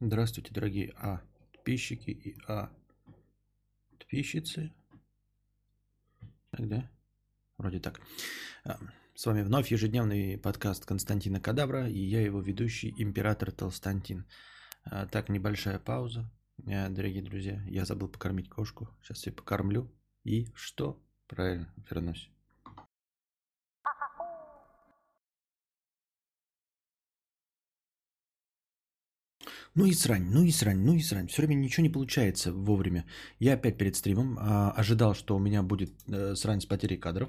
Здравствуйте, дорогие А. Подписчики и А. Подписчицы. Так, да? Вроде так. А, С вами вновь ежедневный подкаст Константина Кадавра и я его ведущий, император Толстантин. А, Так, небольшая пауза. А, Дорогие друзья, я забыл покормить кошку. Сейчас я покормлю. И что? Правильно, вернусь. Ну и срань, ну и срань, ну и срань. Все время ничего не получается вовремя. Я опять перед стримом а, ожидал, что у меня будет э, срань с потерей кадров,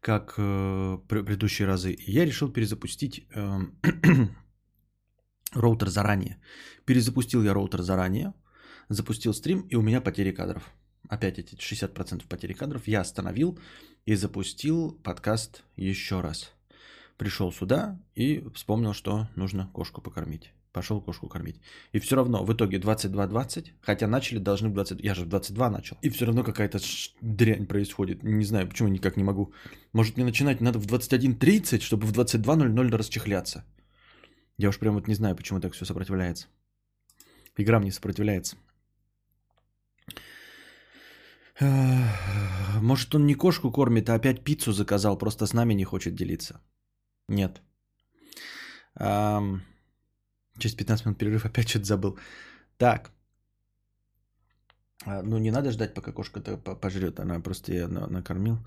как пр- предыдущие разы. И я решил перезапустить э, роутер заранее. Перезапустил я роутер заранее, запустил стрим, и у меня потери кадров. Опять эти 60% потери кадров. Я остановил и запустил подкаст еще раз. Пришел сюда и вспомнил, что нужно кошку покормить. Пошел кошку кормить. И все равно в итоге 22.20, хотя начали должны в 20, я же в 22 начал. И все равно какая-то дрянь происходит. Не знаю, почему никак не могу. Может мне начинать надо в 21.30, чтобы в 22.00 расчехляться. Я уж прям вот не знаю, почему так все сопротивляется. Игра мне сопротивляется. Может он не кошку кормит, а опять пиццу заказал, просто с нами не хочет делиться. Нет. Ам, Через 15 минут перерыв опять что-то забыл. Так. А, Ну, не надо ждать, пока кошка-то по- пожрет. Она просто на- накормил.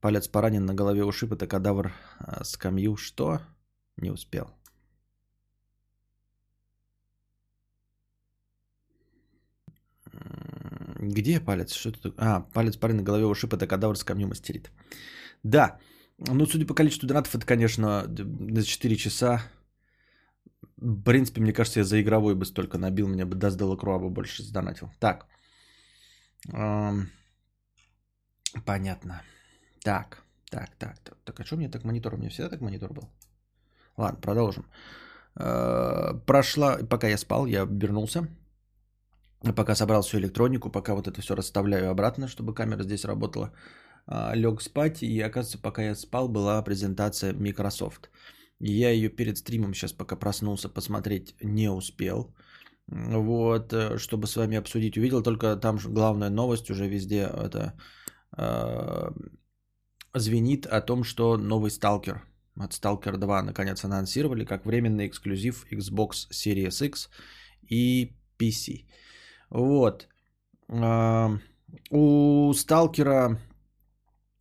Палец поранен, на голове ушиб. Это кадавр а, скамью. Что? Не успел. Где палец? Что это? А, палец парень на голове ушиб. Это кадавр скамью мастерит. Да. Ну, судя по количеству донатов, это, конечно, на 4 часа. В принципе, мне кажется, я за игровой бы столько набил, меня бы Даст Делакруа бы больше сдонатил. Так. Понятно. Так, так, так, так. Так, а что меня так монитор? У меня всегда так монитор был? Ладно, продолжим. Э, Прошла, пока я спал, я вернулся. Пока собрал всю электронику, пока вот это все расставляю обратно, чтобы камера здесь работала, а, лег спать. И оказывается, пока я спал, была презентация Microsoft. Я ее перед стримом сейчас, пока проснулся, посмотреть не успел. Вот, э, чтобы с вами обсудить. Увидел только там же главная новость уже везде это э, звенит о том, что новый Сталкер от Stalker 2 наконец анонсировали как временный эксклюзив Xbox Series X и PC. Вот. А, У Сталкера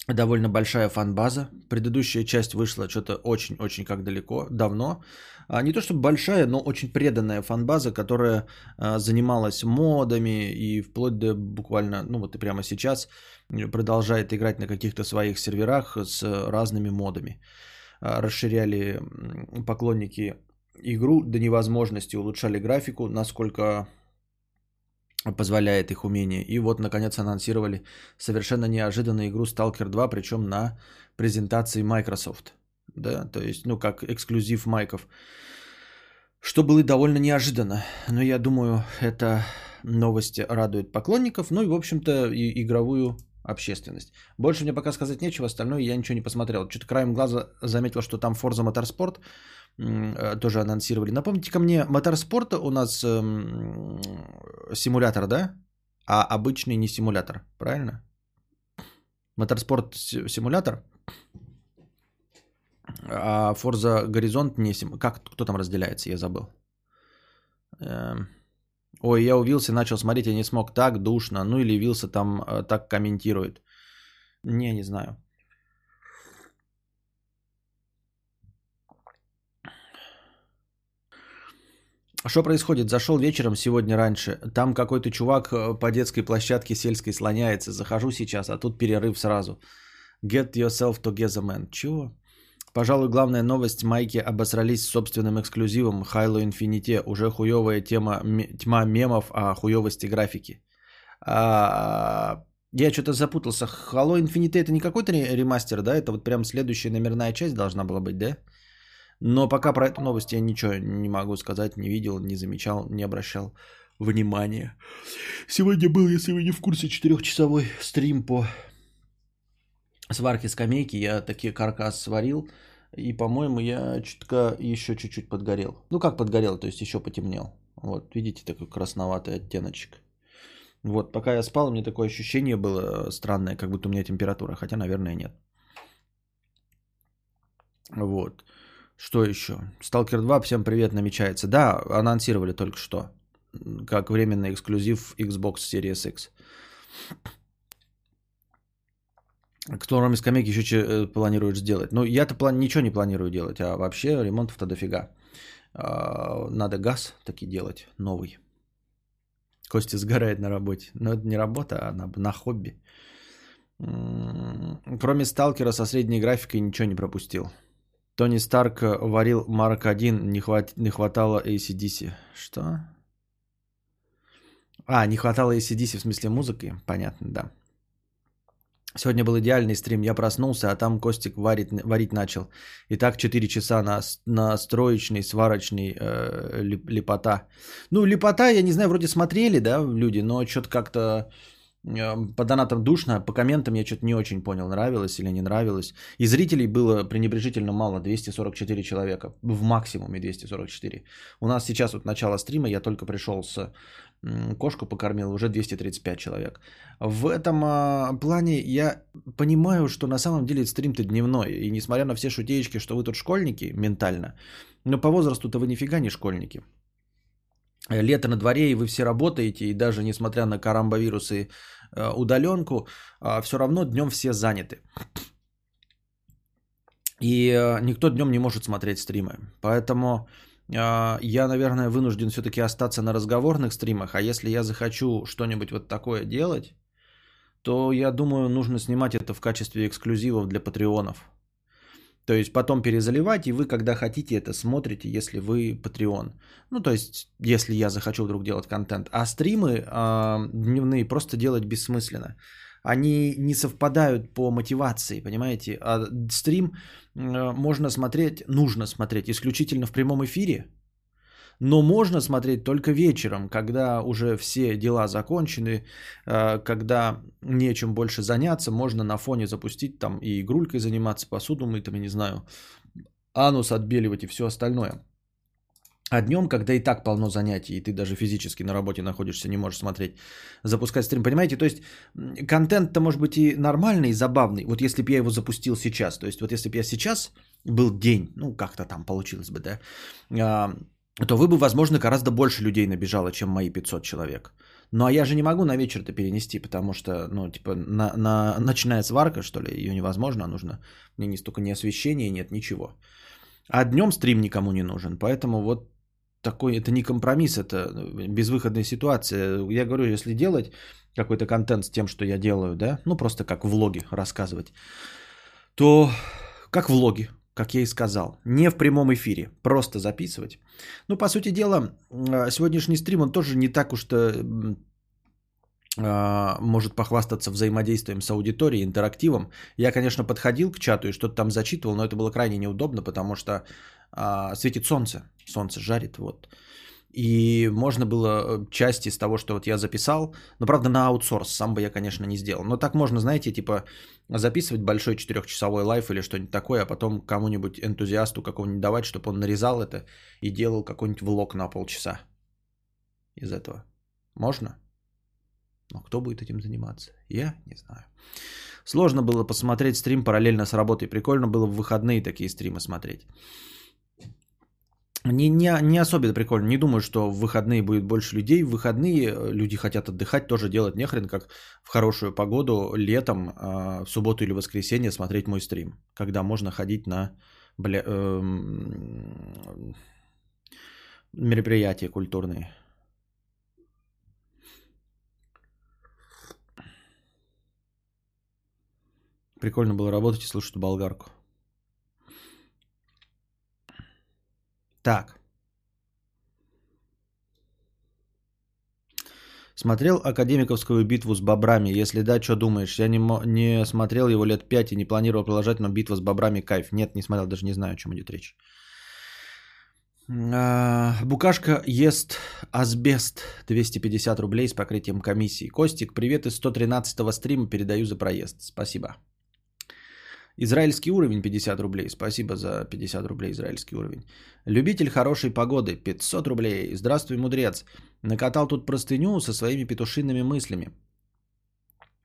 довольно большая фан-база. Предыдущая часть вышла что-то очень-очень как далеко, давно. А, Не то чтобы большая, но очень преданная фан-база, которая а, занималась модами и вплоть до буквально, ну вот и прямо сейчас продолжает играть на каких-то своих серверах с разными модами. А, Расширяли поклонники игру до невозможности, улучшали графику, насколько позволяет их умение. И вот, наконец, анонсировали совершенно неожиданную игру Stalker 2, причем на презентации Microsoft. Да, то есть, ну, как эксклюзив майков. Что было довольно неожиданно. Но я думаю, это новости радует поклонников, ну и, в общем-то, и игровую общественность. Больше мне пока сказать нечего, остальное я ничего не посмотрел. Что-то краем глаза заметил, что там Forza Motorsport э, тоже анонсировали. Напомните ко мне, Motorsport у нас эм, симулятор, да? А обычный не симулятор, правильно? Motorsport си- симулятор, а Forza Horizon не сим... Как, кто там разделяется, я забыл. Эм, Ой, я увился, начал смотреть, я не смог. Так душно. Ну или Вилса там э, так комментирует. Не, не знаю. Что происходит? Зашел вечером сегодня раньше. Там какой-то чувак э, по детской площадке сельской слоняется. Захожу сейчас, а тут перерыв сразу. Get yourself together, man. Чего? Пожалуй, главная новость. Майки обосрались с собственным эксклюзивом Halo Infinite. Уже хуевая тема, тьма мемов о хуевости графики. А, я что-то запутался. Halo Infinite это не какой-то ре- ремастер, да? Это вот прям следующая номерная часть должна была быть, да? Но пока про эту новость я ничего не могу сказать, не видел, не замечал, не обращал внимания. Сегодня был, если вы не в курсе, четырехчасовой стрим по сварке скамейки. Я такие каркас сварил И, по-моему, я чутка еще чуть-чуть подгорел. Ну, как подгорел, то есть еще потемнел. Вот, видите, такой красноватый оттеночек. Вот, пока я спал, у меня такое ощущение было странное, как будто у меня температура, хотя, наверное, нет. Вот. Что еще? Сталкер 2, всем привет, намечается. Да, анонсировали только что, как временный эксклюзив Xbox Series X. Кроме скамейки еще э, планируешь сделать? Ну, я-то план... ничего не планирую делать, а вообще ремонтов-то дофига. А, надо газ таки делать новый. Костя сгорает на работе. Но это не работа, а на, на хобби. Кроме сталкера со средней графикой ничего не пропустил. Тони Старк варил Марк 1, не, хват... не хватало ACDC. Что? А, не хватало ACDC в смысле музыки? Понятно, да. Сегодня был идеальный стрим. Я проснулся, а там Костик варит, варить начал. И так 4 часа на, на строечный, сварочный э, лепота. Ну, лепота, я не знаю, вроде смотрели, да, люди, но что-то как-то по донатам душно, по комментам я что-то не очень понял, нравилось или не нравилось. И зрителей было пренебрежительно мало, 244 человека, в максимуме 244. У нас сейчас вот начало стрима, я только пришел с кошку покормил, уже 235 человек. В этом а, плане я понимаю, что на самом деле стрим-то дневной. И несмотря на все шутеечки, что вы тут школьники ментально, но по возрасту-то вы нифига не школьники. Лето на дворе, и вы все работаете, и даже несмотря на карамбовирус и э, удаленку, э, все равно днем все заняты. И э, никто днем не может смотреть стримы. Поэтому а, я, наверное, вынужден все-таки остаться на разговорных стримах, а если я захочу что-нибудь вот такое делать, то я думаю, нужно снимать это в качестве эксклюзивов для патреонов. То есть потом перезаливать, и вы, когда хотите, это смотрите, если вы патреон. Ну, то есть, если я захочу вдруг делать контент. А стримы э, дневные просто делать бессмысленно они не совпадают по мотивации, понимаете? А стрим э, можно смотреть, нужно смотреть исключительно в прямом эфире, но можно смотреть только вечером, когда уже все дела закончены, э, когда нечем больше заняться, можно на фоне запустить там и игрулькой заниматься, посуду мыть, там, я не знаю, анус отбеливать и все остальное. А днем, когда и так полно занятий, и ты даже физически на работе находишься, не можешь смотреть, запускать стрим. Понимаете, то есть контент-то может быть и нормальный, и забавный. Вот если бы я его запустил сейчас, то есть вот если бы я сейчас был день, ну как-то там получилось бы, да, а, то вы бы, возможно, гораздо больше людей набежало, чем мои 500 человек. Ну а я же не могу на вечер это перенести, потому что, ну, типа, на, на, ночная сварка, что ли, ее невозможно, а нужно, мне не столько не освещения, нет ничего. А днем стрим никому не нужен, поэтому вот такой, это не компромисс, это безвыходная ситуация. Я говорю, если делать какой-то контент с тем, что я делаю, да, ну просто как влоги рассказывать, то как влоги, как я и сказал, не в прямом эфире, просто записывать. Ну, по сути дела, а, сегодняшний стрим, он тоже не так уж то а, может похвастаться взаимодействием с аудиторией, интерактивом. Я, конечно, подходил к чату и что-то там зачитывал, но это было крайне неудобно, потому что а, светит солнце, солнце жарит, вот. И можно было э, часть из того, что вот я записал, но правда на аутсорс, сам бы я, конечно, не сделал. Но так можно, знаете, типа записывать большой четырехчасовой лайф или что-нибудь такое, а потом кому-нибудь энтузиасту какого-нибудь давать, чтобы он нарезал это и делал какой-нибудь влог на полчаса из этого. Можно? Но кто будет этим заниматься? Я не знаю. Сложно было посмотреть стрим параллельно с работой. Прикольно было в выходные такие стримы смотреть. Не, не, не особенно прикольно. Не думаю, что в выходные будет больше людей. В выходные э, люди хотят отдыхать, тоже делать нехрен, как в хорошую погоду летом, а, в субботу или воскресенье смотреть мой стрим. Когда можно ходить на бля, э, мероприятия культурные. Прикольно было работать и слушать болгарку. Так. Смотрел Академиковскую битву с бобрами? Если да, что думаешь? Я не, не смотрел его лет пять и не планировал продолжать, но битва с бобрами кайф. Нет, не смотрел, даже не знаю, о чем идет речь. А, Букашка ест асбест 250 рублей с покрытием комиссии. Костик, привет из 113 стрима передаю за проезд. Спасибо. Израильский уровень 50 рублей. Спасибо за 50 рублей, израильский уровень. Любитель хорошей погоды 500 рублей. Здравствуй, мудрец. Накатал тут простыню со своими петушиными мыслями.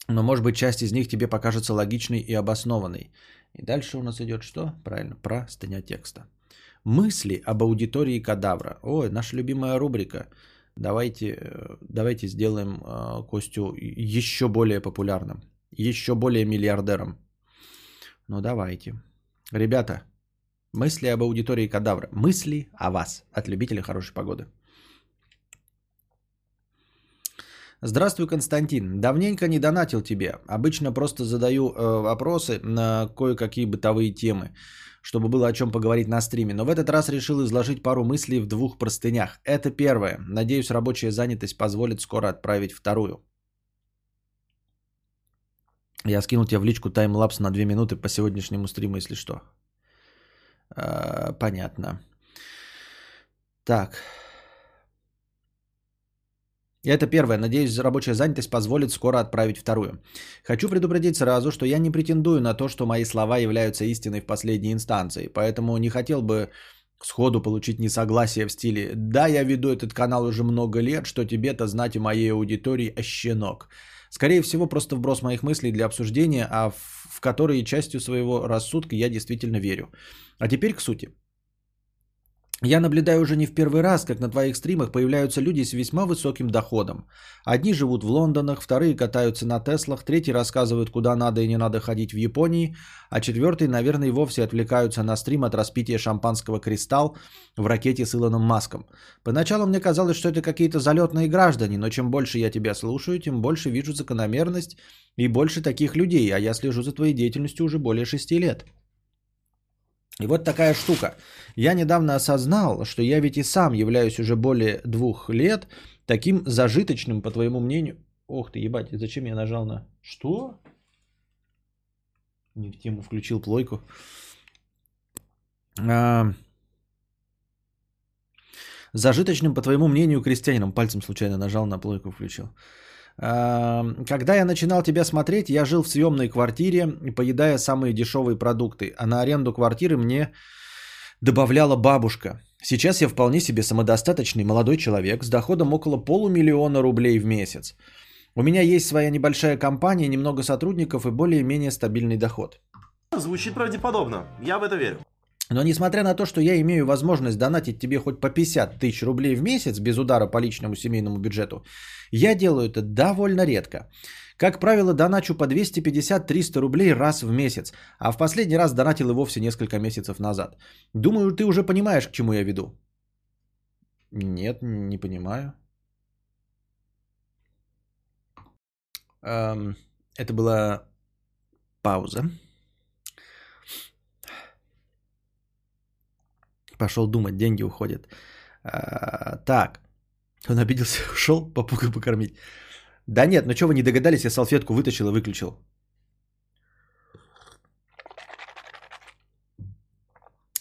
Но может быть часть из них тебе покажется логичной и обоснованной. И дальше у нас идет что? Правильно, простыня текста. Мысли об аудитории кадавра. Ой, наша любимая рубрика. Давайте, э, давайте сделаем э, Костю еще более популярным, еще более миллиардером. Ну давайте. Ребята, мысли об аудитории кадавра. Мысли о вас от любителя хорошей погоды. Здравствуй, Константин. Давненько не донатил тебе. Обычно просто задаю э, вопросы на кое-какие бытовые темы, чтобы было о чем поговорить на стриме. Но в этот раз решил изложить пару мыслей в двух простынях. Это первое. Надеюсь, рабочая занятость позволит скоро отправить вторую. Я скинул тебе в личку таймлапс на 2 минуты по сегодняшнему стриму, если что. А, понятно. Так. Это первое. Надеюсь, рабочая занятость позволит скоро отправить вторую. Хочу предупредить сразу, что я не претендую на то, что мои слова являются истиной в последней инстанции. Поэтому не хотел бы сходу получить несогласие в стиле «Да, я веду этот канал уже много лет, что тебе-то знать о моей аудитории, а щенок». Скорее всего, просто вброс моих мыслей для обсуждения, а в которые частью своего рассудка я действительно верю. А теперь к сути. Я наблюдаю уже не в первый раз, как на твоих стримах появляются люди с весьма высоким доходом. Одни живут в Лондонах, вторые катаются на Теслах, третьи рассказывают, куда надо и не надо ходить в Японии, а четвертые, наверное, и вовсе отвлекаются на стрим от распития шампанского «Кристалл» в ракете с Илоном Маском. Поначалу мне казалось, что это какие-то залетные граждане, но чем больше я тебя слушаю, тем больше вижу закономерность и больше таких людей, а я слежу за твоей деятельностью уже более шести лет. И вот такая штука. Я недавно осознал, что я ведь и сам являюсь уже более двух лет таким зажиточным, по твоему мнению. Ох ты, ебать, зачем я нажал на... Что? Не в тему включил плойку. А... Зажиточным, по твоему мнению, крестьянином. Пальцем случайно нажал на плойку, включил. Когда я начинал тебя смотреть, я жил в съемной квартире, поедая самые дешевые продукты, а на аренду квартиры мне добавляла бабушка. Сейчас я вполне себе самодостаточный молодой человек с доходом около полумиллиона рублей в месяц. У меня есть своя небольшая компания, немного сотрудников и более-менее стабильный доход. Звучит правдеподобно. Я в это верю. Но несмотря на то, что я имею возможность донатить тебе хоть по 50 тысяч рублей в месяц без удара по личному семейному бюджету, я делаю это довольно редко. Как правило, доначу по 250-300 рублей раз в месяц, а в последний раз донатил и вовсе несколько месяцев назад. Думаю, ты уже понимаешь, к чему я веду. Нет, не понимаю. Эм, это была пауза. Пошел думать, деньги уходят. А, так. Он обиделся, ушел попугай покормить. Да нет, ну что вы не догадались, я салфетку вытащил и выключил.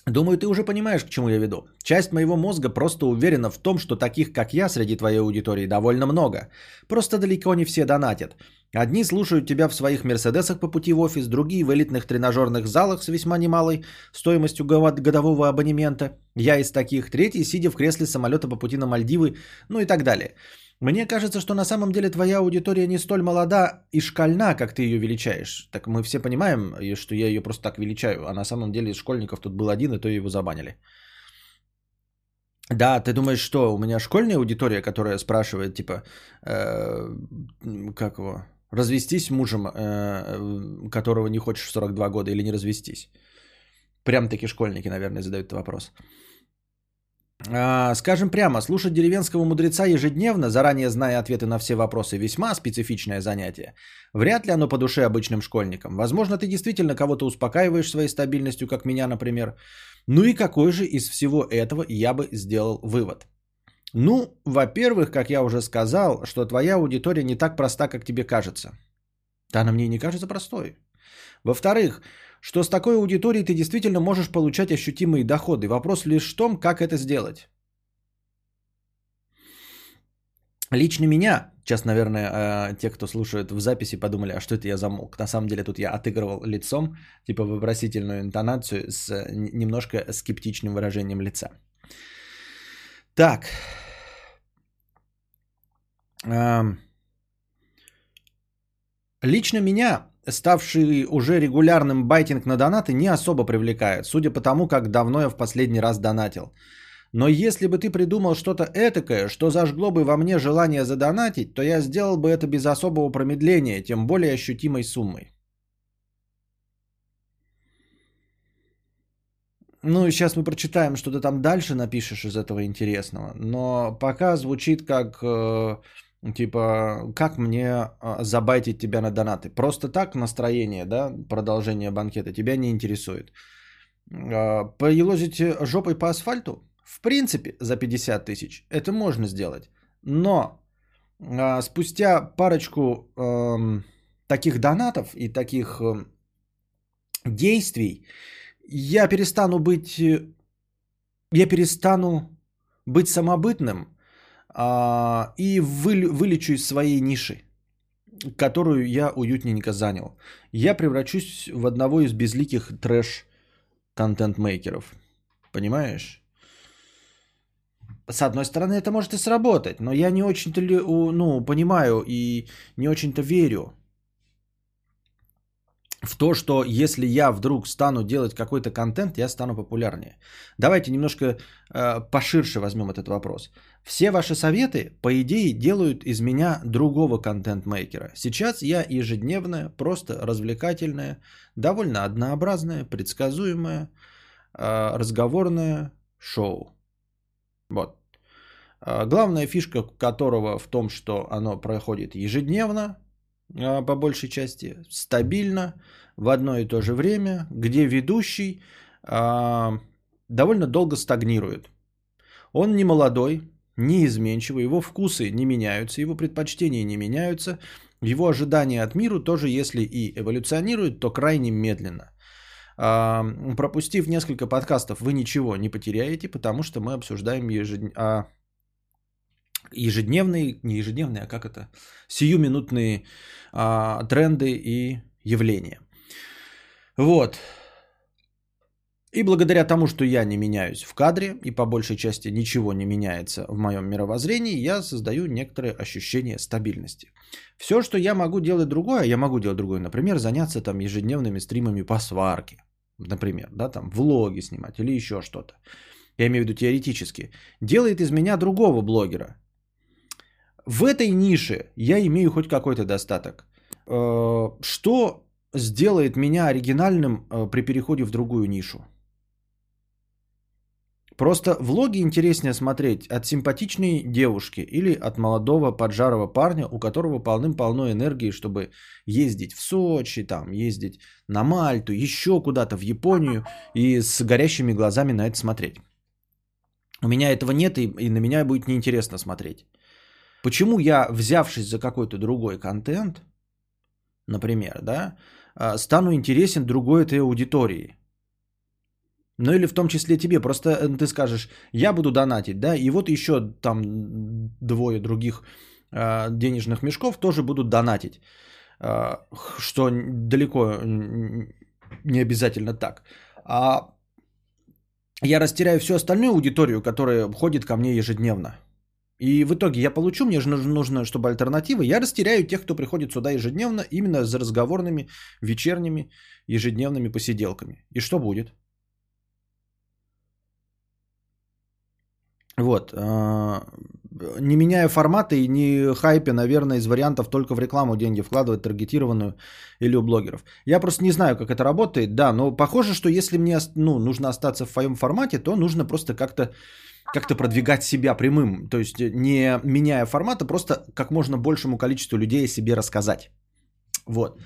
Думаю, ты уже понимаешь, к чему я веду. Часть моего мозга просто уверена в том, что таких, как я, среди твоей аудитории довольно много. Просто далеко не все донатят. Одни слушают тебя в своих мерседесах по пути в офис, другие в элитных тренажерных залах с весьма немалой стоимостью годового абонемента. Я из таких. Третий, сидя в кресле самолета по пути на Мальдивы, ну и так далее. Мне кажется, что на самом деле твоя аудитория не столь молода и шкальна, как ты ее величаешь. Так мы все понимаем, что я ее просто так величаю, а на самом деле школьников тут был один, и то его забанили. Да, ты думаешь, что у меня школьная аудитория, которая спрашивает, типа, э, как его, развестись мужем, э, которого не хочешь в 42 года или не развестись? Прям таки школьники, наверное, задают вопрос. А, скажем прямо, слушать деревенского мудреца ежедневно, заранее зная ответы на все вопросы, весьма специфичное занятие. Вряд ли оно по душе обычным школьникам. Возможно, ты действительно кого-то успокаиваешь своей стабильностью, как меня, например. Ну и какой же из всего этого я бы сделал вывод? Ну, во-первых, как я уже сказал, что твоя аудитория не так проста, как тебе кажется. Да, она мне не кажется простой. Во-вторых, что с такой аудиторией ты действительно можешь получать ощутимые доходы. Вопрос лишь в том, как это сделать. Лично меня, сейчас, наверное, э, те, кто слушает в записи, подумали, а что это я замолк. На самом деле тут я отыгрывал лицом, типа вопросительную интонацию с немножко скептичным выражением лица. Так. Лично меня, ставший уже регулярным байтинг на донаты, не особо привлекает, судя по тому, как давно я в последний раз донатил. Но если бы ты придумал что-то этакое, что зажгло бы во мне желание задонатить, то я сделал бы это без особого промедления, тем более ощутимой суммой. Ну, сейчас мы прочитаем, что ты там дальше напишешь из этого интересного. Но пока звучит как, э, типа, как мне э, забайтить тебя на донаты. Просто так настроение, да, продолжение банкета тебя не интересует. Э, поелозить жопой по асфальту? В принципе, за 50 тысяч это можно сделать. Но э, спустя парочку э, таких донатов и таких э, действий я перестану быть, я перестану быть самобытным и вы, вылечу из своей ниши, которую я уютненько занял. Я превращусь в одного из безликих трэш контент-мейкеров. Понимаешь? с одной стороны, это может и сработать, но я не очень-то ну, понимаю и не очень-то верю в то, что если я вдруг стану делать какой-то контент, я стану популярнее. Давайте немножко э, поширше возьмем этот вопрос. Все ваши советы, по идее, делают из меня другого контент-мейкера. Сейчас я ежедневное, просто развлекательное, довольно однообразное, предсказуемое, э, разговорное шоу. Вот. А, главная фишка которого в том, что оно проходит ежедневно, по большей части, стабильно, в одно и то же время, где ведущий а, довольно долго стагнирует. Он не молодой, не изменчивый, его вкусы не меняются, его предпочтения не меняются, его ожидания от мира тоже, если и эволюционируют, то крайне медленно. Пропустив несколько подкастов, вы ничего не потеряете, потому что мы обсуждаем ежедневно ежедневные, не ежедневные, а как это, сиюминутные а, тренды и явления. Вот. И благодаря тому, что я не меняюсь в кадре и по большей части ничего не меняется в моем мировоззрении, я создаю некоторое ощущение стабильности. Все, что я могу делать другое, я могу делать другое, например, заняться там ежедневными стримами по сварке, например, да, там влоги снимать или еще что-то. Я имею в виду теоретически. Делает из меня другого блогера. В этой нише я имею хоть какой-то достаток. Э, что сделает меня оригинальным э, при переходе в другую нишу? Просто влоги интереснее смотреть от симпатичной девушки или от молодого поджарого парня, у которого полным-полно энергии, чтобы ездить в Сочи, там, ездить на Мальту, еще куда-то в Японию и с горящими глазами на это смотреть. У меня этого нет, и, и на меня будет неинтересно смотреть. Почему я, взявшись за какой-то другой контент, например, да, а, стану интересен другой этой аудитории? Ну или в том числе тебе. Просто э, ты скажешь, я буду донатить, да, и вот еще там двое других э, денежных мешков тоже будут донатить. Э, что далеко не обязательно так. А я растеряю всю остальную аудиторию, которая ходит ко мне ежедневно. И в итоге я получу, мне же нужно, чтобы альтернатива. Я растеряю тех, кто приходит сюда ежедневно, именно за разговорными, вечерними, ежедневными посиделками. И что будет? Вот. А, не меняя формата и не хайпе, наверное, из вариантов только в рекламу деньги вкладывать, таргетированную или у блогеров. Я просто не знаю, как это работает, да, но похоже, что если мне ну, нужно остаться в своем формате, то нужно просто как-то как-то продвигать себя прямым, то есть не меняя формата, просто как можно большему количеству людей о себе рассказать. Вот.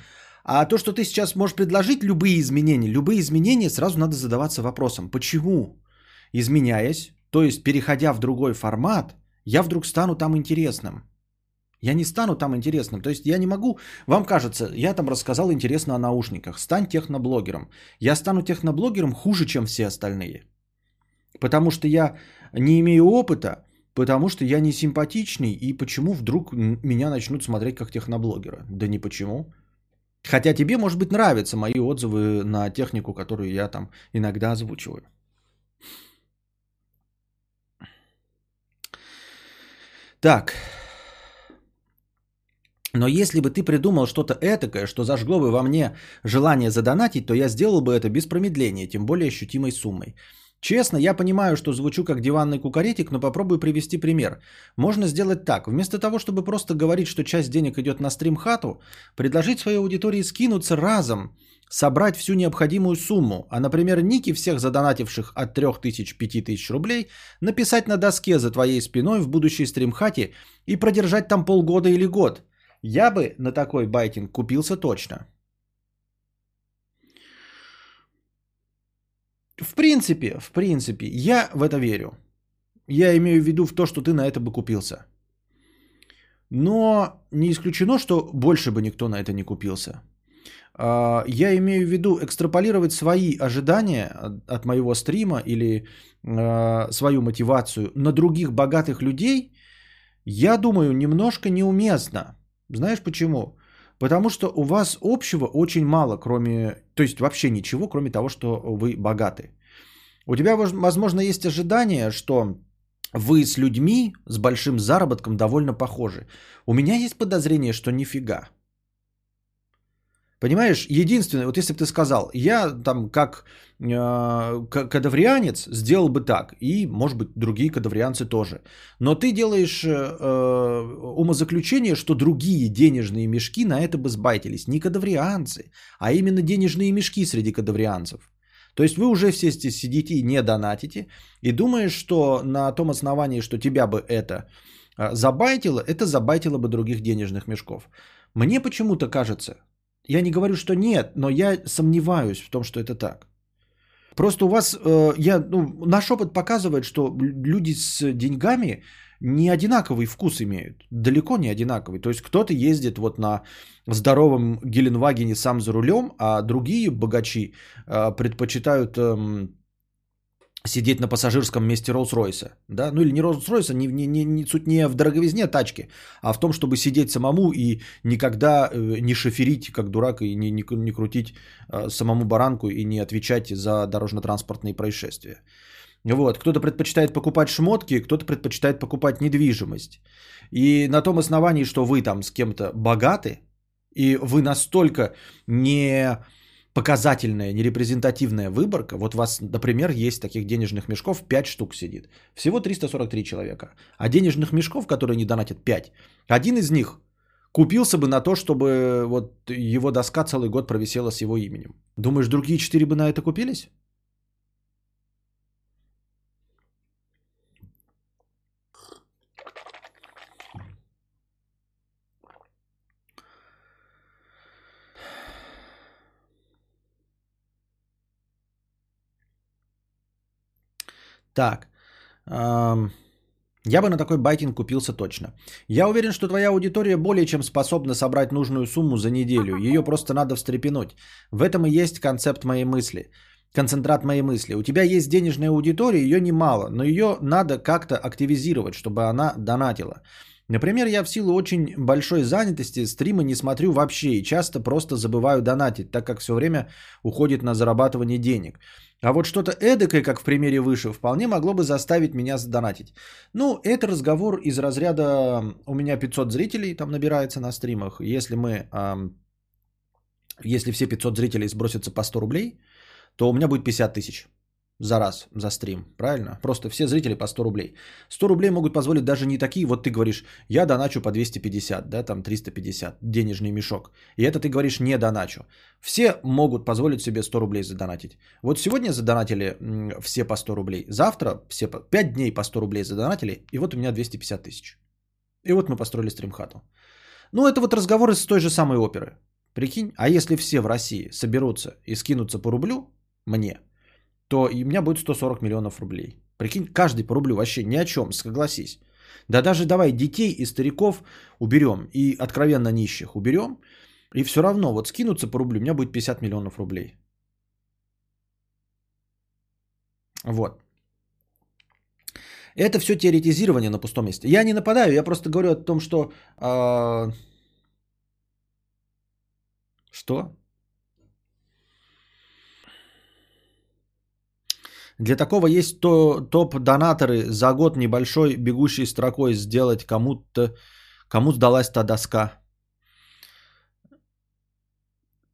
А то, что ты сейчас можешь предложить любые изменения, любые изменения, сразу надо задаваться вопросом, почему, изменяясь, то есть переходя в другой формат, я вдруг стану там интересным. Я не стану там интересным. То есть я не могу, вам кажется, я там рассказал интересно о наушниках, стань техноблогером. Я стану техноблогером хуже, чем все остальные. Потому что я не имею опыта, потому что я не симпатичный, и почему вдруг меня начнут смотреть как техноблогера? Да не почему. Хотя тебе, может быть, нравятся мои отзывы на технику, которую я там иногда озвучиваю. Так. Но если бы ты придумал что-то этакое, что зажгло бы во мне желание задонатить, то я сделал бы это без промедления, тем более ощутимой суммой. Честно, я понимаю, что звучу как диванный кукаретик, но попробую привести пример. Можно сделать так. Вместо того, чтобы просто говорить, что часть денег идет на стрим-хату, предложить своей аудитории скинуться разом, собрать всю необходимую сумму, а, например, ники всех задонативших от 3000-5000 рублей написать на доске за твоей спиной в будущей стрим-хате и продержать там полгода или год. Я бы на такой байтинг купился точно. В принципе, в принципе, я в это верю. Я имею в виду в то, что ты на это бы купился. Но не исключено, что больше бы никто на это не купился. А, я имею в виду экстраполировать свои ожидания от моего стрима или а, свою мотивацию на других богатых людей, я думаю, немножко неуместно. Знаешь почему? Потому что у вас общего очень мало, кроме, то есть вообще ничего, кроме того, что вы богаты. У тебя, возможно, есть ожидание, что вы с людьми с большим заработком довольно похожи. У меня есть подозрение, что нифига. Понимаешь, единственное, вот если бы ты сказал, я там как э, кадаврианец сделал бы так, и, может быть, другие кадаврианцы тоже. Но ты делаешь э, умозаключение, что другие денежные мешки на это бы сбайтились. Не кадаврианцы, а именно денежные мешки среди кадаврианцев. То есть вы уже все сидите и не донатите, и думаешь, что на том основании, что тебя бы это э, забайтило, это забайтило бы других денежных мешков. Мне почему-то кажется, я не говорю, что нет, но я сомневаюсь в том, что это так. Просто у вас, э, я, ну, наш опыт показывает, что люди с деньгами не одинаковый вкус имеют. Далеко не одинаковый. То есть кто-то ездит вот на здоровом Геленвагене сам за рулем, а другие богачи э, предпочитают э, сидеть на пассажирском месте Роллс-Ройса, да, ну или не Роллс-Ройса, не, не, не, не, суть не в дороговизне тачки, а в том, чтобы сидеть самому и никогда э, не шоферить как дурак и не, не, не крутить э, самому баранку и не отвечать за дорожно-транспортные происшествия. Вот, кто-то предпочитает покупать шмотки, кто-то предпочитает покупать недвижимость. И на том основании, что вы там с кем-то богаты, и вы настолько не показательная, нерепрезентативная выборка. Вот у вас, например, есть таких денежных мешков 5 штук сидит. Всего 343 человека. А денежных мешков, которые не донатят 5, один из них купился бы на то, чтобы вот его доска целый год провисела с его именем. Думаешь, другие 4 бы на это купились? Так. Я бы на такой байтинг купился точно. Я уверен, что твоя аудитория более чем способна собрать нужную сумму за неделю. Ее просто надо встрепенуть. В этом и есть концепт моей мысли. Концентрат моей мысли. У тебя есть денежная аудитория, ее немало, но ее надо как-то активизировать, чтобы она донатила. Например, я в силу очень большой занятости стримы не смотрю вообще и часто просто забываю донатить, так как все время уходит на зарабатывание денег. А вот что-то эдакое, как в примере выше, вполне могло бы заставить меня задонатить. Ну, это разговор из разряда «у меня 500 зрителей там набирается на стримах». Если мы, если все 500 зрителей сбросятся по 100 рублей, то у меня будет 50 тысяч за раз, за стрим, правильно? Просто все зрители по 100 рублей. 100 рублей могут позволить даже не такие, вот ты говоришь, я доначу по 250, да, там 350, денежный мешок. И это ты говоришь, не доначу. Все могут позволить себе 100 рублей задонатить. Вот сегодня задонатили все по 100 рублей, завтра все по 5 дней по 100 рублей задонатили, и вот у меня 250 тысяч. И вот мы построили стримхату. Ну, это вот разговоры с той же самой оперы. Прикинь, а если все в России соберутся и скинутся по рублю мне – то и у меня будет 140 миллионов рублей. Прикинь, каждый по рублю вообще ни о чем, согласись. Да даже давай детей и стариков уберем, и откровенно нищих уберем, и все равно вот скинуться по рублю, у меня будет 50 миллионов рублей. Вот. Это все теоретизирование на пустом месте. Я не нападаю, я просто говорю о том, что... э, Что? Для такого есть то, топ-донаторы за год небольшой бегущей строкой сделать кому-то, кому сдалась та доска.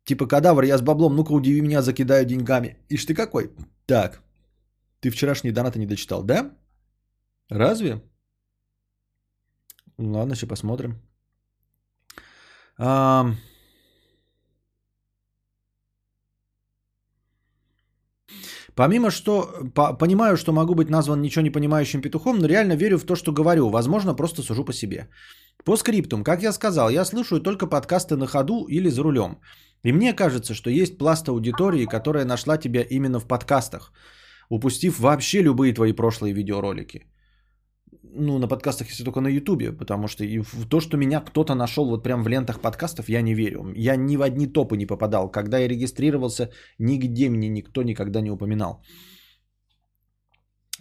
Типа кадавр, я с баблом, ну-ка удиви меня, закидаю деньгами. Ишь ты какой? Так, ты вчерашние донаты не дочитал, да? Разве? Ну Ладно, сейчас посмотрим. Ам. Помимо что, по- понимаю, что могу быть назван ничего не понимающим петухом, но реально верю в то, что говорю. Возможно, просто сужу по себе. По скриптум, как я сказал, я слушаю только подкасты на ходу или за рулем. И мне кажется, что есть пласт аудитории, которая нашла тебя именно в подкастах, упустив вообще любые твои прошлые видеоролики. Ну, на подкастах, если только на Ютубе, потому что и в то, что меня кто-то нашел вот прям в лентах подкастов, я не верю. Я ни в одни топы не попадал. Когда я регистрировался, нигде мне никто никогда не упоминал.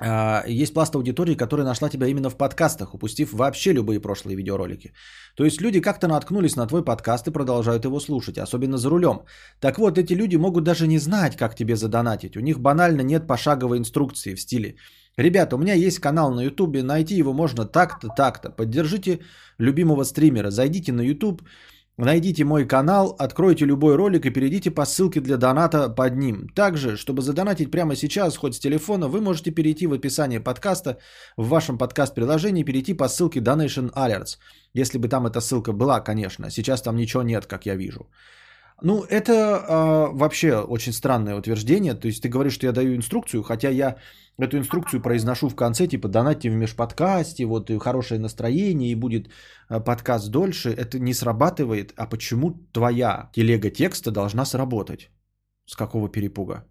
А, Есть пласт аудитории, которая нашла тебя именно в подкастах, упустив вообще любые прошлые видеоролики. То есть люди как-то наткнулись на твой подкаст и продолжают его слушать, особенно за рулем. Так вот, эти люди могут даже не знать, как тебе задонатить. У них банально нет пошаговой инструкции в стиле. Ребята, у меня есть канал на ютубе, найти его можно так-то, так-то. Поддержите любимого стримера, зайдите на ютуб, найдите мой канал, откройте любой ролик и перейдите по ссылке для доната под ним. Также, чтобы задонатить прямо сейчас, хоть с телефона, вы можете перейти в описание подкаста, в вашем подкаст-приложении, перейти по ссылке Donation Alerts. Если бы там эта ссылка была, конечно. Сейчас там ничего нет, как я вижу. Ну, это а, вообще очень странное утверждение. То есть ты говоришь, что я даю инструкцию, хотя я эту инструкцию произношу в конце, типа донатьте в межподкасте, вот и хорошее настроение, и будет а, подкаст дольше. Это не срабатывает. А почему твоя телега текста должна сработать? С какого перепуга?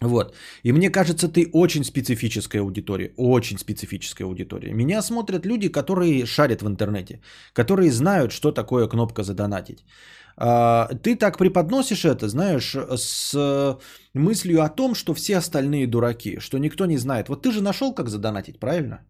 Вот. И мне кажется, ты очень специфическая аудитория. Очень специфическая аудитория. Меня смотрят люди, которые шарят в интернете. Которые знают, что такое кнопка задонатить. А, Ты так преподносишь это, знаешь, с мыслью о том, что все остальные дураки, что никто не знает. Вот ты же нашел, как задонатить, правильно?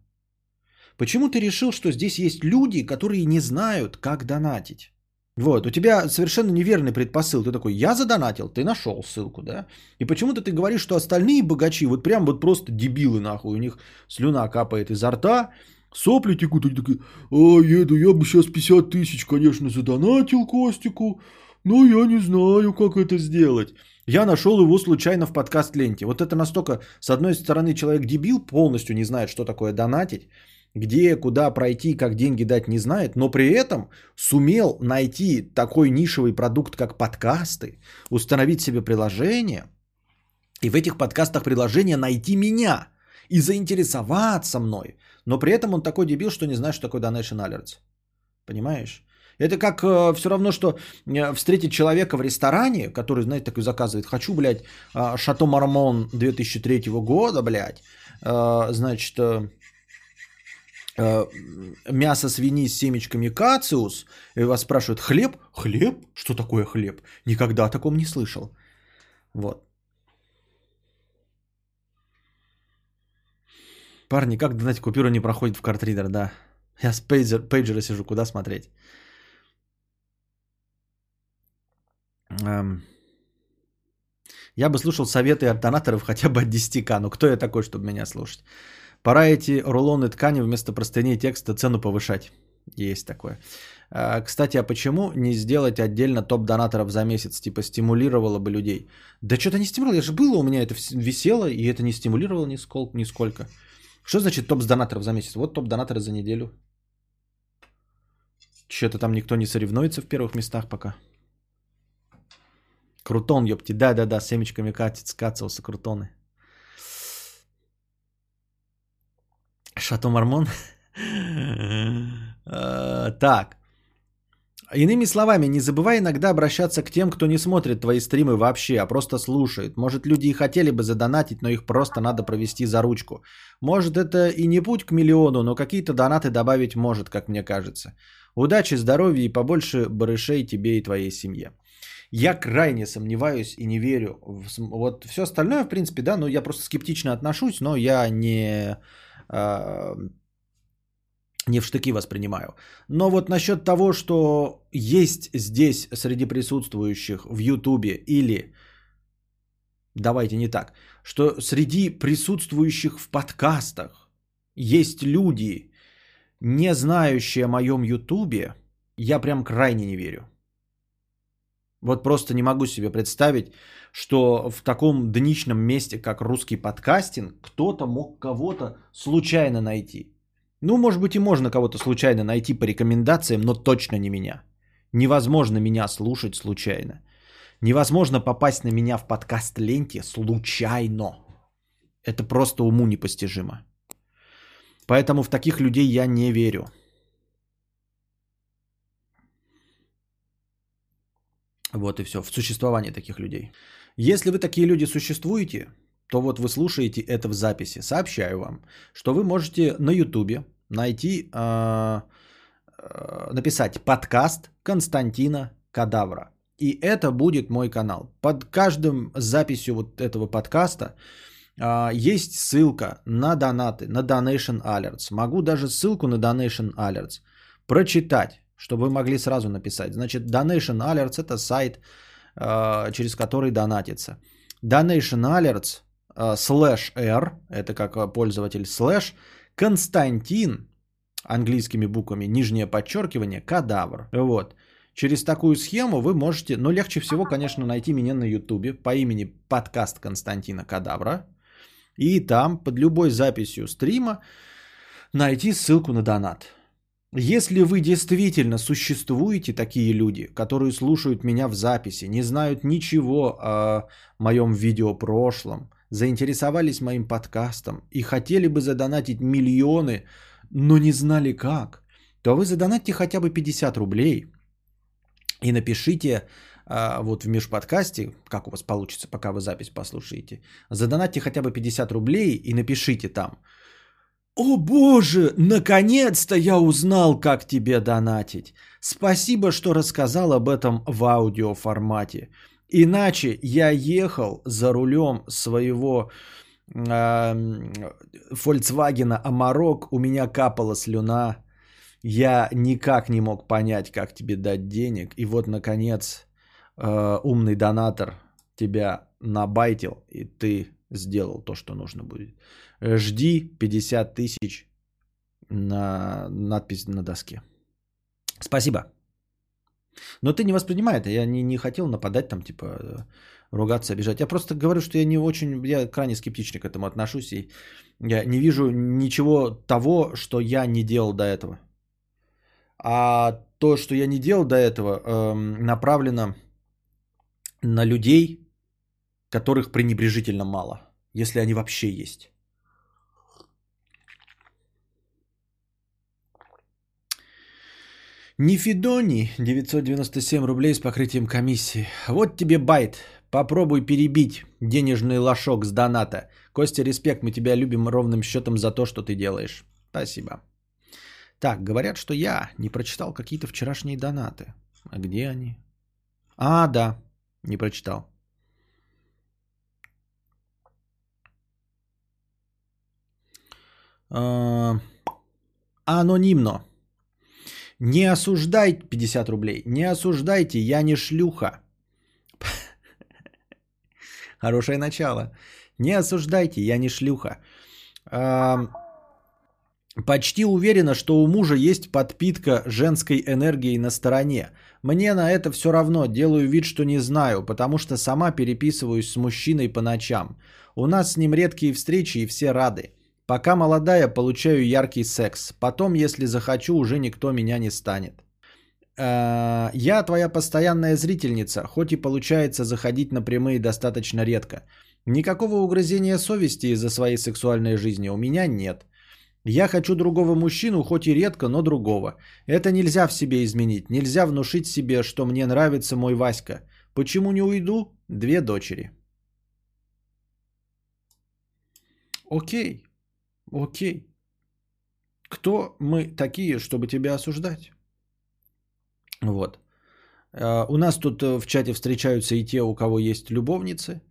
Почему ты решил, что здесь есть люди, которые не знают, как донатить? Вот, у тебя совершенно неверный предпосыл. Ты такой, я задонатил, ты нашел ссылку, да? И почему-то ты говоришь, что остальные богачи, вот прям вот просто дебилы нахуй, у них слюна капает изо рта, сопли текут, они такие, а, еду, я бы сейчас 50 тысяч, конечно, задонатил Костику, но я не знаю, как это сделать. Я нашел его случайно в подкаст-ленте. Вот это настолько, с одной стороны, человек дебил, полностью не знает, что такое донатить, где, куда пройти, как деньги дать, не знает, но при этом сумел найти такой нишевый продукт, как подкасты, установить себе приложение, и в этих подкастах приложения найти меня и заинтересоваться мной. Но при этом он такой дебил, что не знает, что такое Donation Alerts. Понимаешь? Это как э, все равно, что э, встретить человека в ресторане, который, знаете, такой заказывает, хочу, блядь, э, Шато Мармон 2003 года, блядь, э, значит, э, мясо свиньи с семечками кациус, и вас спрашивают, хлеб? Хлеб? Что такое хлеб? Никогда о таком не слышал. Вот. Парни, как донатить купюра не проходит в картридер, да. Я с пейджер, пейджера сижу, куда смотреть? Эм, Я бы слушал советы от донаторов хотя бы от 10к, но кто я такой, чтобы меня слушать? Пора эти рулоны ткани вместо простыней текста цену повышать. Есть такое. А, Кстати, а почему не сделать отдельно топ донаторов за месяц? Типа стимулировало бы людей. Да что-то не стимулировало. Я же было у меня это висело, и это не стимулировало нисколько. нисколько. Что значит топ с донаторов за месяц? Вот топ донаторы за неделю. Что-то там никто не соревнуется в первых местах пока. Крутон, ёпти. Да-да-да, семечками катит, скацался крутоны. Шато Мармон. Э, Так. Иными словами, не забывай иногда обращаться к тем, кто не смотрит твои стримы вообще, а просто слушает. Может, люди и хотели бы задонатить, но их просто надо провести за ручку. Может, это и не путь к миллиону, но какие-то донаты добавить может, как мне кажется. Удачи, здоровья и побольше барышей тебе и твоей семье. Я крайне сомневаюсь и не верю. Вот все остальное, в принципе, да, но я просто скептично отношусь, но я не, не в штыки воспринимаю. Но вот насчет того, что есть здесь среди присутствующих в Ютубе или, давайте не так, что среди присутствующих в подкастах есть люди, не знающие о моем Ютубе, я прям крайне не верю. Вот просто не могу себе представить, что в таком дничном месте, как русский подкастинг, кто-то мог кого-то случайно найти. Ну, может быть, и можно кого-то случайно найти по рекомендациям, но точно не меня. Невозможно меня слушать случайно. Невозможно попасть на меня в подкаст-ленте случайно. Это просто уму непостижимо. Поэтому в таких людей я не верю. Вот и все. В существование таких людей. Если вы такие люди существуете, то вот вы слушаете это в записи. Сообщаю вам, что вы можете на Ютубе найти, э, э, написать подкаст Константина Кадавра. И это будет мой канал. Под каждым записью вот этого подкаста э, есть ссылка на донаты, на Donation Alerts. Могу даже ссылку на Donation Alerts прочитать чтобы вы могли сразу написать. Значит, Donation Alerts это сайт, э, через который донатится. Donation Alerts э, slash R, это как пользователь слэш, Константин, английскими буквами, нижнее подчеркивание, кадавр. Вот. Через такую схему вы можете, но легче всего, конечно, найти меня на ютубе по имени подкаст Константина Кадавра. И там под любой записью стрима найти ссылку на донат. Если вы действительно существуете, такие люди, которые слушают меня в записи, не знают ничего о моем видео прошлом, заинтересовались моим подкастом и хотели бы задонатить миллионы, но не знали как, то вы задонатьте хотя бы 50 рублей и напишите а, вот в межподкасте, как у вас получится, пока вы запись послушаете, задонатьте хотя бы 50 рублей и напишите там – «О боже, наконец-то я узнал, как тебе донатить. Спасибо, что рассказал об этом в аудиоформате. Иначе я ехал за рулем своего Volkswagen Amarok, у меня капала слюна. Я никак не мог понять, как тебе дать денег. И вот, наконец, э, умный донатор тебя набайтил, и ты сделал то, что нужно будет. Жди 50 тысяч на надпись на доске. Спасибо. Но ты не воспринимай это. Я не, не хотел нападать там, типа, ругаться, обижать. Я просто говорю, что я не очень, я крайне скептично к этому отношусь. И я не вижу ничего того, что я не делал до этого. А то, что я не делал до этого, эм, направлено на людей, которых пренебрежительно мало, если они вообще есть. Нефидони, 997 рублей с покрытием комиссии. Вот тебе байт. Попробуй перебить денежный лошок с доната. Костя, респект, мы тебя любим ровным счетом за то, что ты делаешь. Спасибо. Так, говорят, что я не прочитал какие-то вчерашние донаты. А где они? А, да, не прочитал. А, анонимно. Не осуждайте, 50 рублей, не осуждайте, я не шлюха. Хорошее начало. Не осуждайте, я не шлюха. Почти уверена, что у мужа есть подпитка женской энергии на стороне. Мне на это все равно, делаю вид, что не знаю, потому что сама переписываюсь с мужчиной по ночам. У нас с ним редкие встречи и все рады. Пока молодая, получаю яркий секс. Потом, если захочу, уже никто меня не станет. Э, я твоя постоянная зрительница, хоть и получается заходить на прямые достаточно редко. Никакого угрызения совести из-за своей сексуальной жизни у меня нет. Я хочу другого мужчину, хоть и редко, но другого. Это нельзя в себе изменить. Нельзя внушить себе, что мне нравится мой Васька. Почему не уйду? Две дочери. Окей. Окей. Кто мы такие, чтобы тебя осуждать? Вот. Э, у нас тут э, в чате встречаются и те, у кого есть любовницы.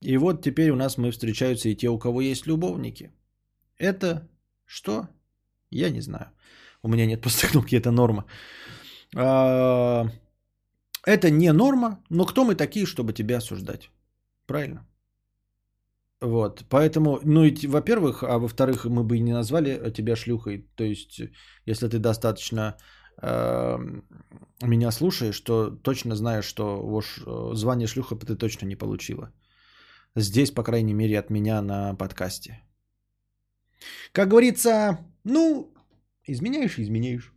И вот теперь у нас мы встречаются и те, у кого есть любовники. Это что? Я не знаю. У меня нет просто кнопки, это норма. А, это не норма, но кто мы такие, чтобы тебя осуждать? Правильно? Вот, поэтому, ну, и, во-первых, а во-вторых, мы бы и не назвали тебя шлюхой. То есть, если ты достаточно э, меня слушаешь, то точно знаешь, что уж э, звание шлюха ты точно не получила. Здесь, по крайней мере, от меня на подкасте. Как говорится, ну, изменяешь, изменяешь.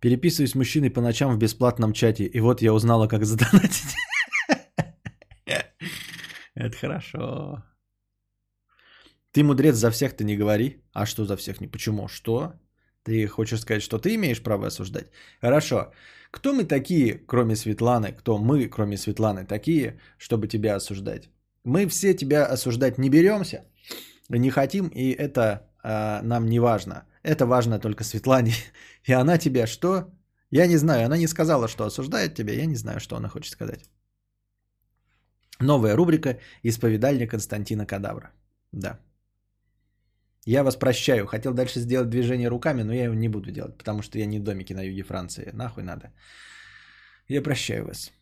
Переписываюсь с мужчиной по ночам в бесплатном чате, и вот я узнала, как задонатить. Это хорошо. Ты мудрец за всех-то не говори. А что за всех? Не почему? Что? Ты хочешь сказать, что ты имеешь право осуждать? Хорошо. Кто мы такие, кроме Светланы? Кто мы, кроме Светланы, такие, чтобы тебя осуждать? Мы все тебя осуждать не беремся, не хотим, и это э, нам не важно. Это важно только Светлане. И она тебя что? Я не знаю. Она не сказала, что осуждает тебя. Я не знаю, что она хочет сказать. Новая рубрика «Исповедальня Константина Кадавра». Да. Я вас прощаю. Хотел дальше сделать движение руками, но я его не буду делать, потому что я не в домике на юге Франции. Нахуй надо. Я прощаю вас.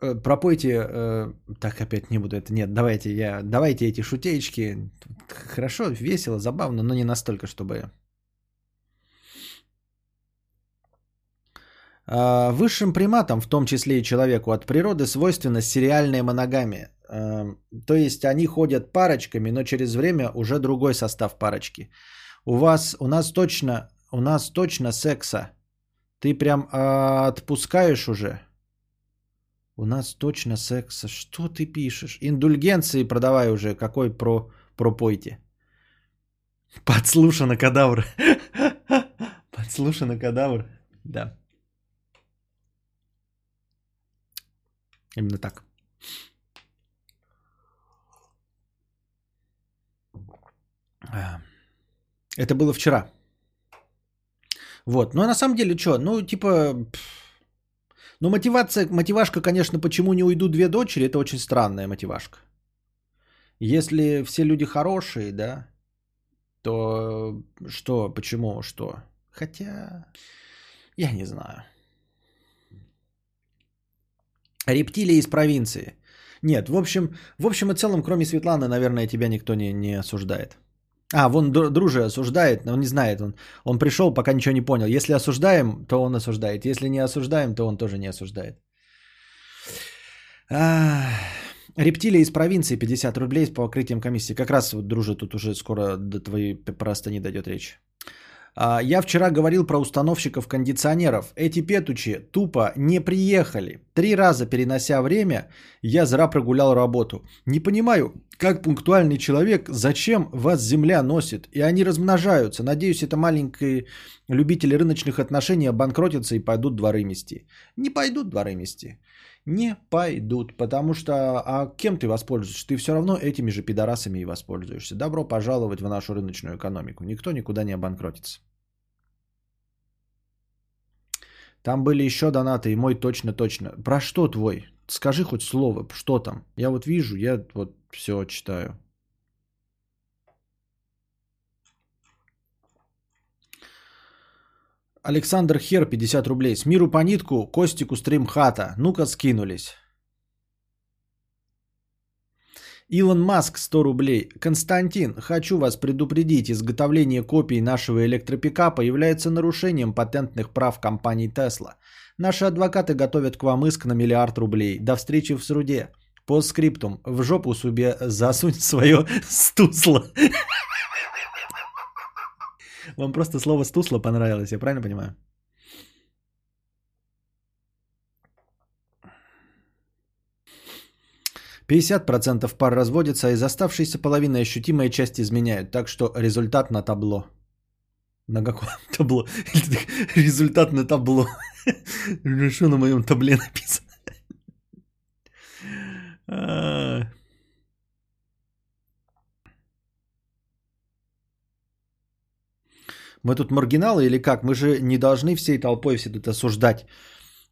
Э, пропойте, э, так опять не буду это, нет, давайте я, давайте эти шутеечки, хорошо, весело, забавно, но не настолько, чтобы... А, высшим приматам, в том числе и человеку от природы, свойственна сериальная моногамия. Эм, то есть они ходят парочками, но через время уже другой состав парочки. У вас, у нас точно, у нас точно секса. Ты прям э, отпускаешь уже. У нас точно секса. Что ты пишешь? Индульгенции продавай уже. Какой про пропойте? Подслушано кадавр. Подслушано кадавр. Да. Именно так. А, это было вчера. Вот. Но на самом деле что? Ну, типа... Ну, мотивация, мотивашка, конечно, почему не уйдут две дочери, это очень странная мотивашка. Если все люди хорошие, да, то что, почему, что? Хотя, я не знаю. Рептилии из провинции. Нет, в общем, в общем и целом, кроме Светланы, наверное, тебя никто не, не осуждает. А, вон друже осуждает, но он не знает. Он, он пришел, пока ничего не понял. Если осуждаем, то он осуждает. Если не осуждаем, то он тоже не осуждает. А, рептилия из провинции 50 рублей с покрытием комиссии. Как раз, друже, тут уже скоро до твоей просто не дойдет речь. А, я вчера говорил про установщиков кондиционеров. Эти петучи тупо не приехали. Три раза перенося время, я зря прогулял работу. Не понимаю, как пунктуальный человек, зачем вас земля носит? И они размножаются. Надеюсь, это маленькие любители рыночных отношений обанкротятся и пойдут дворы мести. Не пойдут дворы мести. Не пойдут, потому что а кем ты воспользуешься? Ты все равно этими же пидорасами и воспользуешься. Добро пожаловать в нашу рыночную экономику. Никто никуда не обанкротится. Там были еще донаты, и мой точно-точно. Про что твой? Скажи хоть слово, что там? Я вот вижу, я вот все читаю. Александр Хер, 50 рублей. С миру по нитку, Костику стрим хата. Ну-ка скинулись. Илон Маск, 100 рублей. Константин, хочу вас предупредить, изготовление копий нашего электропикапа является нарушением патентных прав компании Tesla. Наши адвокаты готовят к вам иск на миллиард рублей. До встречи в суде. По скриптум. В жопу себе засунь свое стусло. Вам просто слово стусло понравилось, я правильно понимаю? Пятьдесят процентов пар разводятся, а из оставшейся половины ощутимая часть изменяют. Так что результат на табло. На каком табло? Результат на табло. Что на моем табле написано? Мы тут маргиналы или как? Мы же не должны всей толпой все тут осуждать,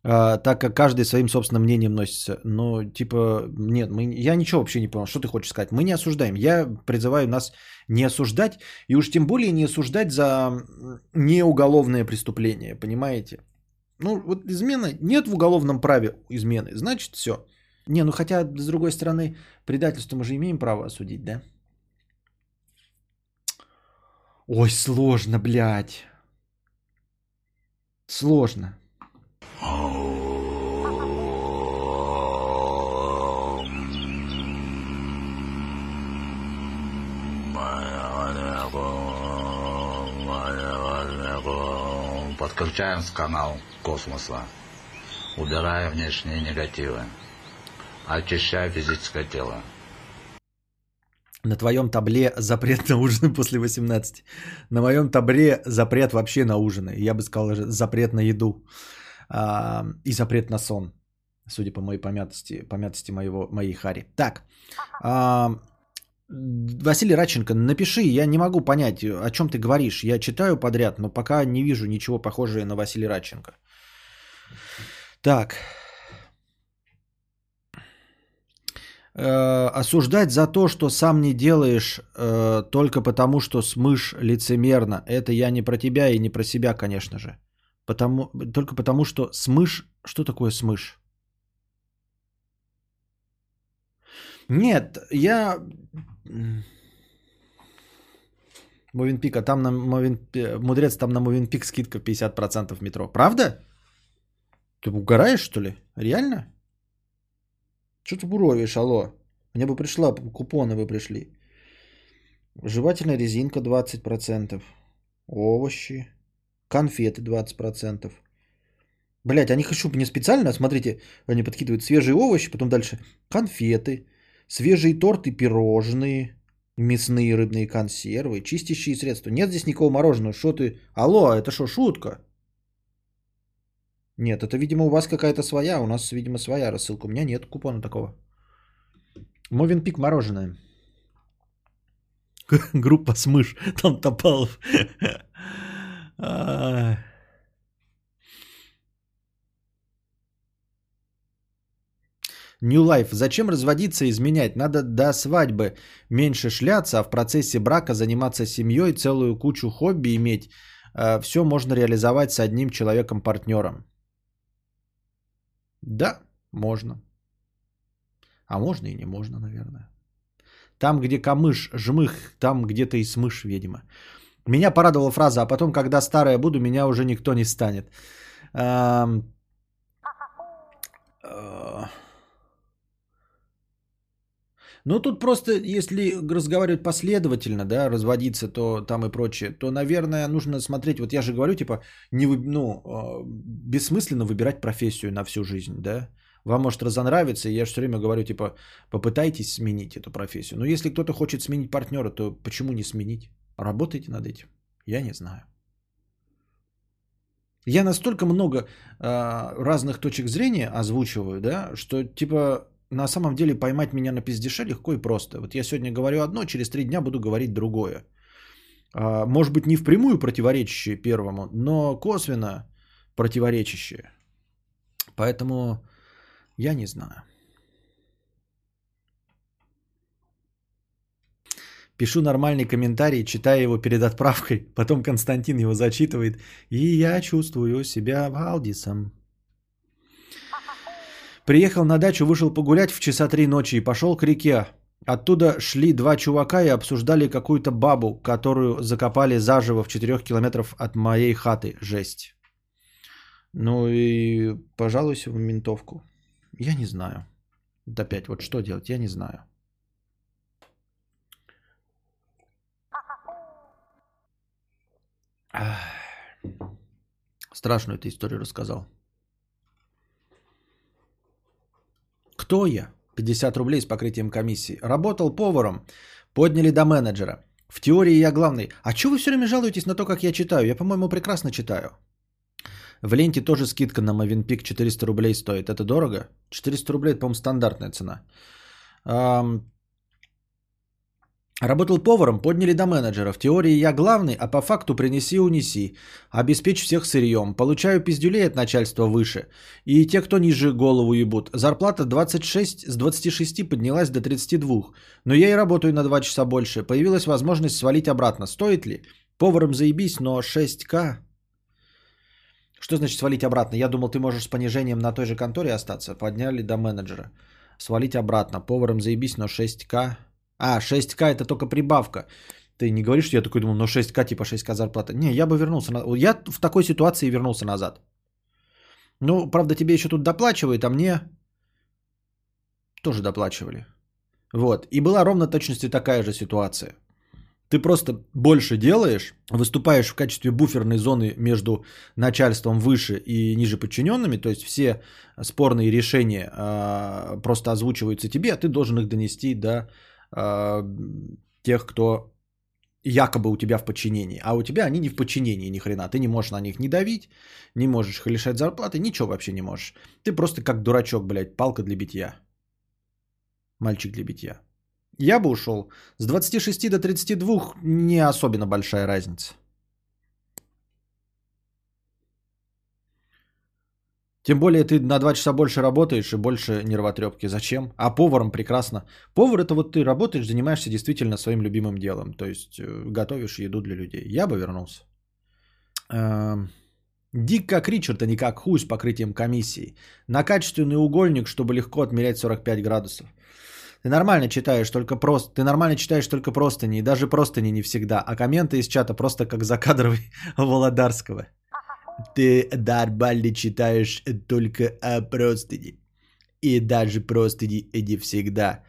а, так как каждый своим собственным мнением носится. Ну, типа, нет, мы, я ничего вообще не понял. Что ты хочешь сказать? Мы не осуждаем. Я призываю нас не осуждать, и уж тем более не осуждать за неуголовное преступление, понимаете? Ну, вот измена, нет в уголовном праве измены, значит все. Не, ну хотя, с другой стороны, предательство мы же имеем право осудить, да? Ой, сложно, блядь. Сложно. Подключаем канал космоса. Убирая внешние негативы. Очищая физическое тело. На твоем табле запрет на ужин после 18. На моем табле запрет вообще на ужины. Я бы сказал, запрет на еду. А, и запрет на сон. Судя по моей помятости, помятости моего, моей хари. Так. А, Василий Радченко, напиши, я не могу понять, о чем ты говоришь. Я читаю подряд, но пока не вижу ничего похожего на Василия Радченко. Так. Э, осуждать за то, что сам не делаешь э, только потому, что смышь лицемерно. Это я не про тебя и не про себя, конечно же. Потому, только потому, что смышь... Что такое смышь? Нет, я... Мовинпик, а там на Мовин... Мудрец, там на Мовинпик скидка 50% в метро. Правда? Ты угораешь, что ли? Реально? Что ты буровишь, алло? Мне бы пришла, купоны бы пришли. Жевательная резинка 20%. Овощи. Конфеты 20%. Блять, они хочу мне специально, смотрите, они подкидывают свежие овощи, потом дальше конфеты, свежие торты, пирожные, мясные рыбные консервы, чистящие средства. Нет здесь никакого мороженого. Что ты? Алло, это что, шутка? Нет, это, видимо, у вас какая-то своя, у нас, видимо, своя рассылка. У меня нет купона такого. Мовинпик мороженое. Группа Смыш, там Топалов. New Life. Зачем разводиться и изменять? Надо до свадьбы меньше шляться, а в процессе брака заниматься семьей, целую кучу хобби иметь. А, Все можно реализовать с одним человеком-партнером. Да, можно. А можно и не можно, наверное. Там, где камыш, жмых, там где-то и смыш, видимо. Меня порадовала фраза, а потом, когда старая буду, меня уже никто не станет. Эм... Ну, тут просто, если разговаривать последовательно, да, разводиться, то там и прочее, то, наверное, нужно смотреть, вот я же говорю, типа, не, ну, а, бессмысленно выбирать профессию на всю жизнь, да. Вам может разонравиться, и я же все время говорю, типа, попытайтесь сменить эту профессию. Но если кто-то хочет сменить партнера, то почему не сменить? Работайте над этим. Я не знаю. Я настолько много э, разных точек зрения озвучиваю, да, что типа на самом деле поймать меня на пиздеше легко и просто. Вот я сегодня говорю одно, через три дня буду говорить другое. А, может быть, не впрямую противоречащее первому, но косвенно противоречащее. Поэтому я не знаю. Пишу нормальный комментарий, читаю его перед отправкой. Потом Константин его зачитывает. И я чувствую себя Валдисом. Приехал на дачу, вышел погулять в часа три ночи и пошел к реке. Оттуда шли два чувака и обсуждали какую-то бабу, которую закопали заживо в четырех километров от моей хаты. Жесть. Ну и пожалуйся в ментовку. Я не знаю. Опять, вот что делать, я не знаю. Страшную ты историю рассказал. Кто я? 50 рублей с покрытием комиссии. Работал поваром. Подняли до менеджера. В теории я главный. А что вы все время жалуетесь на то, как я читаю? Я, по-моему, прекрасно читаю. В ленте тоже скидка на Мовинпик 400 рублей стоит. Это дорого? 400 рублей, это, по-моему, стандартная цена. Работал поваром, подняли до менеджера. В теории я главный, а по факту принеси унеси. Обеспечь всех сырьем. Получаю пиздюлей от начальства выше. И те, кто ниже голову ебут. Зарплата 26, с 26 поднялась до 32. Но я и работаю на 2 часа больше. Появилась возможность свалить обратно. Стоит ли? Поваром заебись, но 6к. Что значит свалить обратно? Я думал, ты можешь с понижением на той же конторе остаться. Подняли до менеджера. Свалить обратно. Поваром заебись, но 6к. А, 6к это только прибавка. Ты не говоришь, что я такой думал, ну 6к типа 6к зарплата. Не, я бы вернулся. На... Я в такой ситуации вернулся назад. Ну, правда, тебе еще тут доплачивают, а мне тоже доплачивали. Вот. И была ровно точности такая же ситуация. Ты просто больше делаешь, выступаешь в качестве буферной зоны между начальством выше и ниже подчиненными, то есть все спорные решения э, просто озвучиваются тебе, а ты должен их донести до э, тех, кто якобы у тебя в подчинении, а у тебя они не в подчинении ни хрена. Ты не можешь на них не давить, не можешь их лишать зарплаты, ничего вообще не можешь. Ты просто как дурачок, блядь, палка для битья. Мальчик для битья. Я бы ушел. С 26 до 32 не особенно большая разница. Тем более ты на 2 часа больше работаешь и больше нервотрепки. Зачем? А поваром прекрасно. Повар это вот ты работаешь, занимаешься действительно своим любимым делом. То есть э, готовишь еду для людей. Я бы вернулся. Эм, Дик как Ричард, а не как хуй с покрытием комиссии. На качественный угольник, чтобы легко отмерять 45 градусов. Ты нормально читаешь только просто, ты нормально читаешь только простыни, и даже простыни не всегда, а комменты из чата просто как закадровый Володарского. Ты нормально читаешь только о простыни. И даже простыни не всегда.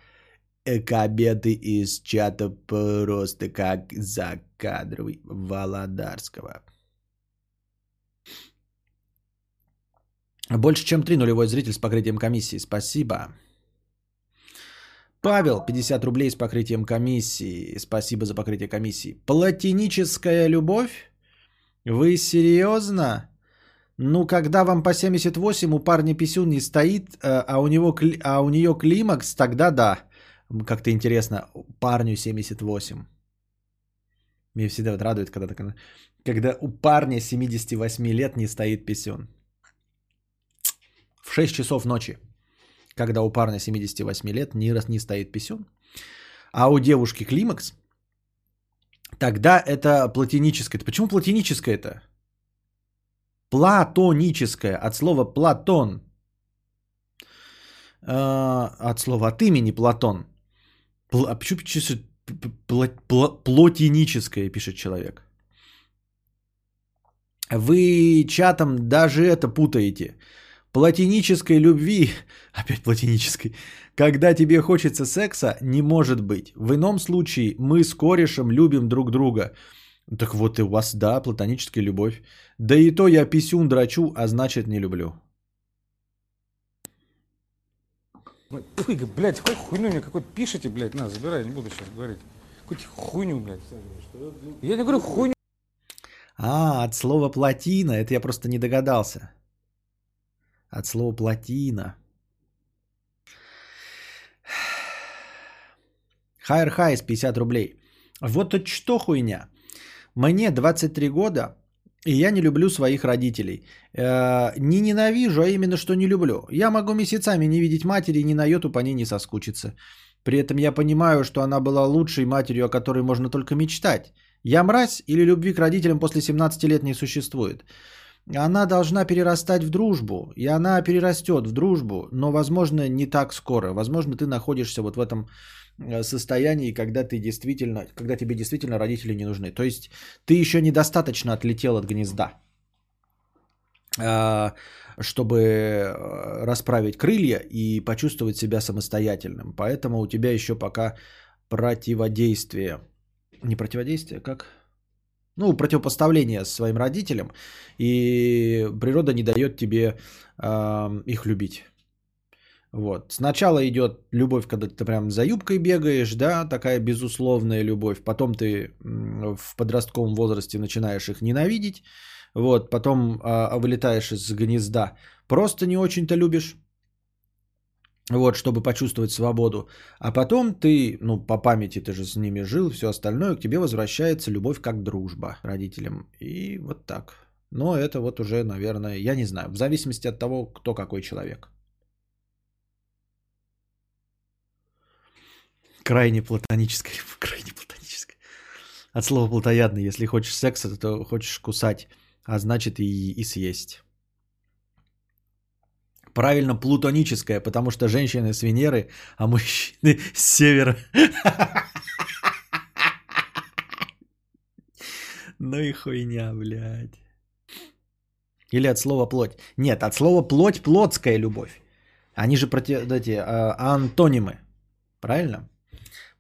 Комменты из чата просто как закадровый Володарского. Больше, чем три нулевой зритель с покрытием комиссии. Спасибо. Павел, 50 рублей с покрытием комиссии. Спасибо за покрытие комиссии. Платиническая любовь? Вы серьезно? Ну, когда вам по 78, у парня писюн не стоит, э, а у, него, а у нее климакс, тогда да. Как-то интересно, парню 78. Меня всегда вот радует, когда, так, когда у парня 78 лет не стоит писюн. В 6 часов ночи когда у парня 78 лет раз не стоит писюн, а у девушки климакс, тогда это платоническое. Почему платоническое это? Платоническое, от слова Платон. Э, от слова от имени Платон. А почему пишет плотиническое, пишет человек. Вы чатом даже это путаете платинической любви, опять платинической, когда тебе хочется секса, не может быть. В ином случае мы с корешем любим друг друга. Так вот и у вас, да, платоническая любовь. Да и то я писюн драчу, а значит не люблю. Ой, блядь, какой хуйню мне какой-то пишите, блядь, на, забирай, не буду сейчас говорить. Какую-то хуйню, блядь. Я не говорю хуйню. А, от слова плотина, это я просто не догадался. От слова плотина. Хайр Хайс 50 рублей. Вот это что хуйня. Мне 23 года, и я не люблю своих родителей. Э, не ненавижу, а именно что не люблю. Я могу месяцами не видеть матери и ни на йоту по ней не соскучиться. При этом я понимаю, что она была лучшей матерью, о которой можно только мечтать. Я мразь или любви к родителям после 17 лет не существует она должна перерастать в дружбу, и она перерастет в дружбу, но, возможно, не так скоро. Возможно, ты находишься вот в этом состоянии, когда ты действительно, когда тебе действительно родители не нужны. То есть ты еще недостаточно отлетел от гнезда, а, чтобы э, расправить крылья и почувствовать себя самостоятельным. Поэтому у тебя еще пока противодействие. Не противодействие, как? ну, противопоставление своим родителям, и природа не дает тебе э, их любить. Вот. Сначала идет любовь, когда ты прям за юбкой бегаешь, да, такая безусловная любовь. Потом ты в подростковом возрасте начинаешь их ненавидеть. Вот, потом э, вылетаешь из гнезда. Просто не очень-то любишь. вот, чтобы почувствовать свободу. А потом ты, ну, по памяти ты же с ними жил, все остальное, к тебе возвращается любовь как дружба родителям. И вот так. Но это вот уже, наверное, я не знаю, в зависимости от того, кто какой человек. Крайне платоническое, крайне платоническое. От слова плотоядный, если хочешь секса, то хочешь кусать, а значит и, и съесть. Правильно, плутоническое, потому что женщины с Венеры, а мужчины с Севера. Ну и хуйня, блядь. Или от слова плоть. Нет, от слова плоть плотская любовь. Они же против, эти, а, антонимы. Правильно?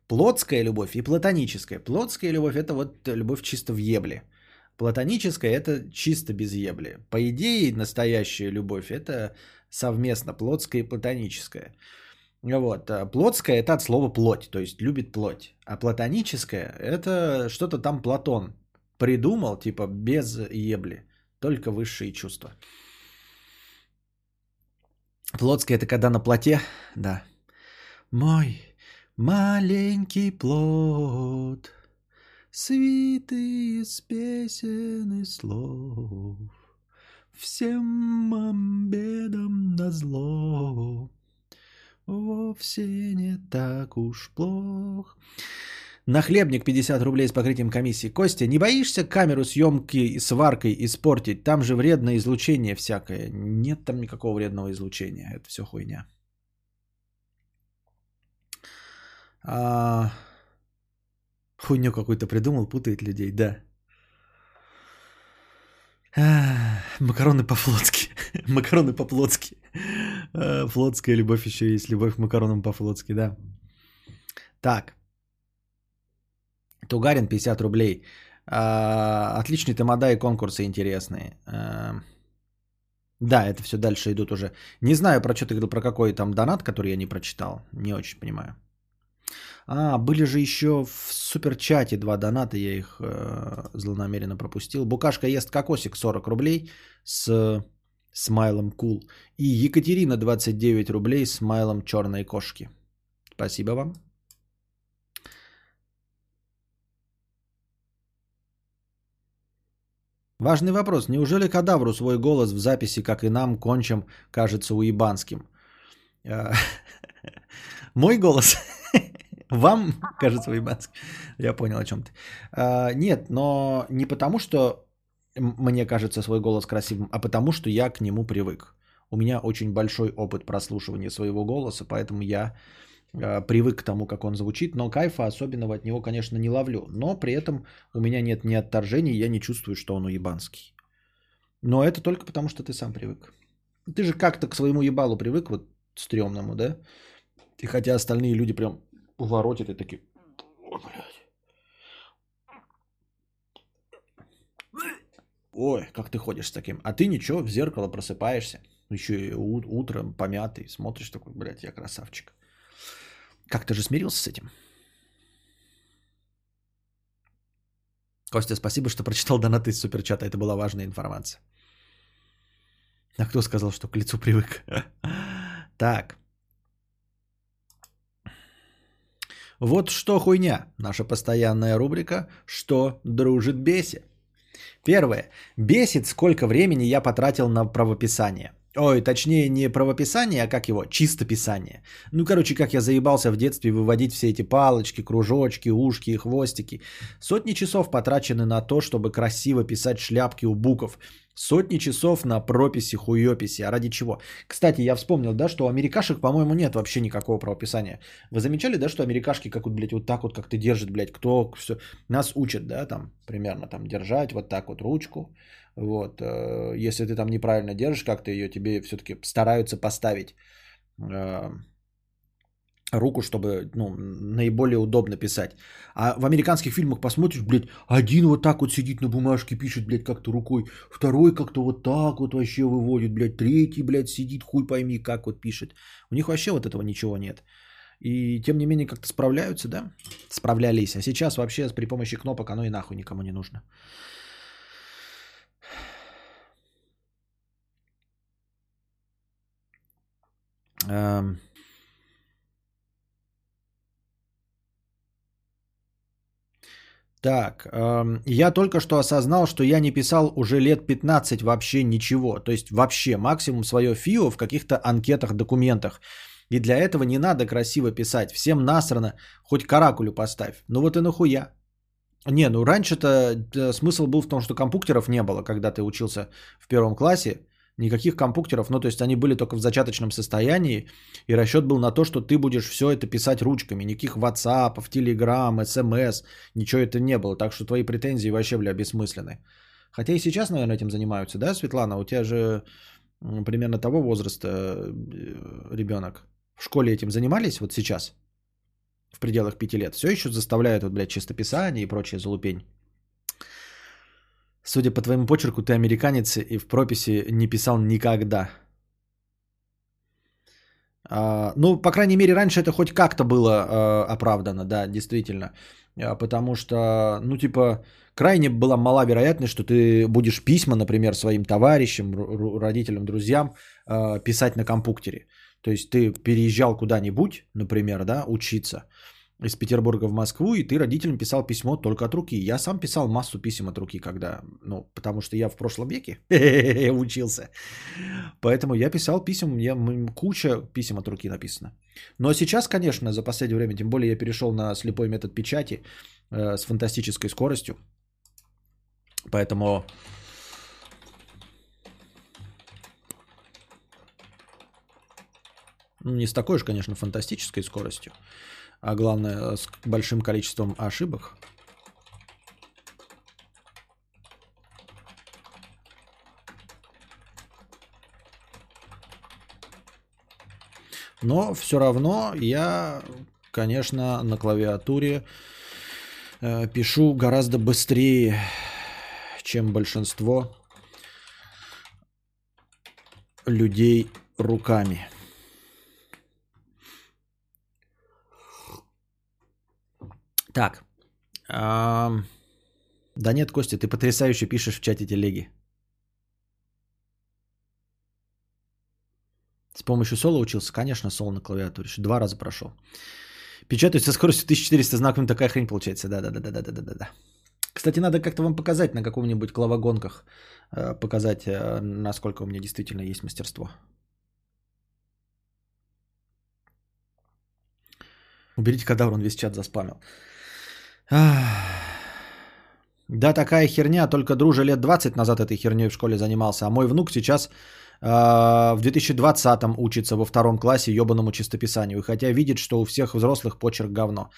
Плотская любовь и платоническая. Плотская любовь это вот любовь чисто в ебле. Платоническая это чисто без ебли. По идее, настоящая любовь это совместно плотская и платоническая. Вот. А плотская это от слова плоть, то есть любит плоть. А платоническая это что-то там Платон придумал, типа без ебли, только высшие чувства. Плотская это когда на плоте, да. Мой маленький плод, свиты из песен и слов всем бедам на зло. Вовсе не так уж плох. Нахлебник 50 рублей с покрытием комиссии. Костя, не боишься камеру съемки с варкой испортить? Там же вредное излучение всякое. Нет там никакого вредного излучения. Это все хуйня. А... Хуйню какую-то придумал, путает людей, да. Макароны по-флотски. Макароны по-флотски. А, флотская любовь еще есть. Любовь к макаронам по-флотски, да. Так. Тугарин 50 рублей. А, отличные тамада и конкурсы интересные. А, да, это все дальше идут уже. Не знаю, про что ты говорил, про какой там донат, который я не прочитал. Не очень понимаю. А, были же еще в суперчате два доната, я их э, злонамеренно пропустил. Букашка ест кокосик 40 рублей с смайлом кул. И Екатерина 29 рублей с смайлом черной кошки. Спасибо вам. Важный вопрос. Неужели кадавру свой голос в записи, как и нам, кончим, кажется уебанским? Э, мой голос Вам кажется уебанский. Я понял о чем ты. А, нет, но не потому, что мне кажется свой голос красивым, а потому, что я к нему привык. У меня очень большой опыт прослушивания своего голоса, поэтому я а, привык к тому, как он звучит, но кайфа особенного от него, конечно, не ловлю. Но при этом у меня нет ни отторжений, я не чувствую, что он уебанский. Но это только потому, что ты сам привык. Ты же как-то к своему ебалу привык, вот стрёмному, да? И хотя остальные люди прям поворотит и такие... Ой, блядь. Ой, как ты ходишь с таким. А ты ничего, в зеркало просыпаешься. Еще и утром помятый. Смотришь такой, блядь, я красавчик. Как ты же смирился с этим? Костя, спасибо, что прочитал донаты из суперчата. Это была важная информация. А кто сказал, что к лицу привык? Так. Вот что хуйня, наша постоянная рубрика «Что дружит бесит?». Первое. Бесит, сколько времени я потратил на правописание. Ой, точнее не правописание, а как его? Чистописание. Ну, короче, как я заебался в детстве выводить все эти палочки, кружочки, ушки и хвостики. Сотни часов потрачены на то, чтобы красиво писать шляпки у букв. Сотни часов на прописи, хуёписи. А ради чего? Кстати, я вспомнил, да, что у америкашек, по-моему, нет вообще никакого правописания. Вы замечали, да, что америкашки как вот, блядь, вот так вот как-то держат, блядь, кто все. Нас учат, да, там, примерно, там, держать вот так вот ручку. Вот. Э, если ты там неправильно держишь как-то ее, тебе все-таки стараются поставить э, руку, чтобы ну, наиболее удобно писать. А в американских фильмах посмотришь, блядь, один вот так вот сидит на бумажке, пишет, блядь, как-то рукой, второй как-то вот так вот вообще выводит, блядь, третий, блядь, сидит, хуй пойми, как вот пишет. У них вообще вот этого ничего нет. И тем не менее как-то справляются, да? Справлялись. А сейчас вообще при помощи кнопок оно и нахуй никому не нужно. Эм. Так, эм, я только что осознал, что я не писал уже лет 15 вообще ничего. То есть вообще максимум свое фио в каких-то анкетах, документах. И для этого не надо красиво писать. Всем насрано, хоть каракулю поставь. Ну вот и нахуя. Не, ну раньше-то э, смысл был в том, что компьютеров не было, когда ты учился в первом классе. Никаких компьютеров, ну то есть они были только в зачаточном состоянии, и расчет был на то, что ты будешь все это писать ручками, никаких WhatsApp, Telegram, SMS, ничего это не было, так что твои претензии вообще были бессмысленны. Хотя и сейчас, наверное, этим занимаются, да, Светлана? У тебя же примерно того возраста э, ребенок. В школе этим занимались вот сейчас, в пределах пяти лет. Все еще заставляют, вот, блядь, чистописание и прочее залупень. Судя по твоему почерку, ты американец и в прописи не писал никогда. А, ну, по крайней мере, раньше это хоть как-то было а, оправдано, да, действительно. А, потому что, ну, типа, крайне была мала вероятность, что ты будешь письма, например, своим товарищам, родителям, друзьям а, писать на компьютере. То есть ты переезжал куда-нибудь, например, да, учиться из Петербурга в Москву, и ты родителям писал письмо только от руки. Я сам писал массу писем от руки, когда, ну, потому что я в прошлом веке учился. Поэтому я писал писем, у меня куча писем от руки написано. Но сейчас, конечно, за последнее время, тем более я перешел на слепой метод печати э, с фантастической скоростью. Поэтому не с такой же, конечно, фантастической скоростью, а главное, с большим количеством ошибок. Но все равно я, конечно, на клавиатуре э, пишу гораздо быстрее, чем большинство людей руками. Так. Да нет, Костя, ты потрясающе пишешь в чате телеги. С помощью соло учился? Конечно, соло на клавиатуре. Два раза прошел. Печатаю со скоростью 1400 знаков, такая хрень получается. Да-да-да-да-да-да-да. Кстати, надо как-то вам показать на каком-нибудь клавогонках, э, показать, э, насколько у меня действительно есть мастерство. Уберите кадавр, он весь чат заспамил. Да, такая херня, только друже лет 20 назад этой херней в школе занимался, а мой внук сейчас э, в 2020 учится во втором классе ебаному чистописанию, хотя видит, что у всех взрослых почерк говно.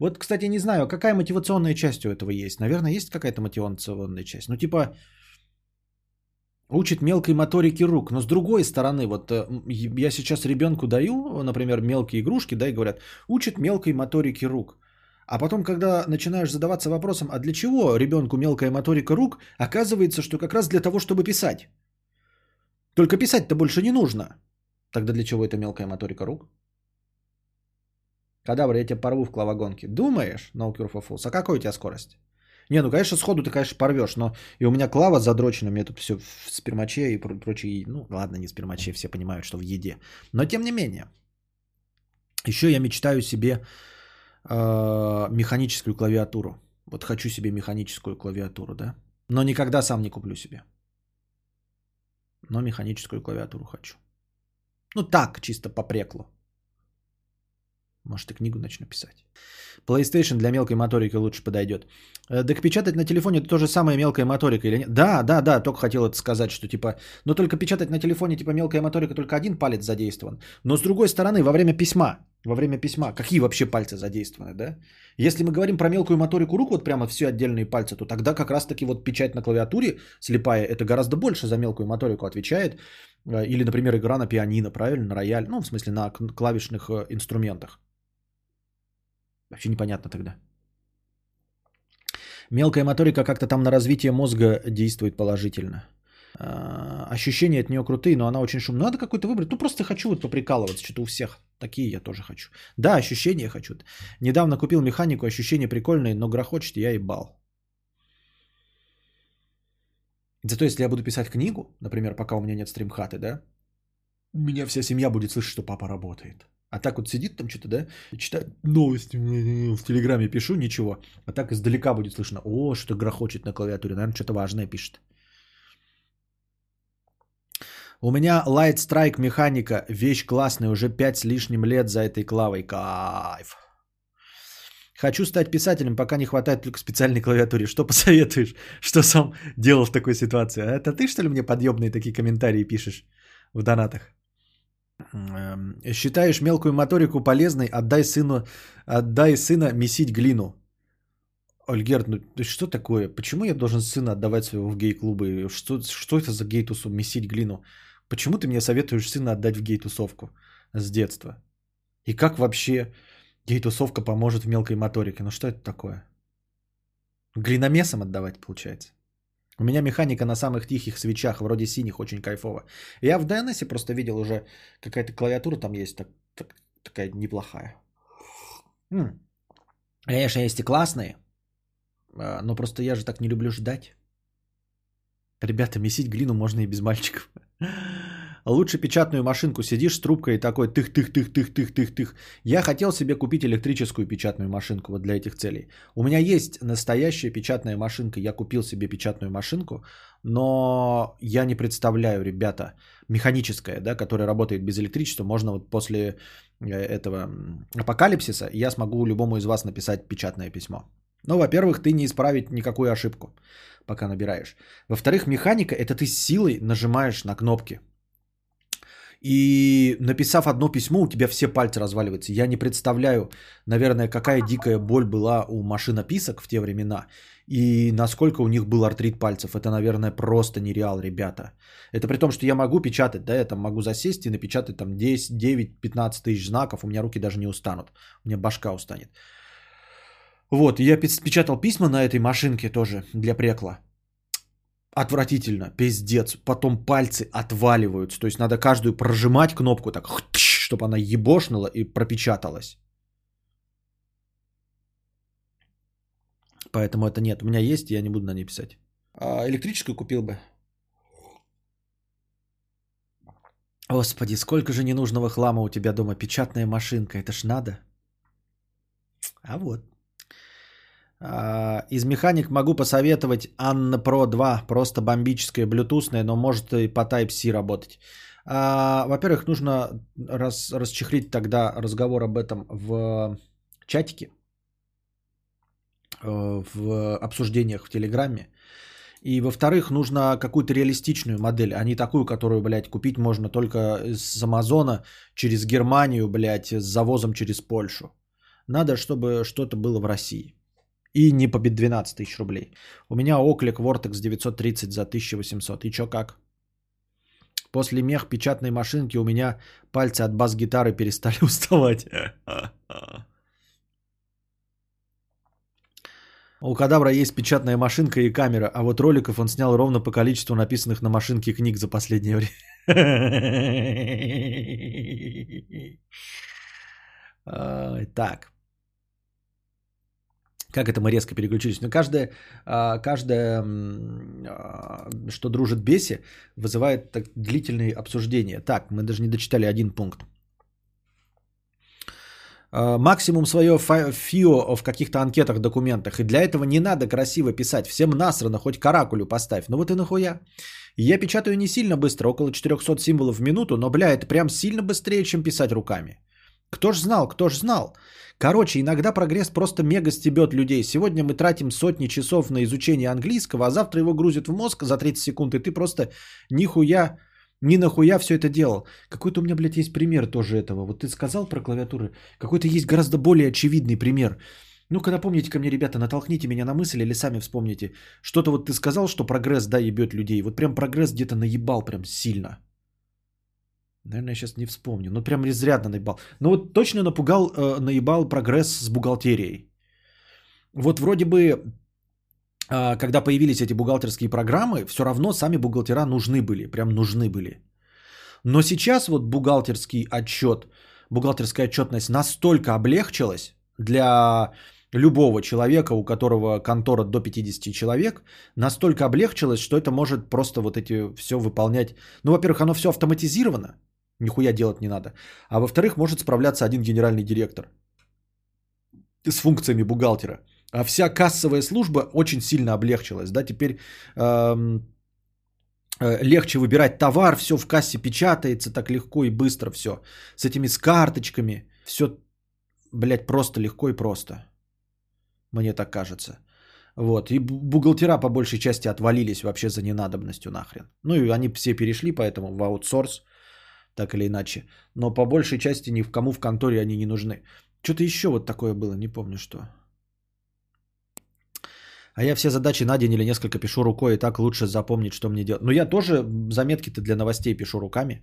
Вот, кстати, не знаю, какая мотивационная часть у этого есть. Наверное, есть какая-то мотивационная часть. Ну, типа, учит мелкой моторике рук. Но с другой стороны, вот э, я сейчас ребенку даю, например, мелкие игрушки, да, и говорят, учит мелкой моторике рук. А потом, когда начинаешь задаваться вопросом, а для чего ребенку мелкая моторика рук, оказывается, что как раз для того, чтобы писать. Только писать-то больше не нужно. Тогда для чего эта мелкая моторика рук? Кадавр, я тебя порву в клавогонке. Думаешь, no cure for fools? А какой у тебя скорость? Не, ну, конечно, сходу ты, конечно, порвешь, но и у меня клава задрочена, у меня тут все в спермаче и про- прочее. Ну, ладно, не спермаче, все понимают, что в еде. Но тем не менее. Еще я мечтаю себе э, механическую клавиатуру. Вот хочу себе механическую клавиатуру, да? Но никогда сам не куплю себе. Но механическую клавиатуру хочу. Ну так, чисто попрекло. Может, и книгу начну писать. PlayStation для мелкой моторики лучше подойдет. Э, Так печатать на телефоне это то же самое мелкая моторика или нет? Да, да, да, только хотел это сказать, что типа, но только печатать на телефоне типа мелкая моторика, только один палец задействован. Но с другой стороны, во время письма, во время письма, какие вообще пальцы задействованы, да? Если мы говорим про мелкую моторику рук, вот прямо все отдельные пальцы, то тогда как раз-таки вот печать на клавиатуре слепая, это гораздо больше за мелкую моторику отвечает. Э, Или, например, игра на пианино, правильно, на рояль, ну, в смысле, на клавишных э, инструментах. Вообще непонятно тогда. Мелкая моторика как-то там на развитие мозга действует положительно. А, Ощущения от нее крутые, но она очень шумная. Надо какой-то выбрать. Ну, просто хочу вот поприкалываться, что-то у всех. Такие я тоже хочу. Да, ощущения хочу. Недавно купил механику, ощущения прикольные, но грохочет, я ебал. Зато если я буду писать книгу, например, пока у меня нет стримхаты, да, меня вся семья будет слышать, что папа работает. А так вот сидит там что-то, да, читает новости, в Телеграме пишу, ничего. А так издалека будет слышно, о, что грохочет на клавиатуре, наверное, что-то важное пишет. У меня Light Strike механика, вещь классная, уже 5 с лишним лет за этой клавой. Кайф. Хочу стать писателем, пока не хватает только специальной клавиатуре. Что посоветуешь? Что сам делал в такой ситуации? А это ты, что ли, мне подъемные такие комментарии пишешь в донатах? Эм, Считаешь мелкую моторику полезной? Отдай сыну, отдай сына месить глину. Ольгерт, ну что такое? Почему я должен сына отдавать своего в гей-клубы? Что, что это за гей-тусу месить глину? Почему ты мне советуешь сына отдать в гей-тусовку с детства? И как вообще гей-тусовка поможет в мелкой моторике? Ну что это такое? Глиномесом отдавать получается? У меня механика на самых тихих свечах, вроде синих, очень кайфово. Я в DNS просто видел уже какая-то клавиатура там есть, так, так, такая неплохая. М. Конечно, есть и классные, а, но просто я же так не люблю ждать. Ребята, месить глину можно и без мальчиков. Лучше печатную машинку. Сидишь с трубкой и такой тых-тых-тых-тых-тых-тых-тых. Я хотел себе купить электрическую печатную машинку вот для этих целей. У меня есть настоящая печатная машинка. Я купил себе печатную машинку, но я не представляю, ребята, механическая, да, которая работает без электричества. Можно вот после э, этого апокалипсиса я смогу любому из вас написать печатное письмо. Ну, во-первых, ты не исправить никакую ошибку, пока набираешь. Во-вторых, механика – это ты силой нажимаешь на кнопки. И написав одно письмо, у тебя все пальцы разваливаются. Я не представляю, наверное, какая дикая боль была у машинописок в те времена. И насколько у них был артрит пальцев. Это, наверное, просто нереал, ребята. Это при том, что я могу печатать, да, я там могу засесть и напечатать там 10, 9, 15 тысяч знаков. У меня руки даже не устанут. У меня башка устанет. Вот, я печатал письма на этой машинке тоже для прекла. Отвратительно, пиздец. Потом пальцы отваливаются. То есть надо каждую прожимать кнопку так, чтобы она ебошнула и пропечаталась. Поэтому это нет. У меня есть, я не буду на ней писать. А электрическую купил бы. Господи, сколько же ненужного хлама у тебя дома. Печатная машинка, это ж надо. А вот. А, из механик могу посоветовать Anna Pro 2, просто бомбическая, блютусная, но может и по Type-C работать. А, во-первых, нужно раз, расчехлить тогда разговор об этом в чатике, э, в обсуждениях в Телеграме. И во-вторых, нужно какую-то реалистичную модель, а не такую, которую, блядь, купить можно только с Амазона через Германию, блядь, с завозом через Польшу. Надо, чтобы что-то было в России. И не по 12 тысяч рублей. У меня Оклик Vortex 930 за 1800. И чё как? После мех печатной машинки у меня пальцы от бас-гитары перестали уставать. У Кадабра есть печатная машинка и камера, а вот роликов он снял ровно по количеству написанных на машинке книг за последнее время. Так. Как это мы резко переключились? Но каждое, а, каждое а, что дружит беси, вызывает так длительные обсуждения. Так, мы даже не дочитали один пункт. А, максимум свое фио в каких-то анкетах, документах. И для этого не надо красиво писать. Всем насрано, хоть каракулю поставь. Ну вот и нахуя. Я печатаю не сильно быстро, около 400 символов в минуту, но, бля, это прям сильно быстрее, чем писать руками. Кто ж знал, кто ж знал. Короче, иногда прогресс просто мега стебет людей. Сегодня мы тратим сотни часов на изучение английского, а завтра его грузят в мозг за 30 секунд, и ты просто нихуя, ни нахуя все это делал. Какой-то у меня, блядь, есть пример тоже этого. Вот ты сказал про клавиатуры. Какой-то есть гораздо более очевидный пример. Ну-ка напомните ко мне, ребята, натолкните меня на мысль или сами вспомните. Что-то вот ты сказал, что прогресс, да, ебет людей. Вот прям прогресс где-то наебал прям сильно. Наверное, я сейчас не вспомню. Ну, прям изрядно наебал. Ну, вот точно напугал, э, наебал прогресс с бухгалтерией. Вот вроде бы, э, когда появились эти бухгалтерские программы, все равно сами бухгалтера нужны были. Прям нужны были. Но сейчас вот бухгалтерский отчет, бухгалтерская отчетность настолько облегчилась для любого человека, у которого контора до 50 человек, настолько облегчилось, что это может просто вот эти все выполнять. Ну, во-первых, оно все автоматизировано. Нихуя делать не надо. А во-вторых, может справляться один генеральный директор с функциями бухгалтера. А вся кассовая служба очень сильно облегчилась. Да? Теперь эм, э, легче выбирать товар, все в кассе печатается так легко и быстро все. С этими с карточками. Все, блядь, просто легко и просто. Мне так кажется. Вот. И бу- бухгалтера по большей части отвалились вообще за ненадобностью нахрен. Ну и они все перешли поэтому в аутсорс, так или иначе. Но по большей части ни в кому в конторе они не нужны. Что-то еще вот такое было, не помню что. А я все задачи на день или несколько пишу рукой, и так лучше запомнить, что мне делать. Ну, я тоже заметки-то для новостей пишу руками.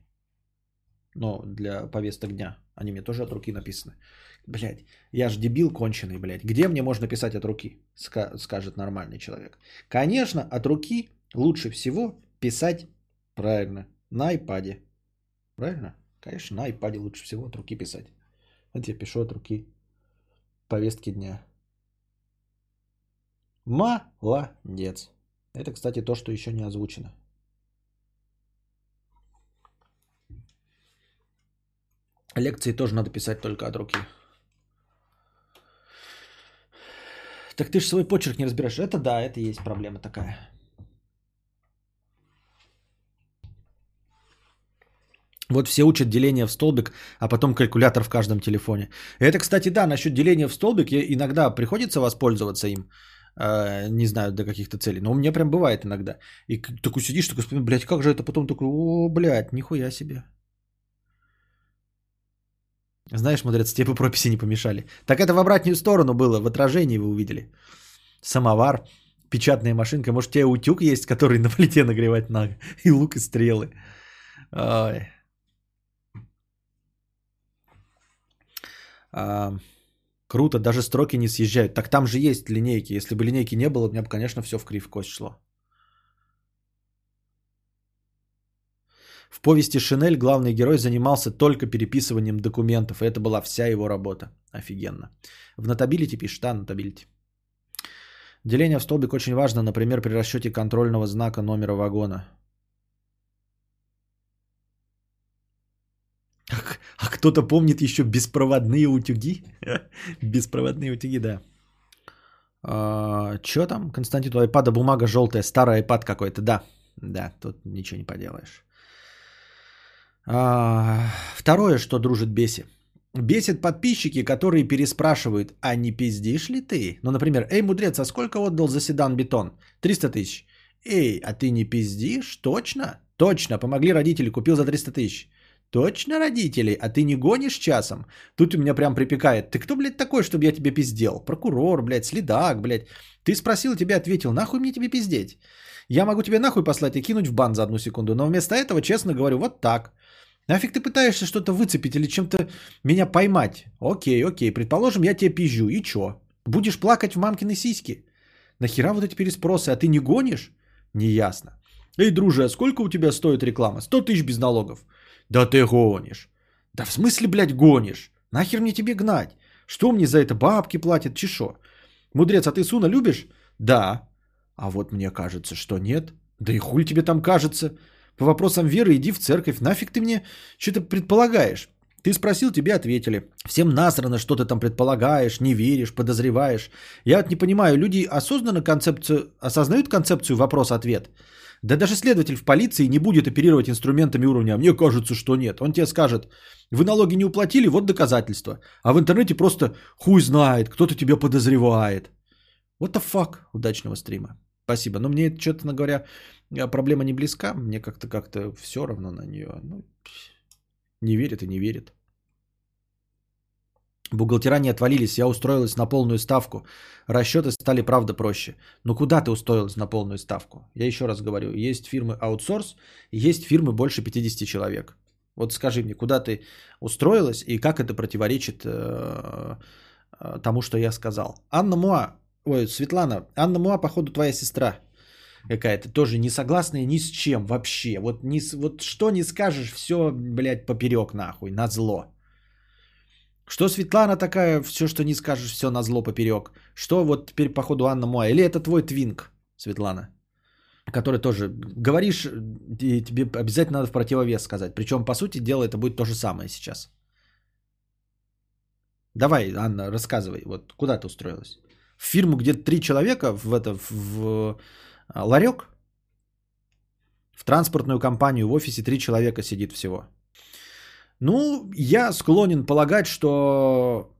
Но для повесток дня. Они мне тоже от руки написаны. Блять, я же дебил конченый, блядь. Где мне можно писать от руки? Ска- скажет нормальный человек. Конечно, от руки лучше всего писать правильно на айпаде. Правильно? Конечно, на айпаде лучше всего от руки писать. Вот я пишу от руки повестки дня. Молодец. Это, кстати, то, что еще не озвучено. Лекции тоже надо писать только от руки. Так ты же свой почерк не разбираешь. Это да, это есть проблема такая. Вот все учат деление в столбик, а потом калькулятор в каждом телефоне. Это, кстати, да, насчет деления в столбик, иногда приходится воспользоваться им, э, не знаю, до каких-то целей, но у меня прям бывает иногда. И такой сидишь, такой, вспоминаешь, блядь, как же это потом такой, о, блядь, нихуя себе. Знаешь, мудрец, тебе бы прописи не помешали. Так это в обратную сторону было, в отражении вы увидели. Самовар, печатная машинка. Может, у тебя утюг есть, который на плите нагревать надо? И лук, и стрелы. Ой. А, круто, даже строки не съезжают. Так там же есть линейки. Если бы линейки не было, у меня бы, конечно, все в крив кость шло. В повести «Шинель» главный герой занимался только переписыванием документов, и это была вся его работа. Офигенно. В нотабилити пишет, да, нотабилити. Деление в столбик очень важно, например, при расчете контрольного знака номера вагона. Кто-то помнит еще беспроводные утюги? Беспроводные утюги, да. А, Че там, Константин, у айпада бумага желтая, старый айпад какой-то, да. Да, тут ничего не поделаешь. А, второе, что дружит беси. Бесит подписчики, которые переспрашивают, а не пиздишь ли ты? Ну, например, эй, мудрец, а сколько отдал за седан бетон? 300 тысяч. Эй, а ты не пиздишь? Точно? Точно, помогли родители, купил за 300 тысяч. Точно, родители? А ты не гонишь часом? Тут у меня прям припекает. Ты кто, блядь, такой, чтобы я тебе пиздел? Прокурор, блядь, следак, блядь. Ты спросил, тебе ответил. Нахуй мне тебе пиздеть? Я могу тебе нахуй послать и кинуть в бан за одну секунду. Но вместо этого, честно говорю, вот так. Нафиг ты пытаешься что-то выцепить или чем-то меня поймать? Окей, окей, предположим, я тебе пизжу. И чё? Будешь плакать в мамкины сиськи? Нахера вот эти переспросы? А ты не гонишь? Неясно. Эй, друже, а сколько у тебя стоит реклама? 100 тысяч без налогов. Да ты гонишь. Да в смысле, блядь, гонишь? Нахер мне тебе гнать? Что мне за это бабки платят, чешо? Мудрец, а ты Суна любишь? Да. А вот мне кажется, что нет. Да и хуй тебе там кажется. По вопросам веры иди в церковь. Нафиг ты мне что-то предполагаешь? Ты спросил, тебе ответили. Всем насрано, что ты там предполагаешь, не веришь, подозреваешь. Я вот не понимаю, люди осознанно концепцию, осознают концепцию вопрос-ответ? Да даже следователь в полиции не будет оперировать инструментами уровня. «А Мне кажется, что нет. Он тебе скажет, вы налоги не уплатили, вот доказательства. А в интернете просто хуй знает, кто-то тебя подозревает. What the fuck? Удачного стрима. Спасибо. Но мне, честно говоря, проблема не близка. Мне как-то как-то все равно на нее. Ну, не верит и не верит. Бухгалтера не отвалились, я устроилась на полную ставку. Расчеты стали, правда, проще. Но куда ты устроилась на полную ставку? Я еще раз говорю, есть фирмы аутсорс, есть фирмы больше 50 человек. Вот скажи мне, куда ты устроилась и как это противоречит э, э, тому, что я сказал. Анна Муа, ой, Светлана, Анна Муа, походу, твоя сестра какая-то, тоже не согласная ни с чем вообще. Вот, ни, вот что не скажешь, все, блядь, поперек нахуй, на зло. Что Светлана такая, все, что не скажешь, все на зло поперек. Что вот теперь, походу, Анна Муа. Или это твой твинк, Светлана? который тоже говоришь, и тебе обязательно надо в противовес сказать. Причем, по сути дела, это будет то же самое сейчас. Давай, Анна, рассказывай, вот куда ты устроилась? В фирму, где три человека, в, это, в а, ларек? В транспортную компанию в офисе три человека сидит всего. Ну, я склонен полагать, что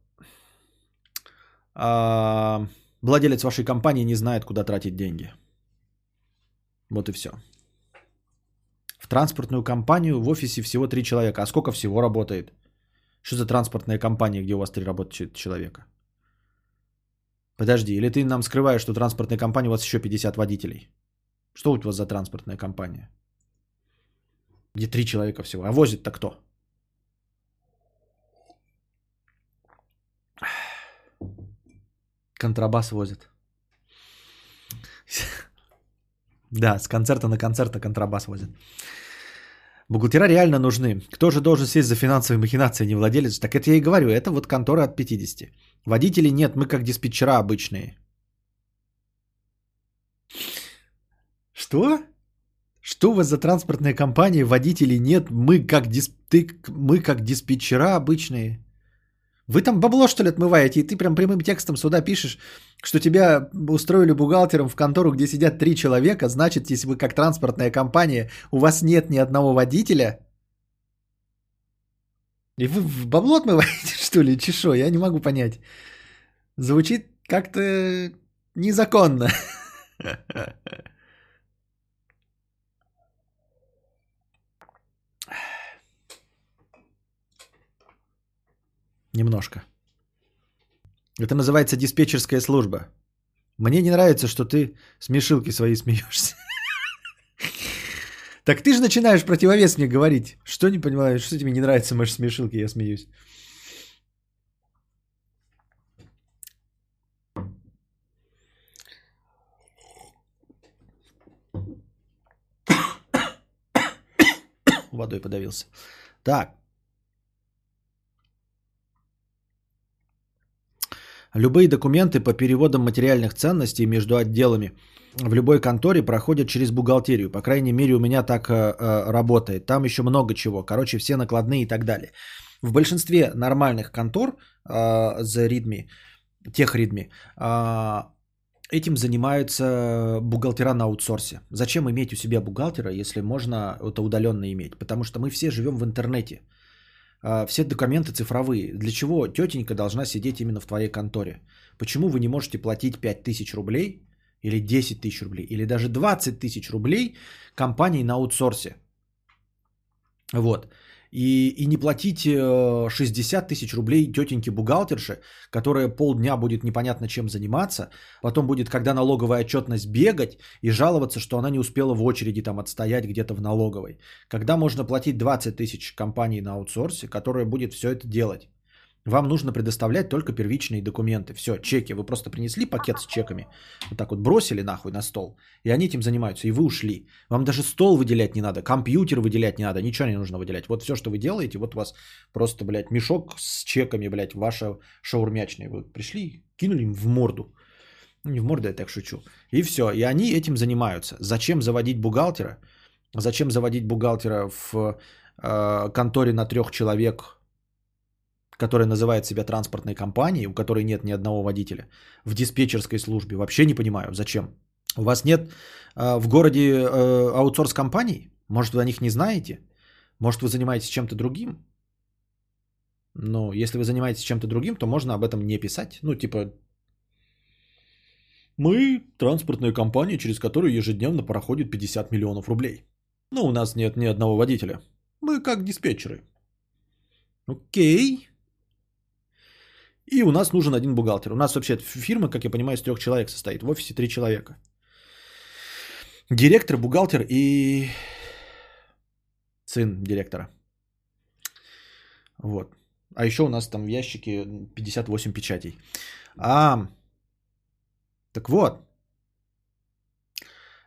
а, владелец вашей компании не знает, куда тратить деньги. Вот и все. В транспортную компанию в офисе всего три человека. А сколько всего работает? Что за транспортная компания, где у вас три работающих человека? Подожди, или ты нам скрываешь, что транспортная компания у вас еще 50 водителей? Что у вас за транспортная компания? Где три человека всего. А возит-то кто? Контрабас возит. Да, с концерта на концерт контрабас возят. Бухгалтера реально нужны. Кто же должен сесть за финансовые махинации, не владелец? Так это я и говорю, это вот контора от 50. Водителей нет, мы как диспетчера обычные. Что? Что у вас за транспортная компания? Водителей нет, мы как, дисп... ты... мы как диспетчера обычные. Вы там бабло, что ли, отмываете, и ты прям прямым текстом сюда пишешь, что тебя устроили бухгалтером в контору, где сидят три человека, значит, если вы как транспортная компания, у вас нет ни одного водителя, и вы в бабло отмываете, что ли, чешо, я не могу понять. Звучит как-то незаконно. Немножко. Это называется диспетчерская служба. Мне не нравится, что ты смешилки свои смеешься. Так ты же начинаешь противовес мне говорить. Что не понимаешь, что тебе не нравится мои смешилки, я смеюсь. Водой подавился. Так, Любые документы по переводам материальных ценностей между отделами в любой конторе проходят через бухгалтерию. По крайней мере, у меня так э, э, работает. Там еще много чего. Короче, все накладные и так далее. В большинстве нормальных контор э, за ритми, тех ритми, э, этим занимаются бухгалтера на аутсорсе. Зачем иметь у себя бухгалтера, если можно это удаленно иметь? Потому что мы все живем в интернете. А, все документы цифровые. Для чего тетенька должна сидеть именно в твоей конторе? Почему вы не можете платить 5 тысяч рублей или 10 тысяч рублей или даже 20 тысяч рублей компании на аутсорсе? Вот и, и не платить 60 э, тысяч рублей тетеньке бухгалтерше, которая полдня будет непонятно чем заниматься, потом будет, когда налоговая отчетность, бегать и жаловаться, что она не успела в очереди там отстоять где-то в налоговой. Когда можно платить 20 тысяч компании на аутсорсе, которая будет все это делать. Вам нужно предоставлять только первичные документы. Все, чеки. Вы просто принесли пакет с чеками, вот так вот бросили нахуй на стол, и они этим занимаются, и вы ушли. Вам даже стол выделять не надо, компьютер выделять не надо, ничего не нужно выделять. Вот все, что вы делаете, вот у вас просто, блядь, мешок с чеками, блядь, ваша шаурмячная. Вы пришли, кинули им в морду. Ну, не в морду, я так шучу. И все. И они этим занимаются. Зачем заводить бухгалтера? Зачем заводить бухгалтера в э, конторе на трех человек которая называет себя транспортной компанией, у которой нет ни одного водителя, в диспетчерской службе. Вообще не понимаю, зачем. У вас нет э, в городе э, аутсорс компаний? Может, вы о них не знаете? Может, вы занимаетесь чем-то другим? Но если вы занимаетесь чем-то другим, то можно об этом не писать. Ну, типа, мы транспортная компания, через которую ежедневно проходит 50 миллионов рублей. Но у нас нет ни одного водителя. Мы как диспетчеры. Окей. И у нас нужен один бухгалтер. У нас вообще фирма, как я понимаю, из трех человек состоит. В офисе три человека. Директор, бухгалтер и сын директора. Вот. А еще у нас там в ящике 58 печатей. А, так вот,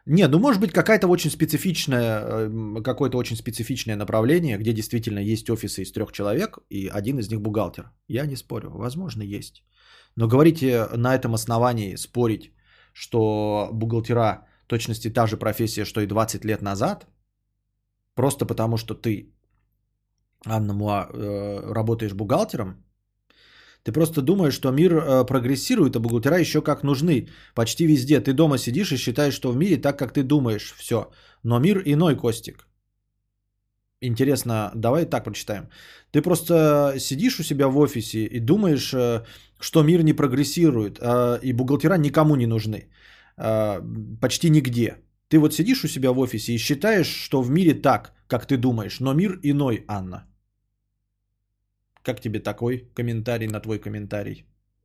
не, ну может быть какая-то очень специфичная, э, какое-то очень специфичное направление, где действительно есть офисы из трех человек, и один из них бухгалтер. Я не спорю, возможно есть. Но говорите на этом основании спорить, что бухгалтера точности та же профессия, что и 20 лет назад, просто потому что ты, Анна Муа, э, работаешь бухгалтером, ты просто думаешь, что мир э, прогрессирует, а бухгалтера еще как нужны. Почти везде. Ты дома сидишь и считаешь, что в мире так, как ты думаешь. Все. Но мир иной, Костик. Интересно, давай так прочитаем. Ты просто сидишь у себя в офисе и думаешь, э, что мир не прогрессирует, э, и бухгалтера никому не нужны. Э, почти нигде. Ты вот сидишь у себя в офисе и считаешь, что в мире так, как ты думаешь, но мир иной, Анна. Как тебе такой комментарий на твой комментарий?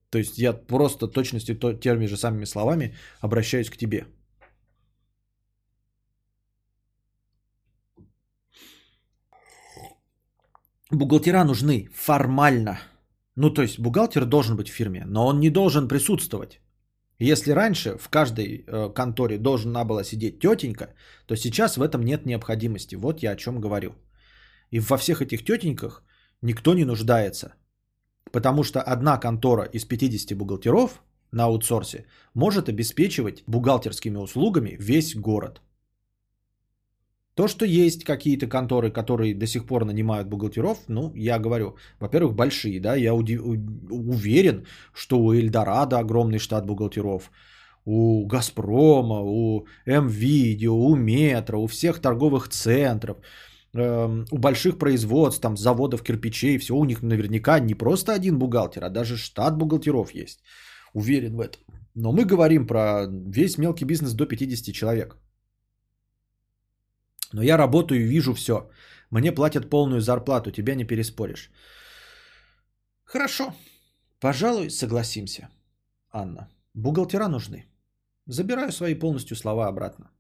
То есть я просто точностью то, теми же самыми словами обращаюсь к тебе. Бухгалтера нужны формально. Ну, то есть бухгалтер должен быть в фирме, но он не должен присутствовать. Если раньше в каждой э, конторе должна была сидеть тетенька, то сейчас в этом нет необходимости. Вот я о чем говорю. И во всех этих тетеньках никто не нуждается. Потому что одна контора из 50 бухгалтеров на аутсорсе может обеспечивать бухгалтерскими услугами весь город. То, что есть какие-то конторы, которые до сих пор нанимают бухгалтеров, ну, я говорю, во-первых, большие, да, я уверен, что у Эльдорадо огромный штат бухгалтеров, у Газпрома, у МВидео, у Метро, у всех торговых центров, у больших производств, там, заводов кирпичей, все, у них наверняка не просто один бухгалтер, а даже штат бухгалтеров есть. Уверен в этом. Но мы говорим про весь мелкий бизнес до 50 человек. Но я работаю и вижу все. Мне платят полную зарплату, тебя не переспоришь. Хорошо. Пожалуй, согласимся, Анна. Бухгалтера нужны. Забираю свои полностью слова обратно.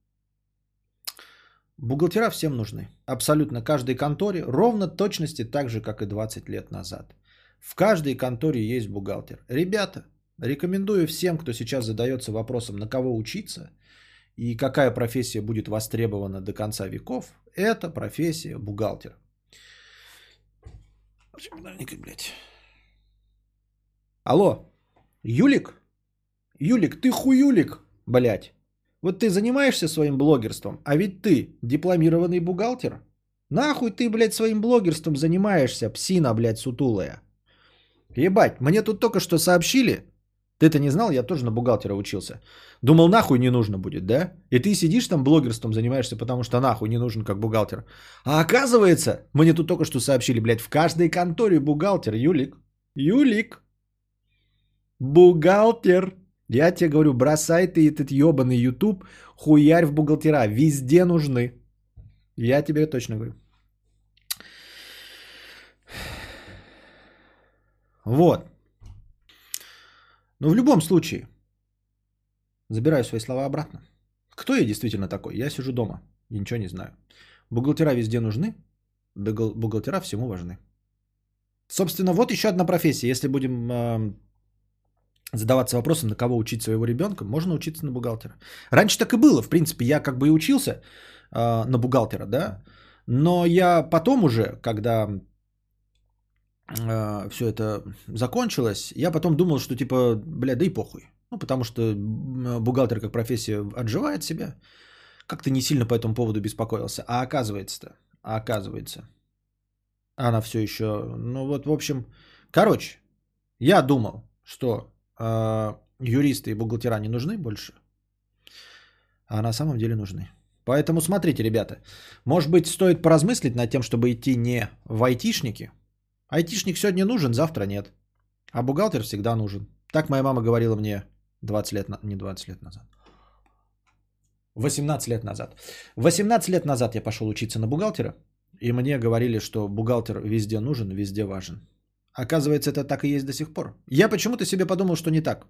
Бухгалтера всем нужны. Абсолютно каждой конторе, ровно точности так же, как и 20 лет назад. В каждой конторе есть бухгалтер. Ребята, рекомендую всем, кто сейчас задается вопросом, на кого учиться – и какая профессия будет востребована до конца веков, это профессия бухгалтера. блядь? Алло, Юлик? Юлик, ты хуюлик, блядь. Вот ты занимаешься своим блогерством, а ведь ты дипломированный бухгалтер. Нахуй ты, блядь, своим блогерством занимаешься, псина, блядь, сутулая. Ебать, мне тут только что сообщили, ты-то не знал, я тоже на бухгалтера учился. Думал, нахуй не нужно будет, да? И ты сидишь там блогерством занимаешься, потому что нахуй не нужен как бухгалтер. А оказывается, мне тут только что сообщили, блядь, в каждой конторе бухгалтер, Юлик. Юлик. Бухгалтер. Я тебе говорю, бросай ты этот ебаный YouTube, хуярь в бухгалтера. Везде нужны. Я тебе точно говорю. Вот. Но в любом случае, забираю свои слова обратно. Кто я действительно такой? Я сижу дома и ничего не знаю. Бухгалтера везде нужны, бухгалтера всему важны. Собственно, вот еще одна профессия. Если будем э, задаваться вопросом, на кого учить своего ребенка, можно учиться на бухгалтера. Раньше так и было. В принципе, я как бы и учился э, на бухгалтера, да. Но я потом уже, когда э, все это закончилось, я потом думал, что типа, бля, да и похуй. Ну, потому что бухгалтер как профессия отживает себя. Как-то не сильно по этому поводу беспокоился. А оказывается-то, а оказывается, она все еще, ну вот, в общем, короче, я думал, что юристы и бухгалтера не нужны больше, а на самом деле нужны. Поэтому смотрите, ребята, может быть, стоит поразмыслить над тем, чтобы идти не в айтишники, Айтишник сегодня нужен, завтра нет. А бухгалтер всегда нужен. Так моя мама говорила мне 20 лет, не 20 лет назад. 18 лет назад. 18 лет назад я пошел учиться на бухгалтера, и мне говорили, что бухгалтер везде нужен, везде важен. Оказывается, это так и есть до сих пор. Я почему-то себе подумал, что не так.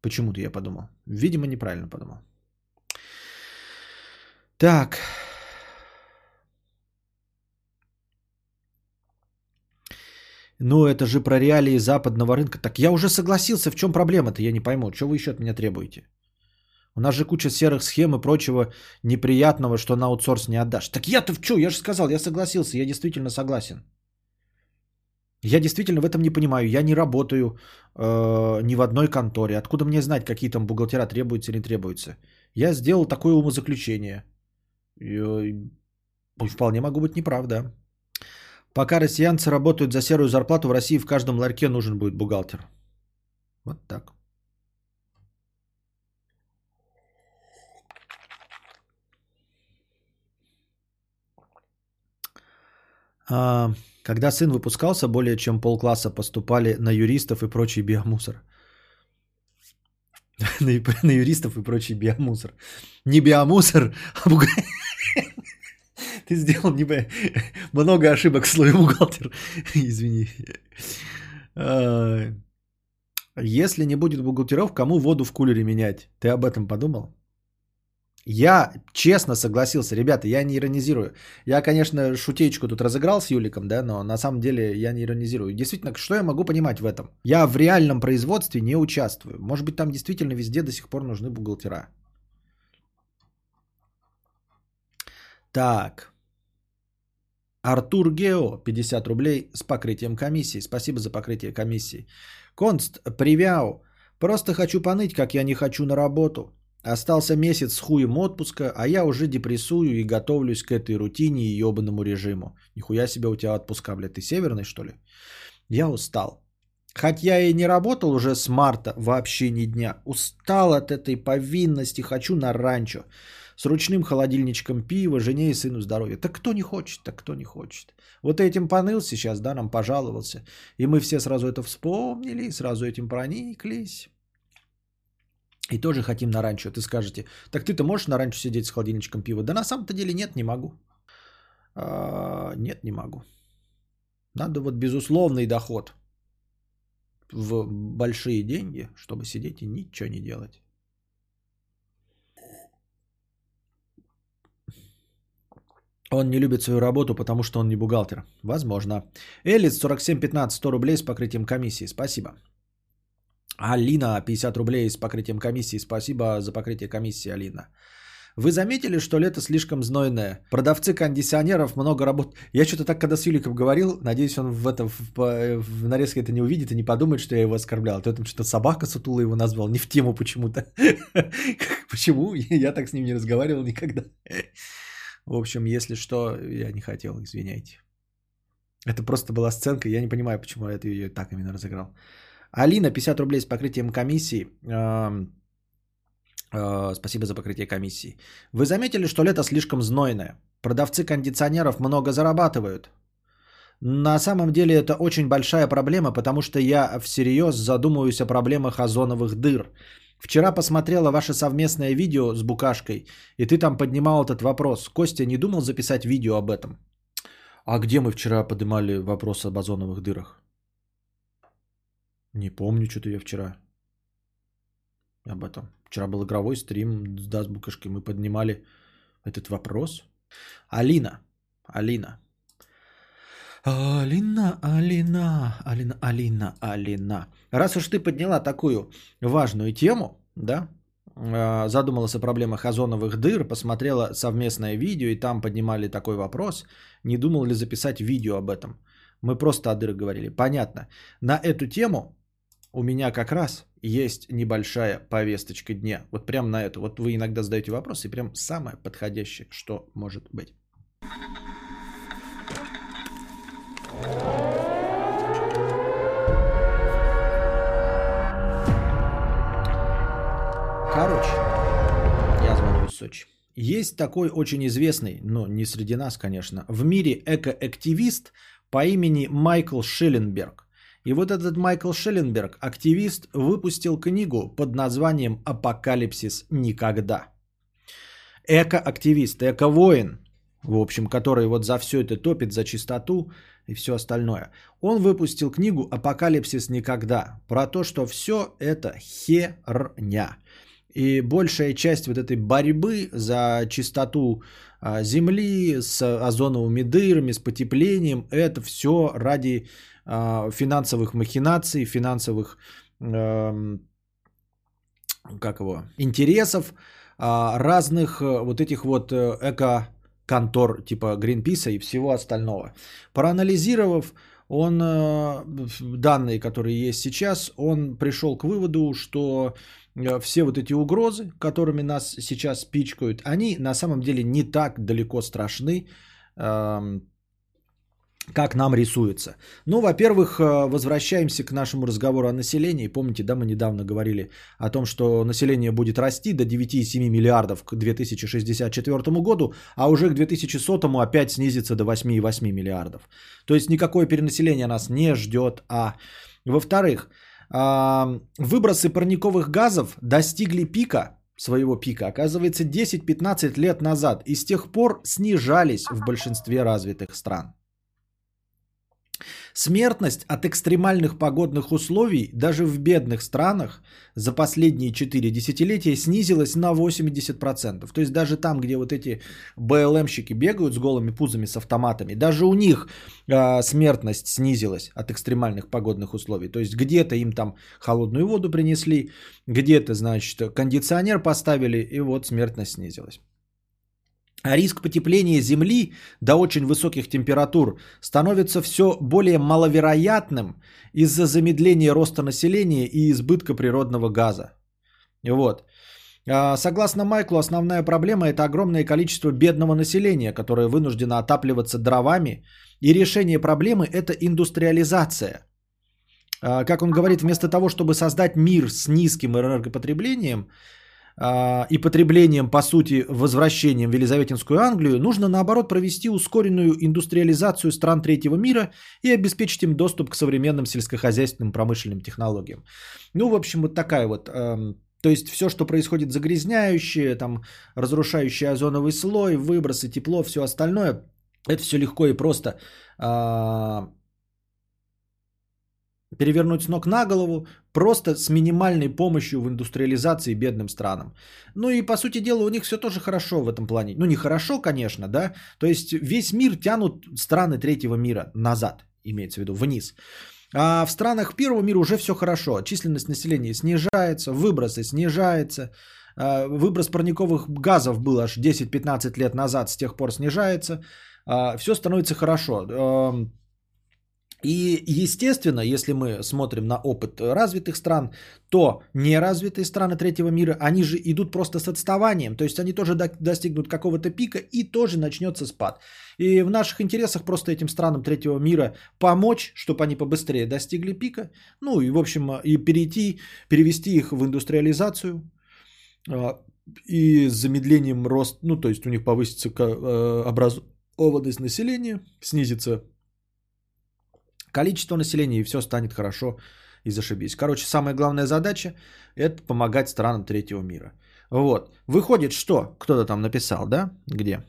Почему-то я подумал. Видимо, неправильно подумал. Так. Ну, это же про реалии западного рынка. Так я уже согласился, в чем проблема-то, я не пойму. Что вы еще от меня требуете? У нас же куча серых схем и прочего неприятного, что на аутсорс не отдашь. Так я-то в что? Я же сказал, я согласился, я действительно согласен. Я действительно в этом не понимаю. Я не работаю э, ни в одной конторе. Откуда мне знать, какие там бухгалтера требуются или не требуются? Я сделал такое умозаключение. И, э, вполне могу быть неправ, да. Пока россиянцы работают за серую зарплату, в России в каждом ларьке нужен будет бухгалтер. Вот так. А, когда сын выпускался, более чем полкласса поступали на юристов и прочий биомусор. на, юристов и прочий биомусор. Не биомусор, а. Ты сделал не много ошибок в слове бухгалтер. Извини. А, если не будет бухгалтеров, кому воду в кулере менять? Ты об этом подумал? Я честно согласился, ребята, я не иронизирую. Я, конечно, шутечку тут разыграл с Юликом, да, но на самом деле я не иронизирую. Действительно, что я могу понимать в этом? Я в реальном производстве не участвую. Может быть, там действительно везде до сих пор нужны бухгалтера. Так. Артур Гео, 50 рублей с покрытием комиссии. Спасибо за покрытие комиссии. Конст, привяу. Просто хочу поныть, как я не хочу на работу. Остался месяц с хуем отпуска, а я уже депрессую и готовлюсь к этой рутине и ебаному режиму. Нихуя себе у тебя отпуска, блядь. Ты северный, что ли? Я устал. Хоть я и не работал уже с марта вообще ни дня. Устал от этой повинности, хочу на ранчо. С ручным холодильничком пива, жене и сыну здоровья. Так кто не хочет, так кто не хочет. Вот этим поныл сейчас, да, нам пожаловался. И мы все сразу это вспомнили, сразу этим прониклись. И тоже хотим на ранчо. Ты скажете, так ты-то можешь на ранчо сидеть с холодильничком пива? Да на самом-то деле нет, не могу. А, нет, не могу. Надо вот безусловный доход в большие деньги, чтобы сидеть и ничего не делать. Он не любит свою работу, потому что он не бухгалтер. Возможно. Элис 4715 100 рублей с покрытием комиссии. Спасибо. Алина, 50 рублей с покрытием комиссии. Спасибо за покрытие комиссии, Алина. Вы заметили, что лето слишком знойное? Продавцы кондиционеров много работают. Я что-то так, когда с Юликом говорил, надеюсь, он в, этом, в, в нарезке это не увидит и не подумает, что я его оскорблял. То там что-то собака сутула его назвал, не в тему почему-то. Почему? Я так с ним не разговаривал никогда. В общем, если что, я не хотел, извиняйте. Это просто была сценка, я не понимаю, почему я ее так именно разыграл. Алина, 50 рублей с покрытием комиссии. Спасибо за покрытие комиссии. Вы заметили, что лето слишком знойное? Продавцы кондиционеров много зарабатывают. На самом деле это очень большая проблема, потому что я всерьез задумываюсь о проблемах озоновых дыр. Вчера посмотрела ваше совместное видео с Букашкой, и ты там поднимал этот вопрос. Костя не думал записать видео об этом? А где мы вчера поднимали вопрос об озоновых дырах? Не помню, что-то я вчера об этом. Вчера был игровой стрим с Дасбукашкой. Мы поднимали этот вопрос. Алина. Алина. Алина, Алина, Алина, Алина, Алина. Раз уж ты подняла такую важную тему, да, а, задумалась о проблемах озоновых дыр, посмотрела совместное видео и там поднимали такой вопрос, не думал ли записать видео об этом. Мы просто о дырах говорили. Понятно. На эту тему у меня как раз есть небольшая повесточка дня. Вот прям на эту. Вот вы иногда задаете вопросы, и прям самое подходящее, что может быть. Короче, я звоню из Сочи. Есть такой очень известный, но не среди нас, конечно, в мире экоактивист по имени Майкл Шелленберг. И вот этот Майкл Шелленберг, активист, выпустил книгу под названием «Апокалипсис никогда». Эко-активист, эко-воин, в общем, который вот за все это топит, за чистоту и все остальное. Он выпустил книгу «Апокалипсис никогда» про то, что все это херня. И большая часть вот этой борьбы за чистоту а, Земли с озоновыми дырами, с потеплением, это все ради финансовых махинаций, финансовых эм, как его, интересов а, разных э, вот этих вот э, эко-контор типа Гринписа и всего остального. Проанализировав он, э, данные, которые есть сейчас, он пришел к выводу, что все вот эти угрозы, которыми нас сейчас пичкают, они на самом деле не так далеко страшны, эм, как нам рисуется. Ну, во-первых, э, возвращаемся к нашему разговору о населении. Помните, да, мы недавно говорили о том, что население будет расти до 9,7 миллиардов к 2064 году, а уже к 2100 опять снизится до 8,8 миллиардов. То есть никакое перенаселение нас не ждет. А во-вторых, а, выбросы парниковых газов достигли пика, своего пика, оказывается, 10-15 лет назад и с тех пор снижались в большинстве развитых стран. Смертность от экстремальных погодных условий даже в бедных странах за последние 4 десятилетия снизилась на 80%. То есть даже там, где вот эти БЛМщики бегают с голыми пузами, с автоматами, даже у них э, смертность снизилась от экстремальных погодных условий. То есть где-то им там холодную воду принесли, где-то, значит, кондиционер поставили, и вот смертность снизилась. А риск потепления Земли до очень высоких температур становится все более маловероятным из-за замедления роста населения и избытка природного газа. Вот. А, согласно Майклу, основная проблема – это огромное количество бедного населения, которое вынуждено отапливаться дровами, и решение проблемы – это индустриализация. А, как он говорит, вместо того, чтобы создать мир с низким энергопотреблением, а, и потреблением, по сути, возвращением в Елизаветинскую Англию, нужно, наоборот, провести ускоренную индустриализацию стран третьего мира и обеспечить им доступ к современным сельскохозяйственным промышленным технологиям. Ну, в общем, вот такая вот... Эм, то есть все, что происходит загрязняющее, там, разрушающее озоновый слой, выбросы, тепло, все остальное, это все легко и просто а, перевернуть с ног на голову просто с минимальной помощью в индустриализации бедным странам. Ну и по сути дела у них все тоже хорошо в этом плане. Ну не хорошо, конечно, да. То есть весь мир тянут страны третьего мира назад, имеется в виду, вниз. А в странах первого мира уже все хорошо. Численность населения снижается, выбросы снижаются. А, выброс парниковых газов был аж 10-15 лет назад, с тех пор снижается. А, все становится хорошо и, естественно, если мы смотрим на опыт развитых стран, то неразвитые страны третьего мира, они же идут просто с отставанием. То есть они тоже достигнут какого-то пика и тоже начнется спад. И в наших интересах просто этим странам третьего мира помочь, чтобы они побыстрее достигли пика. Ну и, в общем, и перейти, перевести их в индустриализацию а, и с замедлением рост, ну то есть у них повысится э, образованность населения, снизится количество населения, и все станет хорошо и зашибись. Короче, самая главная задача – это помогать странам третьего мира. Вот. Выходит, что? Кто-то там написал, да? Где?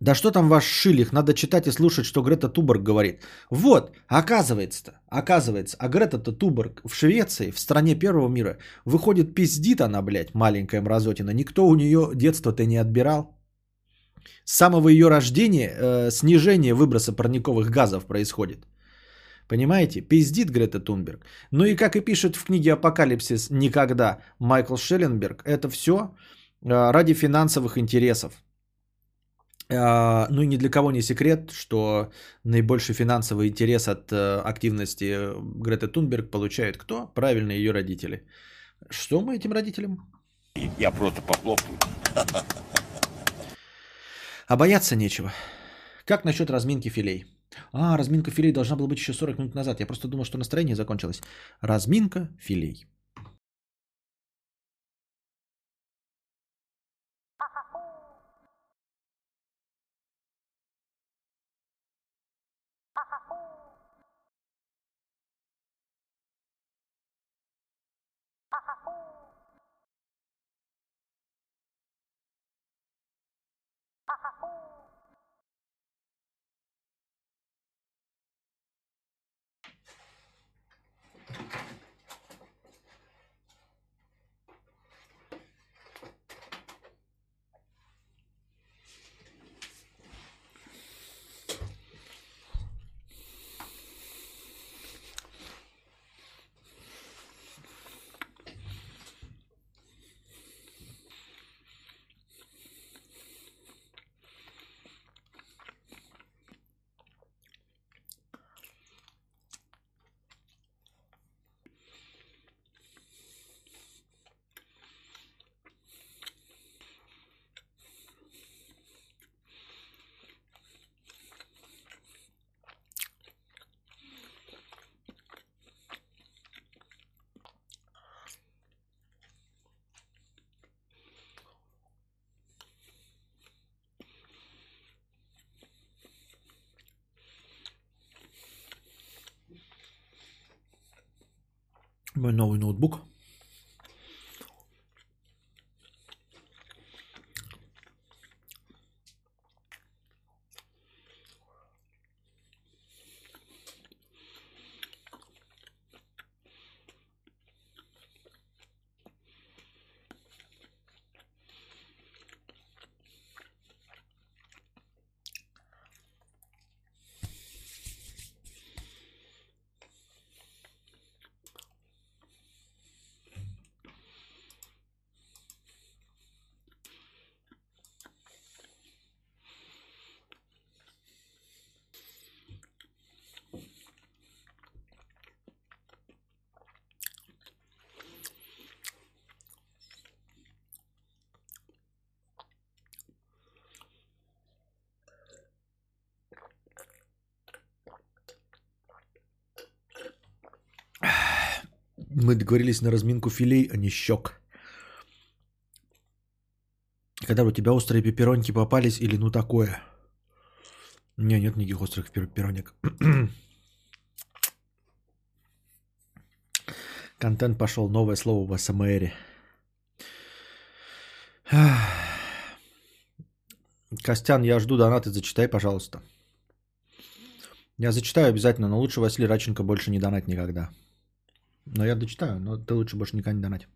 Да что там ваш шилих? Надо читать и слушать, что Грета Туборг говорит. Вот, оказывается-то, оказывается, а Грета-то Туборг в Швеции, в стране первого мира, выходит пиздит она, блядь, маленькая мразотина. Никто у нее детство-то не отбирал. С самого ее рождения э, снижение выброса парниковых газов происходит. Понимаете? Пиздит Грета Тунберг. Ну и как и пишет в книге «Апокалипсис. Никогда» Майкл Шелленберг, это все э, ради финансовых интересов. Э, ну и ни для кого не секрет, что наибольший финансовый интерес от э, активности Греты Тунберг получают кто? Правильно, ее родители. Что мы этим родителям? Я просто похлопаю. А бояться нечего. Как насчет разминки филей? А, разминка филей должна была быть еще 40 минут назад. Я просто думал, что настроение закончилось. Разминка филей. ha, ha, Мой новый ноутбук. Мы договорились на разминку филей, а не щек. Когда у тебя острые пеппероньки попались или ну такое? Не, нет никаких острых пер- пепперонек. Контент пошел, новое слово в СМРе. Костян, я жду донаты, зачитай, пожалуйста. Я зачитаю обязательно, но лучше Василий Раченко больше не донать никогда. Но я дочитаю, но ты лучше больше никогда не донать.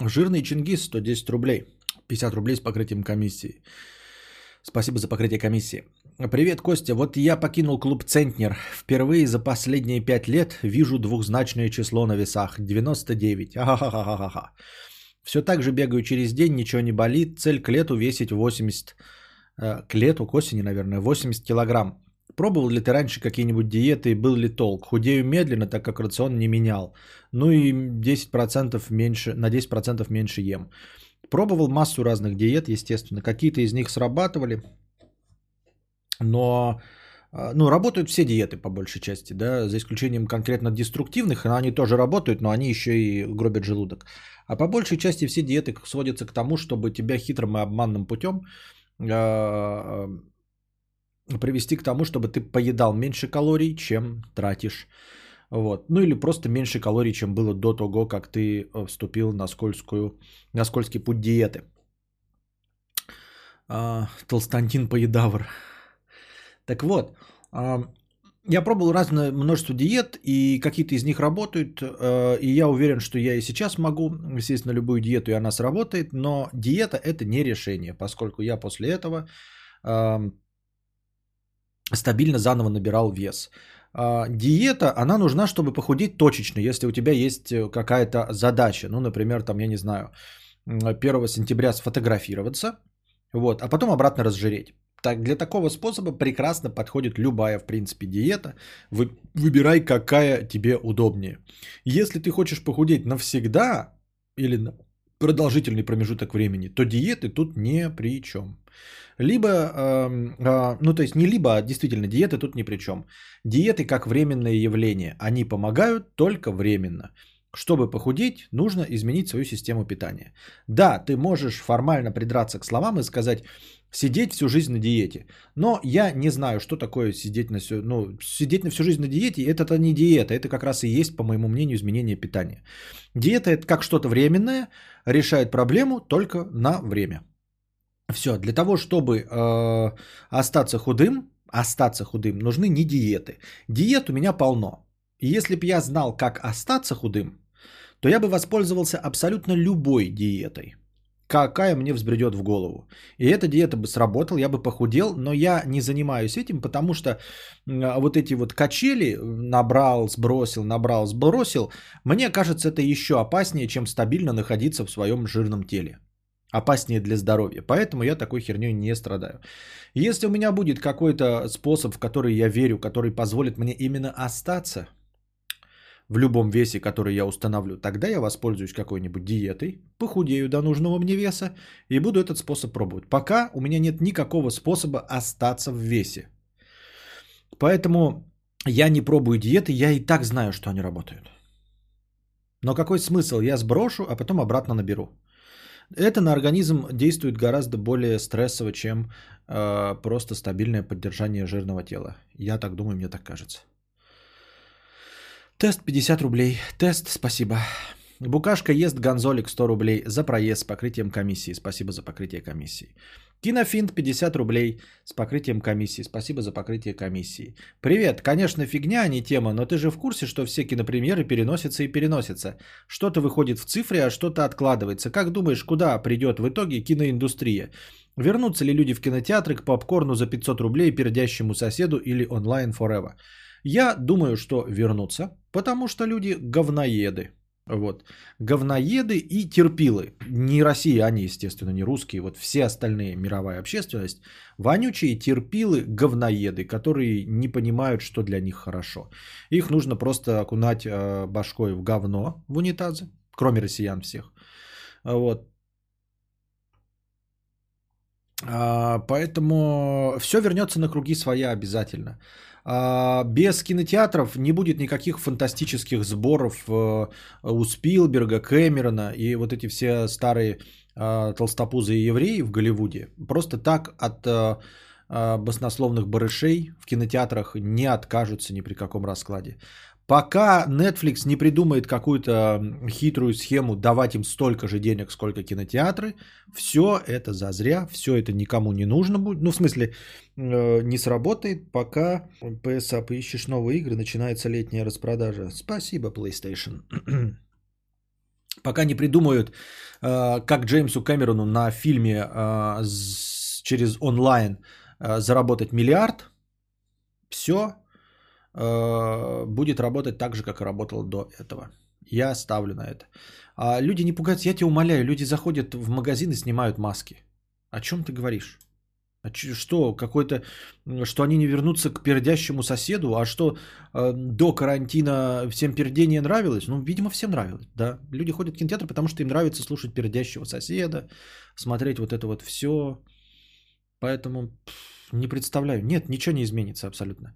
Жирный Чингис 110 рублей. 50 рублей с покрытием комиссии. Спасибо за покрытие комиссии. Привет, Костя. Вот я покинул клуб Центнер. Впервые за последние 5 лет вижу двухзначное число на весах. 99. Ахахахаха. Все так же бегаю через день, ничего не болит. Цель к лету весить 80 э, к лету, к осени, наверное, 80 килограмм. Пробовал ли ты раньше какие-нибудь диеты и был ли толк? Худею медленно, так как рацион не менял. Ну и 10% меньше, на 10% меньше ем. Пробовал массу разных диет, естественно. Какие-то из них срабатывали. Но э, ну, работают все диеты по большей части, да, за исключением конкретно деструктивных, но они тоже работают, но они еще и гробят желудок. А по большей части все диеты сводятся к тому, чтобы тебя хитрым и обманным путем э, привести к тому, чтобы ты поедал меньше калорий, чем тратишь. Вот. Ну или просто меньше калорий, чем было до того, как ты э, вступил на, скользкую, на скользкий путь диеты. А, Толстантин поедавр. Так вот, а, я пробовал разное множество диет, и какие-то из них работают, э, и я уверен, что я и сейчас могу сесть на любую диету, и она сработает, но диета это не решение, поскольку я после этого ам, стабильно заново набирал вес. А, Диета, она нужна, чтобы похудеть точечно, если у тебя есть э, какая-то задача. Ну, например, там, я не знаю, м, 1 сентября сфотографироваться, вот, а потом обратно разжиреть. Так, для такого способа прекрасно подходит любая, в принципе, диета. Вы, выбирай, какая тебе удобнее. Если ты хочешь похудеть навсегда или на продолжительный промежуток времени, то диеты тут ни при чем. Либо, эм, а, ну то есть не либо, а действительно диеты тут ни при чем. Диеты как временное явление, они помогают только временно. Чтобы похудеть, нужно изменить свою систему питания. Да, ты можешь формально придраться к словам и сказать, сидеть всю жизнь на диете. Но я не знаю, что такое сидеть на всю, ну, сидеть на всю жизнь на диете. Это не диета, это как раз и есть, по моему мнению, изменение питания. Диета это как что-то временное, решает проблему только на время. Все, для того, чтобы э, остаться худым, остаться худым, нужны не диеты. Диет у меня полно. И если бы я знал, как остаться худым, то я бы воспользовался абсолютно любой диетой, какая мне взбредет в голову. И эта диета бы сработала, я бы похудел, но я не занимаюсь этим, потому что м, вот эти вот качели набрал, сбросил, набрал, сбросил, мне кажется, это еще опаснее, чем стабильно находиться в своем жирном теле. Опаснее для здоровья. Поэтому я такой херней не страдаю. Если у меня будет какой-то способ, в который я верю, который позволит мне именно остаться в любом весе, который я установлю, тогда я воспользуюсь какой-нибудь диетой, похудею до нужного мне веса и буду этот способ пробовать. Пока у меня нет никакого способа остаться в весе. Поэтому я не пробую диеты, я и так знаю, что они работают. Но какой смысл? Я сброшу, а потом обратно наберу. Это на организм действует гораздо более стрессово, чем э, просто стабильное поддержание жирного тела. Я так думаю, мне так кажется. Тест 50 рублей. Тест, спасибо. Букашка ест гонзолик 100 рублей за проезд с покрытием комиссии. Спасибо за покрытие комиссии. Кинофинт 50 рублей с покрытием комиссии. Спасибо за покрытие комиссии. Привет, конечно фигня, а не тема, но ты же в курсе, что все кинопремьеры переносятся и переносятся. Что-то выходит в цифре, а что-то откладывается. Как думаешь, куда придет в итоге киноиндустрия? Вернутся ли люди в кинотеатры к попкорну за 500 рублей пердящему соседу или онлайн forever? Я думаю, что вернутся, потому что люди говноеды. Вот. Говноеды и терпилы. Не россияне, естественно, не русские. Вот все остальные, мировая общественность. Вонючие терпилы, говноеды, которые не понимают, что для них хорошо. Их нужно просто окунать э, башкой в говно, в унитазы. Кроме россиян всех. Вот. А, поэтому все вернется на круги своя обязательно. А, без кинотеатров не будет никаких фантастических сборов э, у Спилберга, Кэмерона и вот эти все старые а, толстопузые евреи в Голливуде. Просто так от э, а, баснословных барышей в кинотеатрах не откажутся ни при каком раскладе. Пока Netflix не придумает какую-то хитрую схему давать им столько же денег, сколько кинотеатры, все это зазря, все это никому не нужно будет. Ну, в смысле, э, не сработает, пока PSA поищешь новые игры, начинается летняя распродажа. Спасибо, PlayStation. Пока не придумают, э, как Джеймсу Кэмерону на фильме э, через онлайн заработать миллиард, все, Э, будет работать так же, как и работал до этого. Я ставлю на это. А люди не пугаются, я тебя умоляю, люди заходят в магазин и снимают маски. О чем ты говоришь? А что, какой-то, что они не вернутся к пердящему соседу, а что э, до карантина всем пердение нравилось? Ну, видимо, всем нравилось, да. Люди ходят в кинотеатр, потому что им нравится слушать пердящего соседа, смотреть вот это вот все. Поэтому пфф, не представляю. Нет, ничего не изменится абсолютно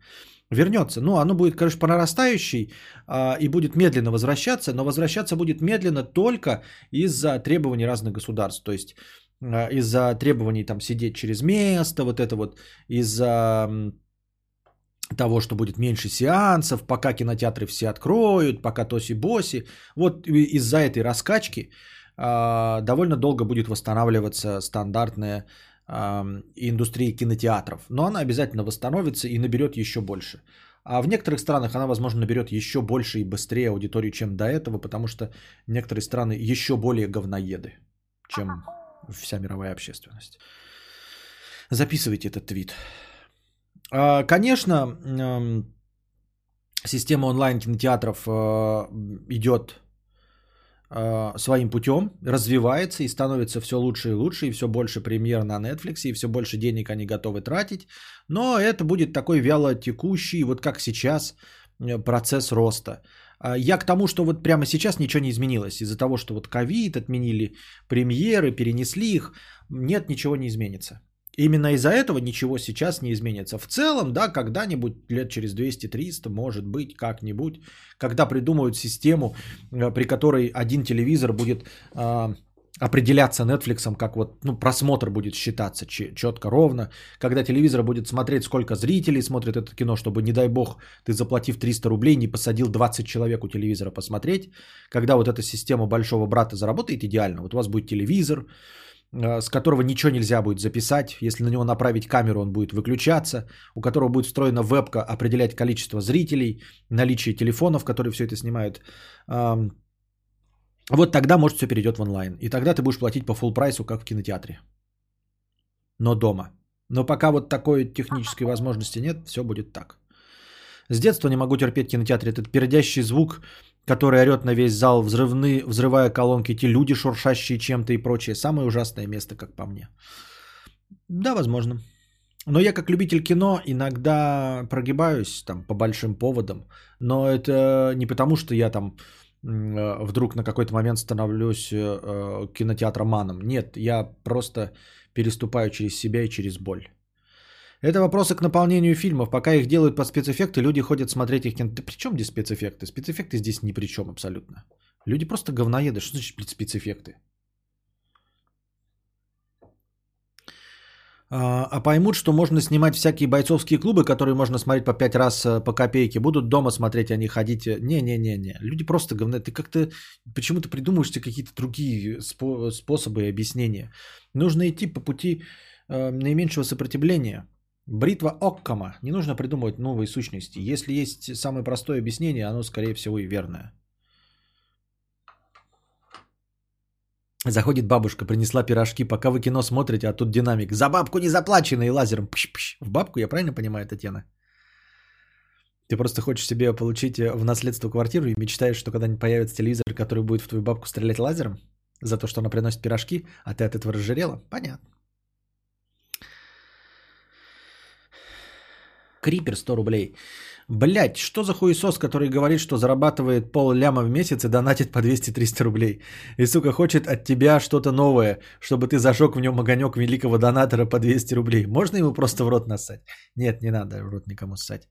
вернется. Ну, оно будет, конечно, по нарастающей а, и будет медленно возвращаться, но возвращаться будет медленно только из-за требований разных государств. То есть а, из-за требований там сидеть через место, вот это вот, из-за того, что будет меньше сеансов, пока кинотеатры все откроют, пока тоси-боси. Вот из-за этой раскачки а, довольно долго будет восстанавливаться стандартная индустрии кинотеатров. Но она обязательно восстановится и наберет еще больше. А в некоторых странах она, возможно, наберет еще больше и быстрее аудиторию, чем до этого, потому что некоторые страны еще более говноеды, чем вся мировая общественность. Записывайте этот твит. А, конечно, система онлайн-кинотеатров э, идет своим путем, развивается и становится все лучше и лучше, и все больше премьер на Netflix, и все больше денег они готовы тратить. Но это будет такой вяло текущий, вот как сейчас, э, процесс роста. А я к тому, что вот прямо сейчас ничего не изменилось. Из-за того, что вот ковид, отменили премьеры, перенесли их, нет, ничего не изменится. Именно из-за этого ничего сейчас не изменится. В целом, да, когда-нибудь, лет через 200-300, может быть, как-нибудь, когда придумают систему, э, при которой один телевизор будет э, определяться Netflix, как вот, ну, просмотр будет считаться четко, ровно, когда телевизор будет смотреть, сколько зрителей смотрит это кино, чтобы, не дай бог, ты заплатив 300 рублей, не посадил 20 человек у телевизора посмотреть, когда вот эта система большого брата заработает идеально, вот у вас будет телевизор, с которого ничего нельзя будет записать. Если на него направить камеру, он будет выключаться. У которого будет встроена вебка, определять количество зрителей, наличие телефонов, которые все это снимают. Вот тогда, может, все перейдет в онлайн. И тогда ты будешь платить по full прайсу, как в кинотеатре. Но дома. Но пока вот такой технической возможности нет, все будет так. С детства не могу терпеть кинотеатре. Этот пердящий звук который орет на весь зал, взрывны, взрывая колонки, эти люди, шуршащие чем-то и прочее. Самое ужасное место, как по мне. Да, возможно. Но я как любитель кино иногда прогибаюсь там по большим поводам. Но это не потому, что я там э, вдруг на какой-то момент становлюсь э, кинотеатроманом. Нет, я просто переступаю через себя и через боль. Это вопросы к наполнению фильмов. Пока их делают под спецэффекты, люди ходят смотреть их. Да при чем здесь спецэффекты? Спецэффекты здесь ни при чем абсолютно. Люди просто говноеды. Что значит спецэффекты? А, а поймут, что можно снимать всякие бойцовские клубы, которые можно смотреть по пять раз э, по копейке, будут дома смотреть, а не ходить. Не-не-не-не. Люди просто говно. Ты как-то почему-то придумываешь себе какие-то другие спо- способы объяснения. Нужно идти по пути э, наименьшего сопротивления. Бритва Оккама. Не нужно придумывать новые сущности. Если есть самое простое объяснение, оно, скорее всего, и верное. Заходит бабушка, принесла пирожки, пока вы кино смотрите, а тут динамик. За бабку не заплачено и лазером. Пш-пш. В бабку, я правильно понимаю, Татьяна? Ты просто хочешь себе получить э, в наследство квартиру и мечтаешь, что когда-нибудь появится телевизор, который будет в твою бабку стрелять лазером? За то, что она приносит пирожки, а ты от этого разжирела? Понятно. Крипер 100 рублей. Блять, что за хуесос, который говорит, что зарабатывает пол ляма в месяц и донатит по 200-300 рублей. И, сука, хочет от тебя что-то новое, чтобы ты зажег в нем огонек великого донатора по 200 рублей. Можно ему просто в рот насать? Нет, не надо в рот никому ссать.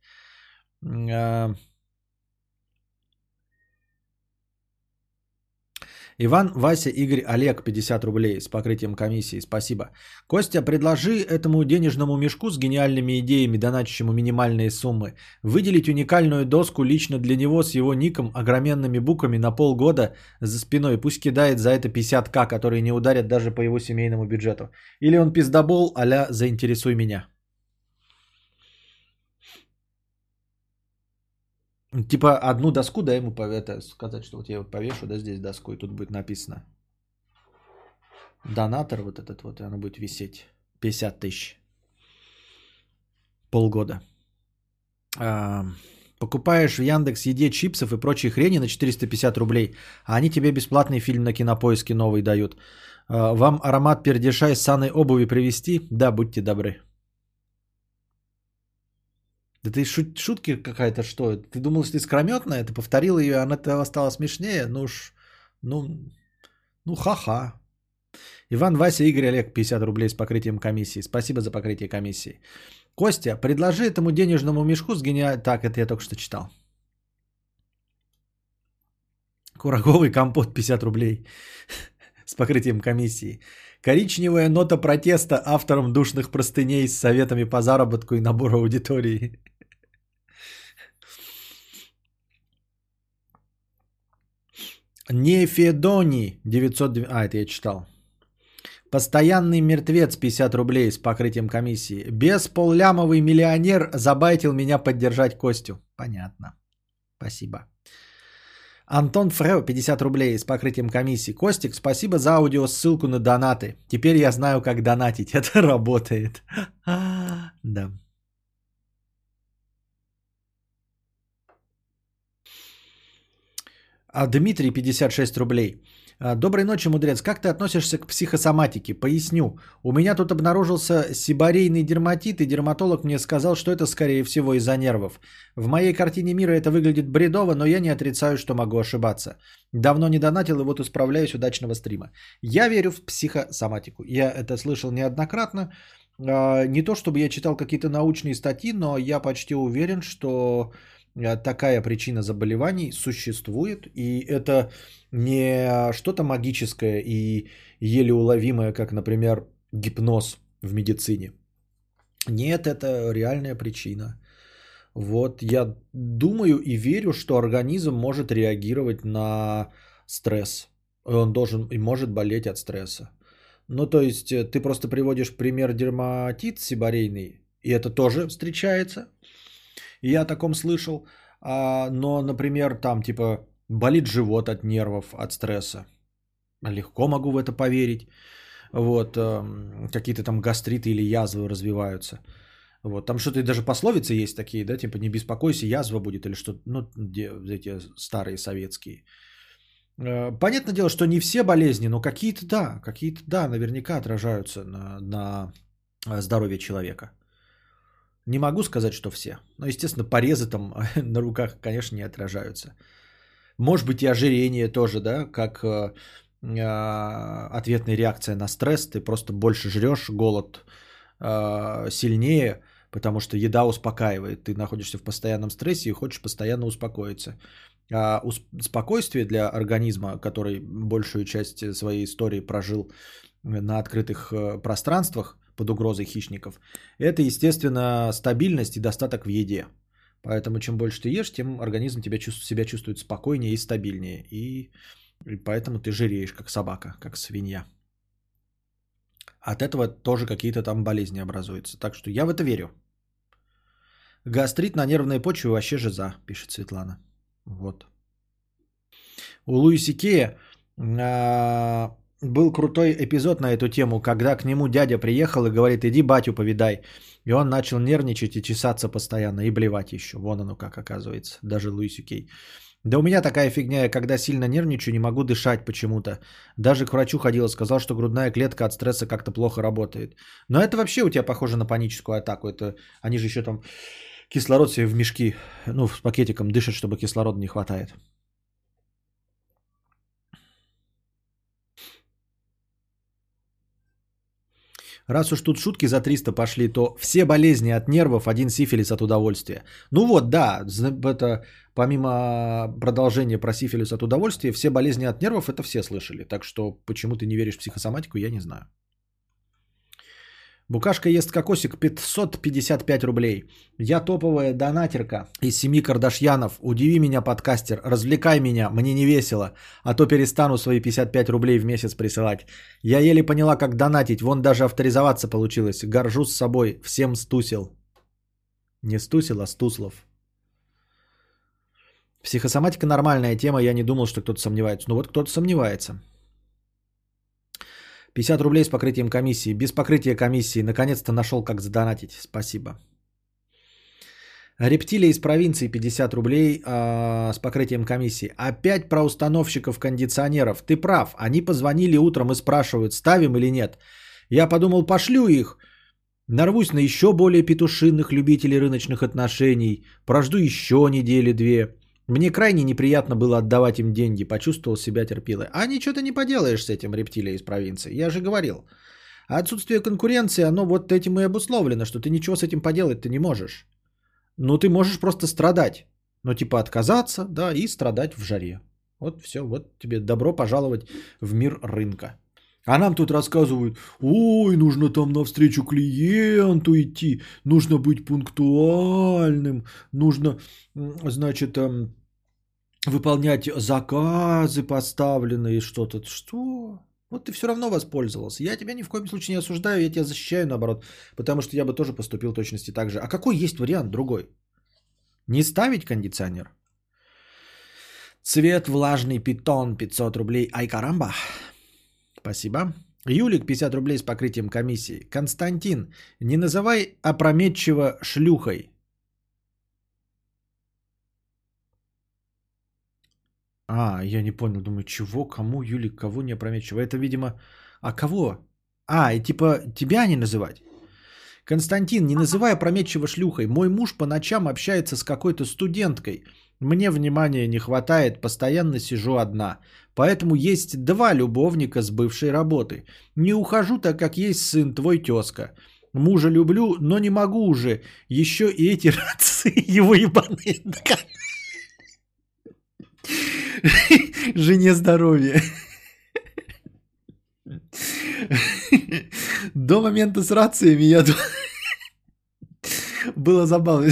Иван, Вася, Игорь, Олег, 50 рублей с покрытием комиссии. Спасибо. Костя, предложи этому денежному мешку с гениальными идеями, доначащему минимальные суммы, выделить уникальную доску лично для него с его ником, огроменными буквами на полгода за спиной. Пусть кидает за это 50к, которые не ударят даже по его семейному бюджету. Или он пиздобол, аля «заинтересуй меня». Типа одну доску, да, ему это, сказать, что вот я вот повешу, да, здесь доску, и тут будет написано донатор вот этот вот, и оно будет висеть 50 тысяч. Полгода. А, покупаешь в Яндекс Еде чипсов и прочей хрени на 450 рублей, а они тебе бесплатный фильм на кинопоиске новый дают. А, вам аромат пердеша из саной обуви привезти? Да, будьте добры. Да ты шут, шутки какая-то что? Ты думал, что ты скрометная? Ты повторила ее, она этого стала смешнее? Ну уж, ну, ну ха-ха. Иван, Вася, Игорь, Олег, 50 рублей с покрытием комиссии. Спасибо за покрытие комиссии. Костя, предложи этому денежному мешку с гениальным... Так, это я только что читал. Кураговый компот 50 рублей с покрытием комиссии. Коричневая нота протеста авторам душных простыней с советами по заработку и набору аудитории. Нефедони 900... А, это я читал. Постоянный мертвец 50 рублей с покрытием комиссии. Без поллямовый миллионер забайтил меня поддержать Костю. Понятно. Спасибо. Антон Фрео 50 рублей с покрытием комиссии. Костик, спасибо за аудио ссылку на донаты. Теперь я знаю, как донатить. Это работает. Да. А Дмитрий 56 рублей. А, Доброй ночи, мудрец. Как ты относишься к психосоматике? Поясню. У меня тут обнаружился сибарейный дерматит, и дерматолог мне сказал, что это скорее всего из-за нервов. В моей картине мира это выглядит бредово, но я не отрицаю, что могу ошибаться. Давно не донатил, и вот исправляюсь удачного стрима. Я верю в психосоматику. Я это слышал неоднократно. А, Не то, чтобы я читал какие-то научные статьи, но я почти уверен, что такая причина заболеваний существует, и это не что-то магическое и еле уловимое, как, например, гипноз в медицине. Нет, это реальная причина. Вот я думаю и верю, что организм может реагировать на стресс. Он должен и может болеть от стресса. Ну, то есть э, ты просто приводишь пример дерматит сибарейный, и это тоже встречается. Я о таком слышал. А, но, например, там типа болит живот от нервов, от стресса. Легко могу в это поверить. Вот, эм, какие-то там гастриты или язвы развиваются. Вот, там что-то даже пословицы есть такие, да, типа не беспокойся, язва будет или что, ну, эти старые советские. Э, Понятное дело, что не все болезни, но какие-то да, какие-то да, наверняка отражаются на, на э, здоровье человека. Не могу сказать, что все. Но, естественно, порезы там на руках, конечно, не отражаются. Может быть и ожирение тоже, да, как э, э, ответная реакция на стресс. Ты просто больше жрешь, голод э, сильнее, потому что еда успокаивает. Ты находишься в постоянном стрессе и хочешь постоянно успокоиться. А спокойствие для организма, который большую часть своей истории прожил на открытых пространствах, под угрозой хищников, это, естественно, стабильность и достаток в еде. Поэтому чем больше ты ешь, тем организм тебя чувствует, себя чувствует спокойнее и стабильнее. И, и поэтому ты жиреешь, как собака, как свинья. От этого тоже какие-то там болезни образуются. Так что я в это верю. Гастрит на нервной почве вообще жиза, пишет Светлана. Вот. У Луиси Кея а, был крутой эпизод на эту тему, когда к нему дядя приехал и говорит, иди батю повидай. И он начал нервничать и чесаться постоянно, и блевать еще. Вон оно как оказывается, даже Луиси Кей. Да у меня такая фигня, я когда сильно нервничаю, не могу дышать почему-то. Даже к врачу ходила, сказал, что грудная клетка от стресса как-то плохо работает. Но это вообще у тебя похоже на паническую атаку. Это они же еще там кислород себе в мешки, ну, с пакетиком дышат, чтобы кислорода не хватает. Раз уж тут шутки за 300 пошли, то все болезни от нервов, один сифилис от удовольствия. Ну вот, да, это помимо продолжения про сифилис от удовольствия, все болезни от нервов это все слышали. Так что почему ты не веришь в психосоматику, я не знаю. Букашка ест кокосик 555 рублей. Я топовая донатерка из семи Кардашьянов. Удиви меня, подкастер, развлекай меня, мне не весело, а то перестану свои 55 рублей в месяц присылать. Я еле поняла, как донатить, вон даже авторизоваться получилось. Горжусь собой, всем стусил. Не стусил, а стуслов. Психосоматика нормальная тема, я не думал, что кто-то сомневается. Ну вот кто-то сомневается. 50 рублей с покрытием комиссии. Без покрытия комиссии. Наконец-то нашел, как задонатить. Спасибо. Рептилия из провинции 50 рублей э, с покрытием комиссии. Опять про установщиков кондиционеров. Ты прав. Они позвонили утром и спрашивают, ставим или нет. Я подумал, пошлю их. Нарвусь на еще более петушинных любителей рыночных отношений. Прожду еще недели-две. Мне крайне неприятно было отдавать им деньги, почувствовал себя терпилой. А ничего ты не поделаешь с этим рептилией из провинции, я же говорил. отсутствие конкуренции, оно вот этим и обусловлено, что ты ничего с этим поделать ты не можешь. Ну, ты можешь просто страдать. Ну, типа отказаться, да, и страдать в жаре. Вот все, вот тебе добро пожаловать в мир рынка. А нам тут рассказывают, ой, нужно там навстречу клиенту идти, нужно быть пунктуальным, нужно, значит, эм, выполнять заказы поставленные, что-то. Что? Вот ты все равно воспользовался. Я тебя ни в коем случае не осуждаю, я тебя защищаю наоборот, потому что я бы тоже поступил точности так же. А какой есть вариант другой? Не ставить кондиционер? Цвет влажный питон 500 рублей. Ай карамба. Спасибо. Юлик, 50 рублей с покрытием комиссии. Константин, не называй опрометчиво шлюхой. А, я не понял, думаю, чего, кому, Юлик, кого не опрометчиво. Это, видимо, а кого? А, и типа тебя не называть? Константин, не называй опрометчиво шлюхой. Мой муж по ночам общается с какой-то студенткой. Мне внимания не хватает, постоянно сижу одна. Поэтому есть два любовника с бывшей работы. Не ухожу, так как есть сын твой тезка. Мужа люблю, но не могу уже. Еще и эти рации его ебаные. Жене здоровья. До момента с рациями я было забавно.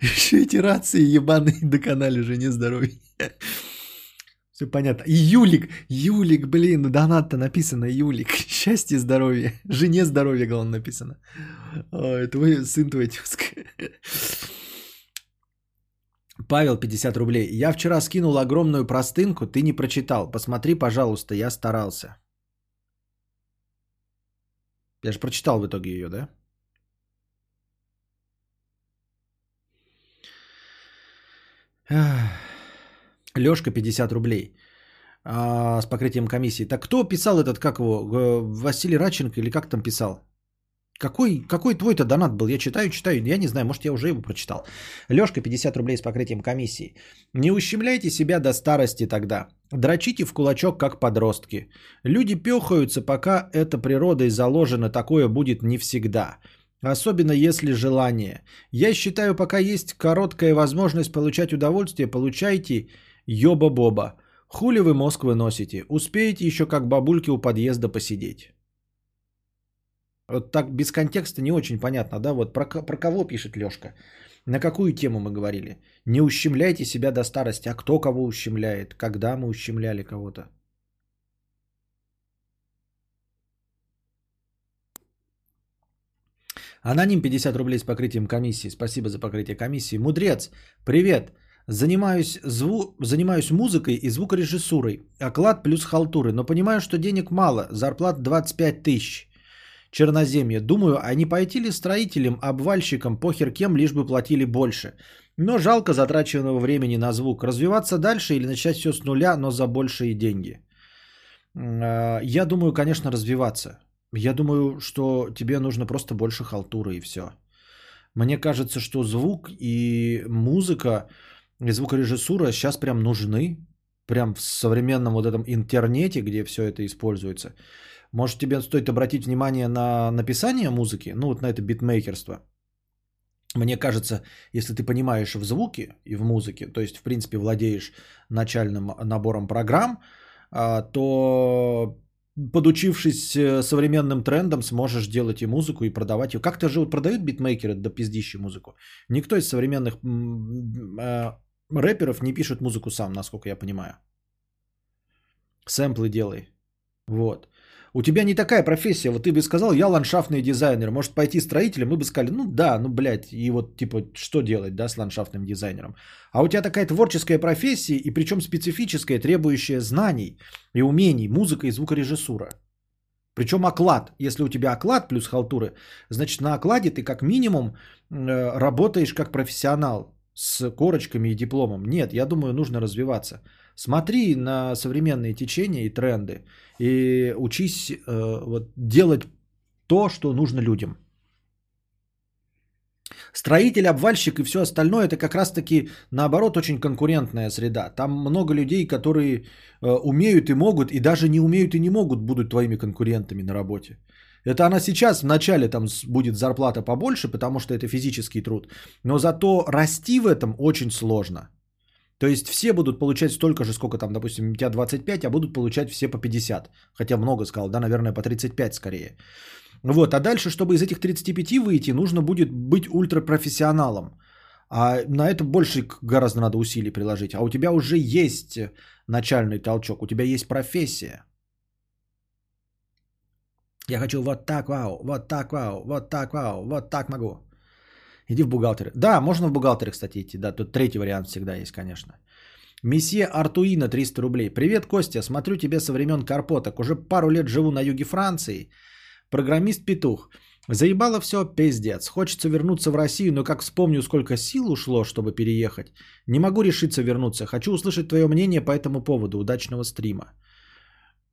Еще эти рации ебаные доконали жене здоровья. Все понятно. Юлик, Юлик, блин, ну донат-то написано Юлик. Счастье, здоровье. Жене здоровье, главное, написано. Ой, твой сын, твой тезка. Павел, 50 рублей. Я вчера скинул огромную простынку, ты не прочитал. Посмотри, пожалуйста, я старался. Я же прочитал в итоге ее, да? Лешка 50 рублей а, с покрытием комиссии. Так кто писал этот, как его, Василий Радченко или как там писал? Какой, какой твой-то донат был? Я читаю, читаю, я не знаю, может я уже его прочитал. Лешка 50 рублей с покрытием комиссии. Не ущемляйте себя до старости тогда. Дрочите в кулачок, как подростки. Люди пехаются, пока это природой заложено, такое будет не всегда. Особенно если желание. Я считаю, пока есть короткая возможность получать удовольствие, получайте ёба-боба. Хули вы мозг выносите? Успеете еще как бабульки у подъезда посидеть. Вот так без контекста не очень понятно, да? Вот про, про кого пишет Лешка? На какую тему мы говорили? Не ущемляйте себя до старости. А кто кого ущемляет? Когда мы ущемляли кого-то? Аноним 50 рублей с покрытием комиссии. Спасибо за покрытие комиссии. Мудрец, привет. Занимаюсь, зву... Занимаюсь музыкой и звукорежиссурой. Оклад плюс халтуры. Но понимаю, что денег мало. Зарплат 25 тысяч. Черноземье. Думаю, а не пойти ли строителям, обвальщикам, похер кем, лишь бы платили больше. Но жалко затраченного времени на звук. Развиваться дальше или начать все с нуля, но за большие деньги. А, Я думаю, конечно, развиваться. Я думаю, что тебе нужно просто больше халтуры и все. Мне кажется, что звук и музыка, и звукорежиссура сейчас прям нужны. Прям в современном вот этом интернете, где все это используется. Может, тебе стоит обратить внимание на написание музыки, ну вот на это битмейкерство. Мне кажется, если ты понимаешь в звуке и в музыке, то есть, в принципе, владеешь начальным набором программ, а, то подучившись э, современным трендам, сможешь делать и музыку, и продавать ее. Как-то же вот продают битмейкеры до пиздищи музыку. Никто из современных э, рэперов не пишет музыку сам, насколько я понимаю. Сэмплы делай. Вот. У тебя не такая профессия. Вот ты бы сказал, я ландшафтный дизайнер. Может пойти строителем? Мы бы сказали, ну да, ну блядь. И вот типа, что делать, да, с ландшафтным дизайнером? А у тебя такая творческая профессия, и причем специфическая, требующая знаний и умений, музыка и звукорежиссура. Причем оклад. Если у тебя оклад плюс халтуры, значит на окладе ты как минимум э, работаешь как профессионал с корочками и дипломом. Нет, я думаю, нужно развиваться. Смотри на современные течения и тренды и учись э, вот, делать то, что нужно людям. Строитель, обвальщик и все остальное это как раз-таки наоборот очень конкурентная среда. Там много людей, которые э, умеют и могут, и даже не умеют и не могут будут твоими конкурентами на работе. Это она сейчас в начале там будет зарплата побольше, потому что это физический труд. Но зато расти в этом очень сложно. То есть все будут получать столько же, сколько там, допустим, у тебя 25, а будут получать все по 50. Хотя много сказал, да, наверное, по 35 скорее. Вот, а дальше, чтобы из этих 35 выйти, нужно будет быть ультрапрофессионалом. А на это больше гораздо надо усилий приложить. А у тебя уже есть начальный толчок, у тебя есть профессия. Я хочу вот так, вау, вот так, вау, вот так, вау, вот так могу. Иди в бухгалтеры. Да, можно в бухгалтеры, кстати, идти. Да, тут третий вариант всегда есть, конечно. Месье Артуина 300 рублей. Привет, Костя. Смотрю тебя со времен Карпоток. Уже пару лет живу на юге Франции. Программист-петух. Заебало все, пиздец. Хочется вернуться в Россию, но как вспомню, сколько сил ушло, чтобы переехать. Не могу решиться вернуться. Хочу услышать твое мнение по этому поводу. Удачного стрима.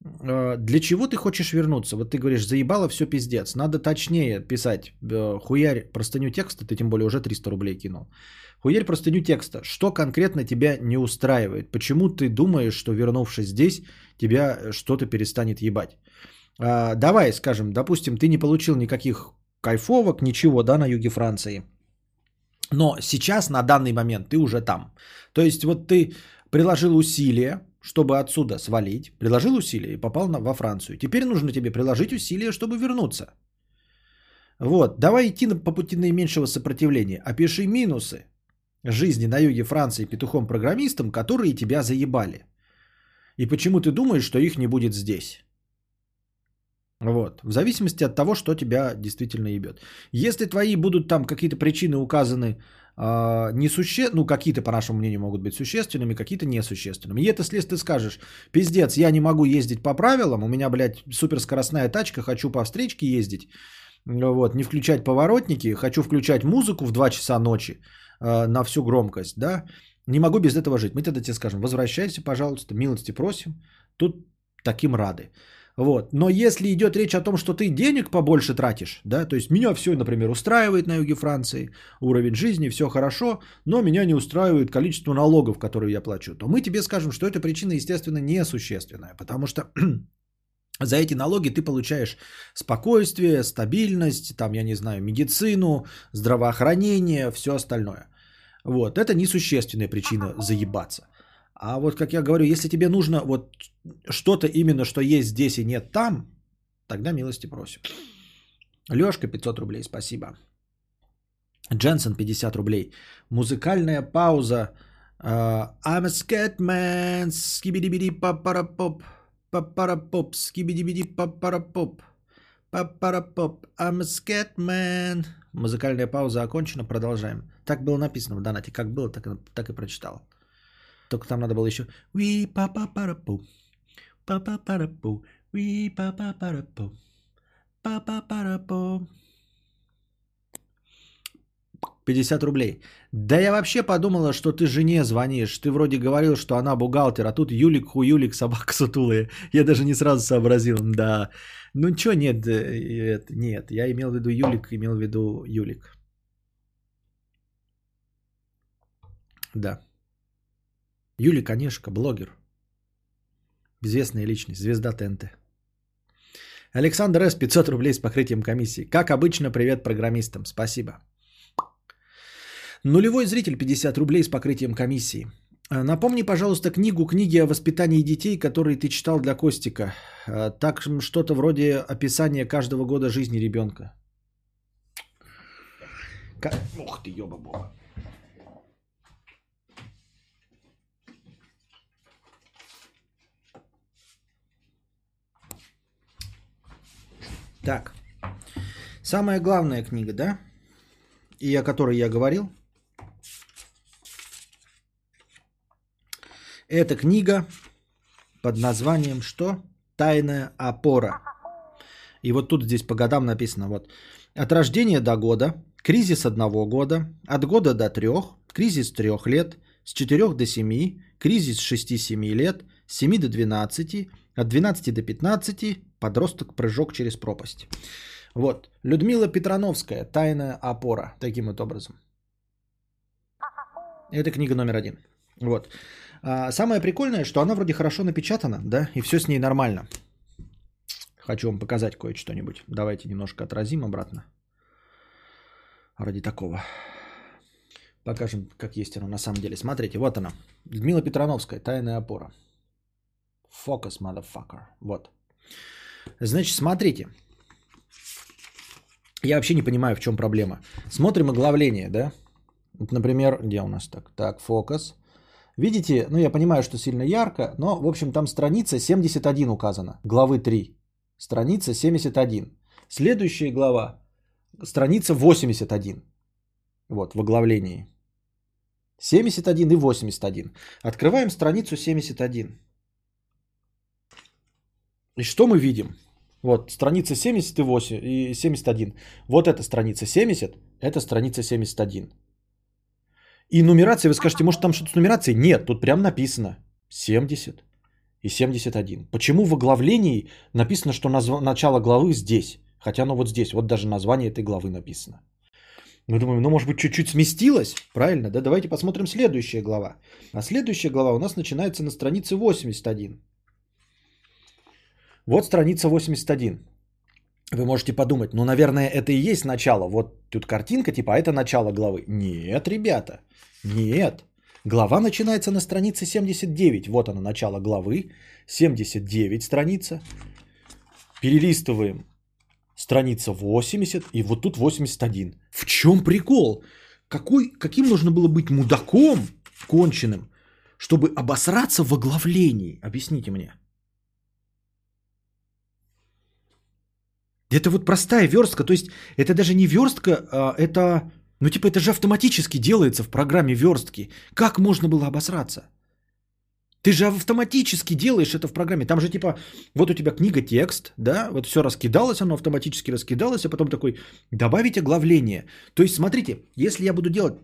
Э, Для чего ты хочешь вернуться? Вот ты говоришь, заебало все пиздец. Надо точнее писать. Э, Хуярь простыню текста, ты тем более уже 300 рублей кинул. Хуярь простыню текста. Что конкретно тебя не устраивает? Почему ты думаешь, что вернувшись здесь, тебя что-то перестанет ебать? А, Давай, скажем, допустим, ты не получил никаких кайфовок, ничего, да, на юге Франции. Но сейчас, на данный момент, ты уже там. То есть вот ты приложил усилия, чтобы отсюда свалить, приложил усилия и попал на, во Францию. Теперь нужно тебе приложить усилия, чтобы вернуться. Вот, давай идти по пути наименьшего сопротивления. Опиши минусы жизни на юге Франции петухом-программистом, которые тебя заебали. И почему ты думаешь, что их не будет здесь? Вот. В зависимости от того, что тебя действительно ебет. Если твои будут там какие-то причины указаны несуще... ну, какие-то, по нашему мнению, могут быть существенными, какие-то несущественными. И это, если ты скажешь, пиздец, я не могу ездить по правилам, у меня, блядь, суперскоростная тачка, хочу по встречке ездить, вот, не включать поворотники, хочу включать музыку в 2 часа ночи э, на всю громкость, да, не могу без этого жить. Мы тогда тебе скажем, возвращайся, пожалуйста, милости просим, тут таким рады. Вот. Но если идет речь о том, что ты денег побольше тратишь, да, то есть меня все, например, устраивает на юге Франции, уровень жизни, все хорошо, но меня не устраивает количество налогов, которые я плачу, то мы тебе скажем, что эта причина, естественно, несущественная, потому что за эти налоги ты получаешь спокойствие, стабильность, там, я не знаю, медицину, здравоохранение, все остальное. Вот, это несущественная причина заебаться. А вот, как я говорю, если тебе нужно вот что-то именно, что есть здесь и нет там, тогда милости просим. Лешка 500 рублей, спасибо. Дженсен 50 рублей. Музыкальная пауза. Uh, I'm a scat man. Скибиди-биди папарапоп. Папарапоп. Скибиди-биди папарапоп. Папарапоп. I'm a scat man. Музыкальная пауза окончена. Продолжаем. Так было написано в донате. Как было, так, так и прочитал. Только там надо было еще we папа парапу папа парапу we папа парапу папа парапу 50 рублей. Да я вообще подумала, что ты жене звонишь. Ты вроде говорил, что она бухгалтер, а тут Юлик хуюлик, собака сутулая. Я даже не сразу сообразил. Да. Ну чё, нет, э, нет. Я имел в виду Юлик, имел в виду Юлик. Да. Юлик Онешко, блогер. Известная личность, звезда ТНТ. Александр С. 500 рублей с покрытием комиссии. Как обычно, привет программистам. Спасибо. Нулевой зритель 50 рублей с покрытием комиссии. А, Напомни, пожалуйста, книгу «Книги о воспитании детей», которые ты читал для Костика. А, Так что-то вроде описания каждого года жизни ребенка. Ка- Ух ты, ёба-боба. Так. Самая главная книга, да? И о которой я говорил. Это книга под названием что? Тайная опора. И вот тут здесь по годам написано вот. От рождения до года, кризис одного года, от года до трех, кризис трех лет, с четырех до семи, кризис 6-7 лет, с 7 до 12, от 12 до 15, подросток прыжок через пропасть. Вот. Людмила Петрановская, «Тайная опора». Таким вот образом. Это книга номер один. Вот. А, самое прикольное, что она вроде хорошо напечатана, да, и все с ней нормально. Хочу вам показать кое-что-нибудь. Давайте немножко отразим обратно. Ради такого. Покажем, как есть оно на самом деле. Смотрите, вот она. Людмила Петрановская, «Тайная опора». Focus, motherfucker. Вот. Значит, смотрите. Я вообще не понимаю, в чем проблема. Смотрим оглавление, да? Вот, например, где у нас так? Так, фокус. Видите, ну я понимаю, что сильно ярко, но, в общем, там страница 71 указана, главы 3. Страница 71. Следующая глава, страница 81. Вот, в оглавлении. 71 и 81. Открываем страницу 71. И что мы видим? Вот, страница 78 и 71. Вот эта страница 70, это страница 71. И нумерация, вы скажете, может там что-то с нумерацией? Нет, тут прям написано 70 и 71. Почему в оглавлении написано, что назв... начало главы здесь? Хотя оно вот здесь, вот даже название этой главы написано. Мы думаем, ну может быть чуть-чуть сместилось? Правильно, да? Давайте посмотрим следующая глава. А следующая глава у нас начинается на странице 81. Вот страница 81. Вы можете подумать, ну, наверное, это и есть начало. Вот тут картинка, типа, а это начало главы. Нет, ребята, нет. Глава начинается на странице 79. Вот она, начало главы. 79 страница. Перелистываем. Страница 80. И вот тут 81. В чем прикол? Какой, каким нужно было быть мудаком конченым, чтобы обосраться в оглавлении? Объясните мне. Это вот простая верстка, то есть это даже не верстка, а это, ну типа это же автоматически делается в программе верстки. Как можно было обосраться? Ты же автоматически делаешь это в программе. Там же типа, вот у тебя книга текст, да, вот все раскидалось, оно автоматически раскидалось, а потом такой, добавить оглавление. То есть смотрите, если я буду делать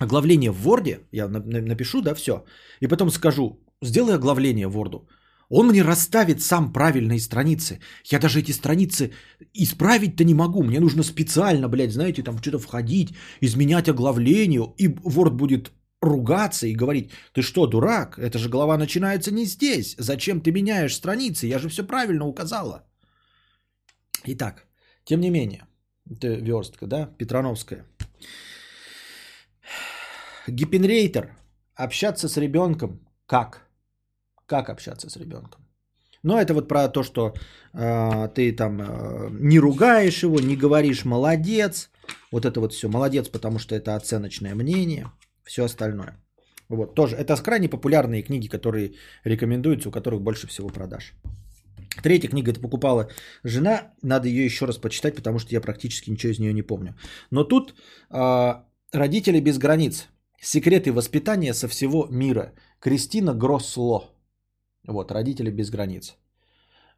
оглавление в Word, я на- на- напишу, да, все, и потом скажу, сделай оглавление в Word, он мне расставит сам правильные страницы. Я даже эти страницы исправить-то не могу. Мне нужно специально, блядь, знаете, там что-то входить, изменять оглавление. И Word будет ругаться и говорить, ты что, дурак? Эта же глава начинается не здесь. Зачем ты меняешь страницы? Я же все правильно указала. Итак, тем не менее, это верстка, да, Петрановская. Гиппенрейтер. Общаться с ребенком. Как? Как общаться с ребенком? Но это вот про то, что э, ты там э, не ругаешь его, не говоришь молодец. Вот это вот все молодец, потому что это оценочное мнение. Все остальное. Вот тоже. Это крайне популярные книги, которые рекомендуются, у которых больше всего продаж. Третья книга это покупала жена. Надо ее еще раз почитать, потому что я практически ничего из нее не помню. Но тут э, родители без границ. Секреты воспитания со всего мира. Кристина Гросло. Вот, родители без границ.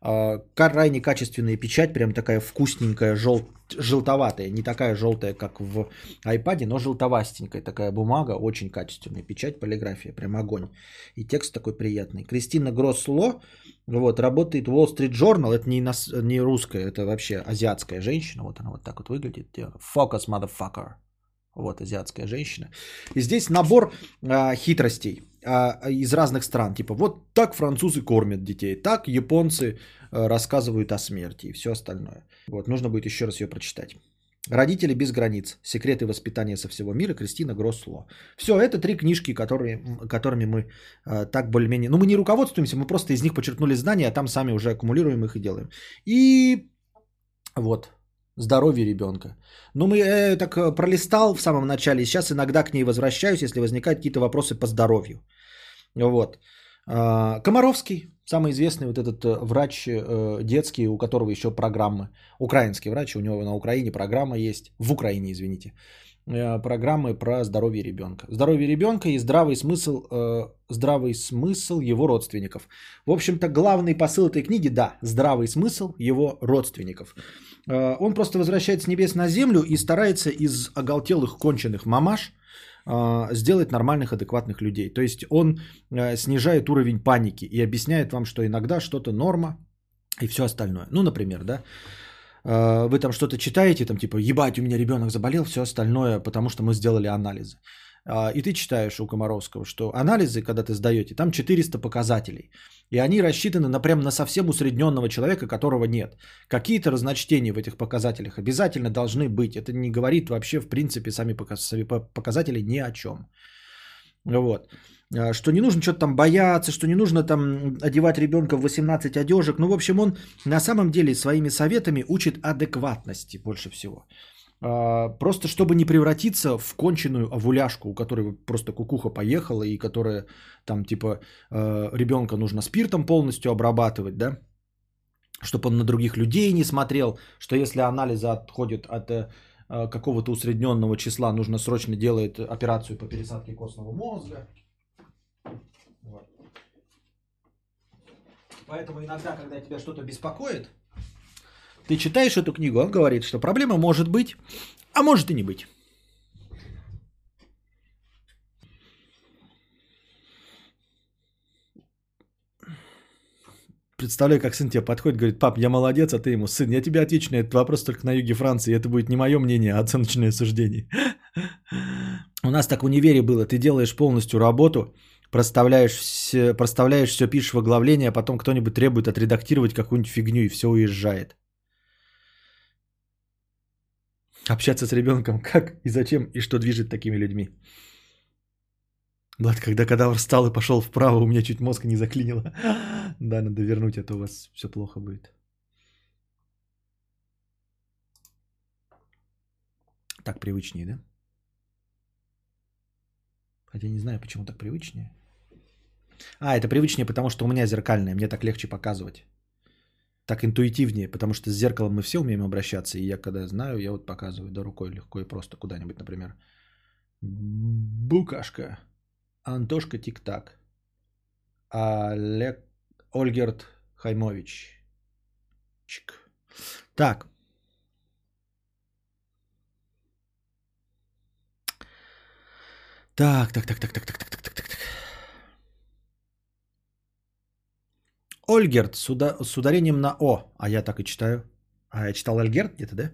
А, крайне качественная печать, прям такая вкусненькая, жел... желтоватая. Не такая желтая, как в iPad, но желтовастенькая такая бумага, очень качественная печать, полиграфия, прям огонь. И текст такой приятный. Кристина Гросло, вот, работает в Wall Street Journal, это не, нас... не русская, это вообще азиатская женщина, вот она вот так вот выглядит. Focus, motherfucker. Вот азиатская женщина. И здесь набор а, хитростей а, из разных стран. Типа вот так французы кормят детей, так японцы а, рассказывают о смерти и все остальное. Вот нужно будет еще раз ее прочитать. Родители без границ. Секреты воспитания со всего мира. Кристина Гросло. Все, это три книжки, которые, которыми мы э, так более-менее... Ну, мы не руководствуемся, мы просто из них подчеркнули знания, а там сами уже аккумулируем их и делаем. И вот, здоровье ребенка. Ну, мы э, так э, пролистал в самом начале, сейчас иногда к ней возвращаюсь, если возникают какие-то вопросы по здоровью. Вот. А, Комаровский, самый известный вот этот э, врач э, детский, у которого еще программы, украинский врач, у него на Украине программа есть, в Украине, извините, программы про здоровье ребенка. Здоровье ребенка и здравый смысл, здравый смысл его родственников. В общем-то, главный посыл этой книги, да, здравый смысл его родственников. Он просто возвращается с небес на землю и старается из оголтелых конченых мамаш – а, сделать нормальных, адекватных людей. То есть он э, снижает уровень паники и объясняет вам, что иногда что-то норма и все остальное. Ну, например, да, вы там что-то читаете, там типа, ебать, у меня ребенок заболел, все остальное, потому что мы сделали анализы. А, и ты читаешь у Комаровского, что анализы, когда ты сдаете, там 400 показателей. И они рассчитаны на прям на совсем усредненного человека, которого нет. Какие-то разночтения в этих показателях обязательно должны быть. Это не говорит вообще, в принципе, сами показатели ни о чем. Вот. А, что не нужно что-то там бояться, что не нужно там одевать ребенка в 18 одежек. Ну, в общем, он на самом деле своими советами учит адекватности больше всего. А, просто чтобы не превратиться в конченую овуляшку, у которой просто кукуха поехала и которая там типа а, ребенка нужно спиртом полностью обрабатывать, да, чтобы он на других людей не смотрел, что если анализы отходят от э, какого-то усредненного числа, нужно срочно делать операцию по пересадке костного мозга. Вот. Поэтому иногда, когда тебя что-то беспокоит, ты читаешь эту книгу, он говорит, что проблема может быть, а может и не быть. Представляю, как сын тебе подходит, говорит, пап, я молодец, а ты ему, сын, я тебе отвечу на этот вопрос только на юге Франции, это будет не мое мнение, а оценочное суждение. У нас так в универе было, ты делаешь полностью работу, проставляешь все, проставляешь все, пишешь в оглавление, а потом кто-нибудь требует отредактировать какую-нибудь фигню, и все уезжает. Общаться с ребенком, как и зачем, и что движет такими людьми. Влад, когда кадавр встал и пошел вправо, у меня чуть мозг не заклинило. Да, надо вернуть, а то у вас все плохо будет. Так привычнее, да? Хотя не знаю, почему так привычнее. А, это привычнее, потому что у меня зеркальное, мне так легче показывать так интуитивнее, потому что с зеркалом мы все умеем обращаться, и я когда знаю, я вот показываю, да, рукой легко и просто куда-нибудь, например. Букашка, Антошка Тик-Так, Олег Ольгерт Хаймович. Чик. Так. Так, так, так, так, так, так, так, так, так, так. Ольгерт с, уда- с ударением на О. А я так и читаю. А я читал Ольгерт где-то, да?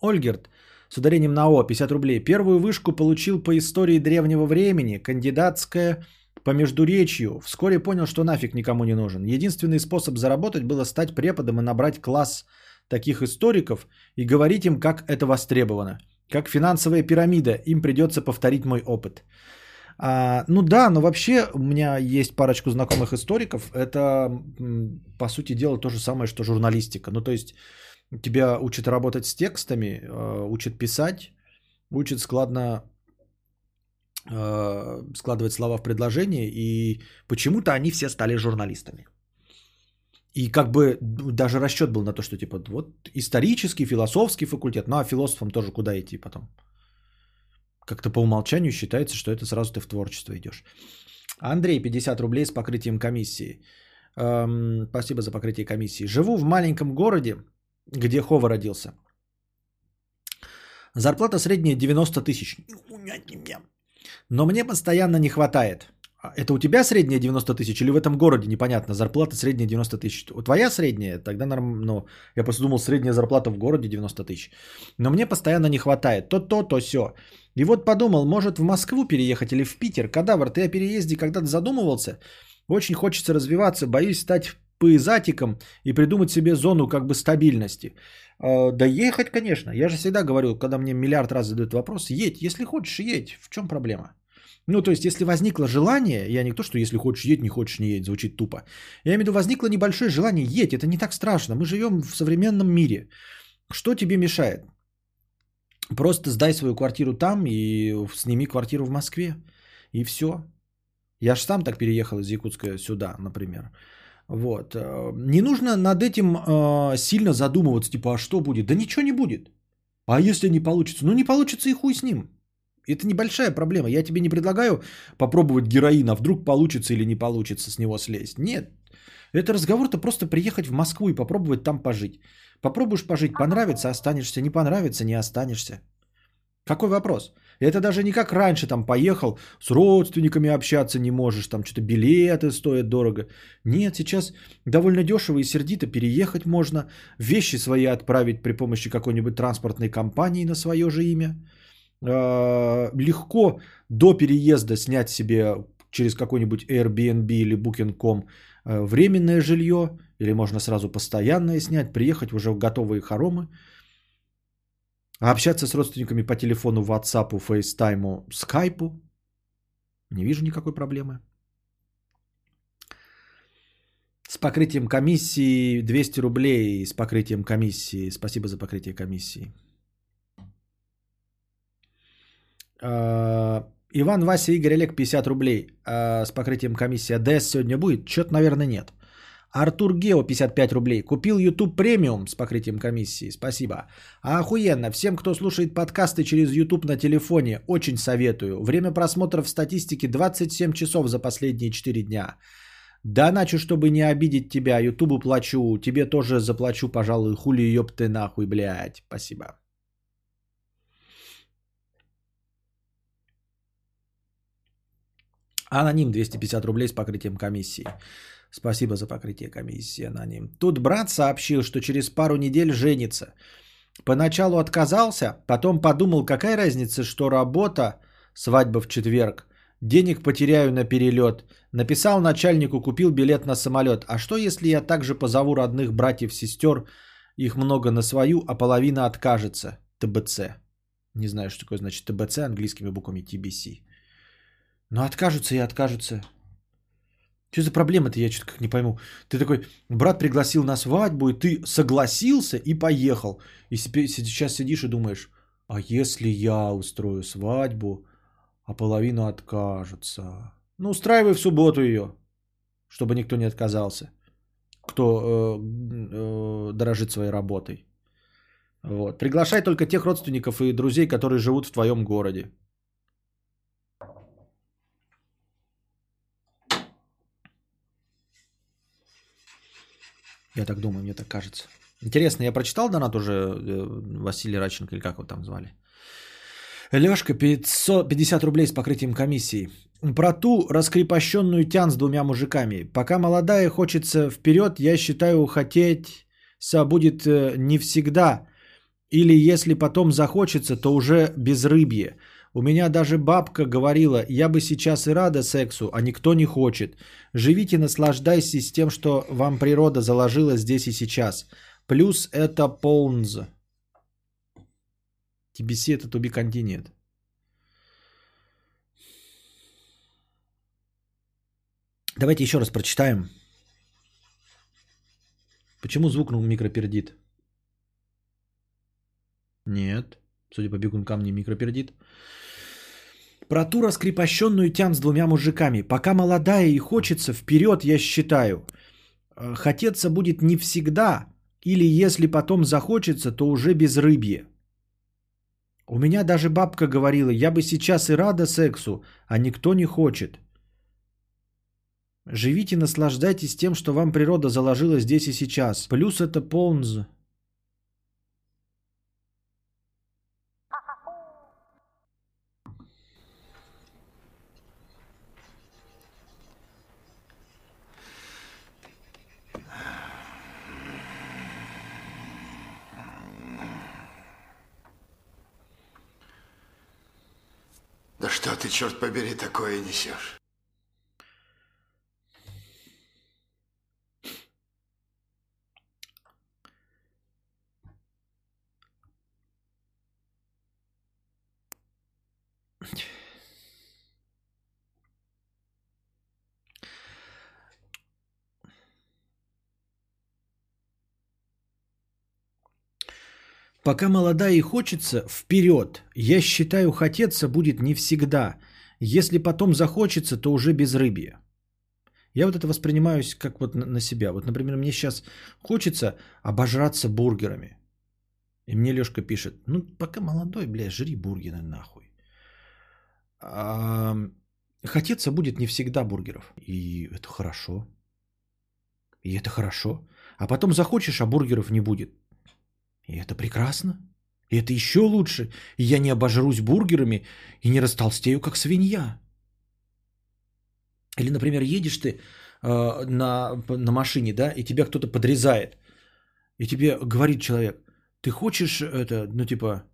Ольгерт с ударением на О. 50 рублей. Первую вышку получил по истории древнего времени. Кандидатская по междуречью. Вскоре понял, что нафиг никому не нужен. Единственный способ заработать было стать преподом и набрать класс таких историков и говорить им, как это востребовано. Как финансовая пирамида, им придется повторить мой опыт. А, ну да, но вообще у меня есть парочку знакомых историков. Это, по сути дела, то же самое, что журналистика. Ну то есть тебя учат работать с текстами, э, учат писать, учат складно э, складывать слова в предложение, и почему-то они все стали журналистами. И как бы даже расчет был на то, что типа вот исторический, философский факультет, ну а философам тоже куда идти потом? Как-то по умолчанию считается, что это сразу ты в творчество идешь. Андрей, 50 рублей с покрытием комиссии. Эм, спасибо за покрытие комиссии. Живу в маленьком городе, где Хова родился. Зарплата средняя 90 тысяч. Но мне постоянно не хватает. А Это у тебя средняя 90 тысяч или в этом городе? Непонятно. Зарплата средняя 90 тысяч. Твоя средняя? Тогда норм... Ну, я просто думал, средняя зарплата в городе 90 тысяч. Но мне постоянно не хватает. То то, то все. И вот подумал, может в Москву переехать или в Питер. Кадавр, ты о переезде когда-то задумывался? Очень хочется развиваться. Боюсь стать пызатиком и придумать себе зону как бы стабильности. Э, Да ехать, конечно. Я же всегда говорю, когда мне миллиард раз задают вопрос, едь, если хочешь, едь. В чем проблема? Ну, то есть, если возникло желание, я не то, что если хочешь едь, не хочешь не едь, звучит тупо. Я имею в виду, возникло небольшое желание, едь, это не так страшно. Мы живем в современном мире. Что тебе мешает? Просто сдай свою квартиру там и сними квартиру в Москве. И все. Я ж сам так переехал из Якутска сюда, например. Вот. Э, Не нужно над этим э, сильно задумываться, типа, а что будет? Да ничего не будет. А если не получится? Ну не получится и хуй с ним. Это небольшая проблема. Я тебе не предлагаю попробовать героин, а вдруг получится или не получится с него слезть. Нет. Это разговор-то просто приехать в Москву и попробовать там пожить. Попробуешь пожить, понравится, останешься, не понравится, не останешься. Какой вопрос? Это даже не как раньше, там поехал, с родственниками общаться не можешь, там что-то билеты стоят дорого. Нет, сейчас довольно дешево и сердито переехать можно, вещи свои отправить при помощи какой-нибудь транспортной компании на свое же имя. Э, Легко до переезда снять себе через какой-нибудь Airbnb или Booking.com э, временное жилье, или можно сразу постоянное снять, приехать уже в готовые хоромы, а общаться с родственниками по телефону, WhatsApp, FaceTime, Skype. Не вижу никакой проблемы. С покрытием комиссии 200 рублей с покрытием комиссии. Спасибо за покрытие комиссии. А, Иван, Вася, Игорь, Олег 50 рублей а, с покрытием комиссии. А ДС сегодня будет? Что-то, наверное, нет. Артур Гео 55 рублей. Купил YouTube премиум с покрытием комиссии. Спасибо. Охуенно. Всем, кто слушает подкасты через YouTube на телефоне, очень советую. Время просмотра в статистике 27 часов за последние 4 дня. Доначу, чтобы не обидеть тебя. Ютубу плачу. Тебе тоже заплачу, пожалуй. Хули ёб ты нахуй, блядь. Спасибо. Аноним 250 рублей с покрытием комиссии. Спасибо за покрытие комиссии, аноним. Тут брат сообщил, что через пару недель женится. Поначалу отказался, потом подумал, какая разница, что работа, свадьба в четверг, денег потеряю на перелет. Написал начальнику, купил билет на самолет. А что, если я также позову родных братьев, сестер, их много на свою, а половина откажется? ТБЦ. Не знаю, что такое значит ТБЦ английскими буквами TBC. Но откажутся и откажутся. Что за проблема-то, я что-то как не пойму. Ты такой, брат пригласил на свадьбу, и ты согласился и поехал. И сейчас сидишь и думаешь, а если я устрою свадьбу, а половина откажутся? Ну, устраивай в субботу ее, чтобы никто не отказался, кто э, э, дорожит своей работой. Вот. Приглашай только тех родственников и друзей, которые живут в твоем городе. Я так думаю, мне так кажется. Интересно, я прочитал донат уже э, Василий Раченко, или как его там звали? Лешка, 550 рублей с покрытием комиссии. Про ту раскрепощенную тян с двумя мужиками. Пока молодая хочется вперед, я считаю, хотеть будет э, не всегда. Или если потом захочется, то уже без рыбье. У меня даже бабка говорила, я бы сейчас и рада сексу, а никто не хочет. Живите, наслаждайтесь тем, что вам природа заложила здесь и сейчас. Плюс это полнз. TBC это continued. Давайте еще раз прочитаем. Почему звук ну, микропердит? Нет. Судя по бегункам, не микропердит. Про ту раскрепощенную тян с двумя мужиками. Пока молодая и хочется, вперед, я считаю. Э, Хотеться будет не всегда, или если потом захочется, то уже без рыбье. У меня даже бабка говорила, я бы сейчас и рада сексу, а никто не хочет. Живите, наслаждайтесь тем, что вам природа заложила здесь и сейчас. Плюс это полнз. Да что ты, черт побери, такое несешь? Пока молода и хочется, вперед. Я считаю, хотеться будет не всегда. Если потом захочется, то уже без рыбья. Я вот это воспринимаю как вот на себя. Вот, например, мне сейчас хочется обожраться бургерами. И мне Лешка пишет, ну, пока молодой, бля, жри бургеры нахуй. А, хотеться будет не всегда бургеров. И это хорошо. И это хорошо. А потом захочешь, а бургеров не будет. И это прекрасно. И это еще лучше. И я не обожрусь бургерами и не растолстею, как свинья. Или, например, едешь ты э, на, на машине, да, и тебя кто-то подрезает. И тебе говорит человек, ты хочешь это, ну типа,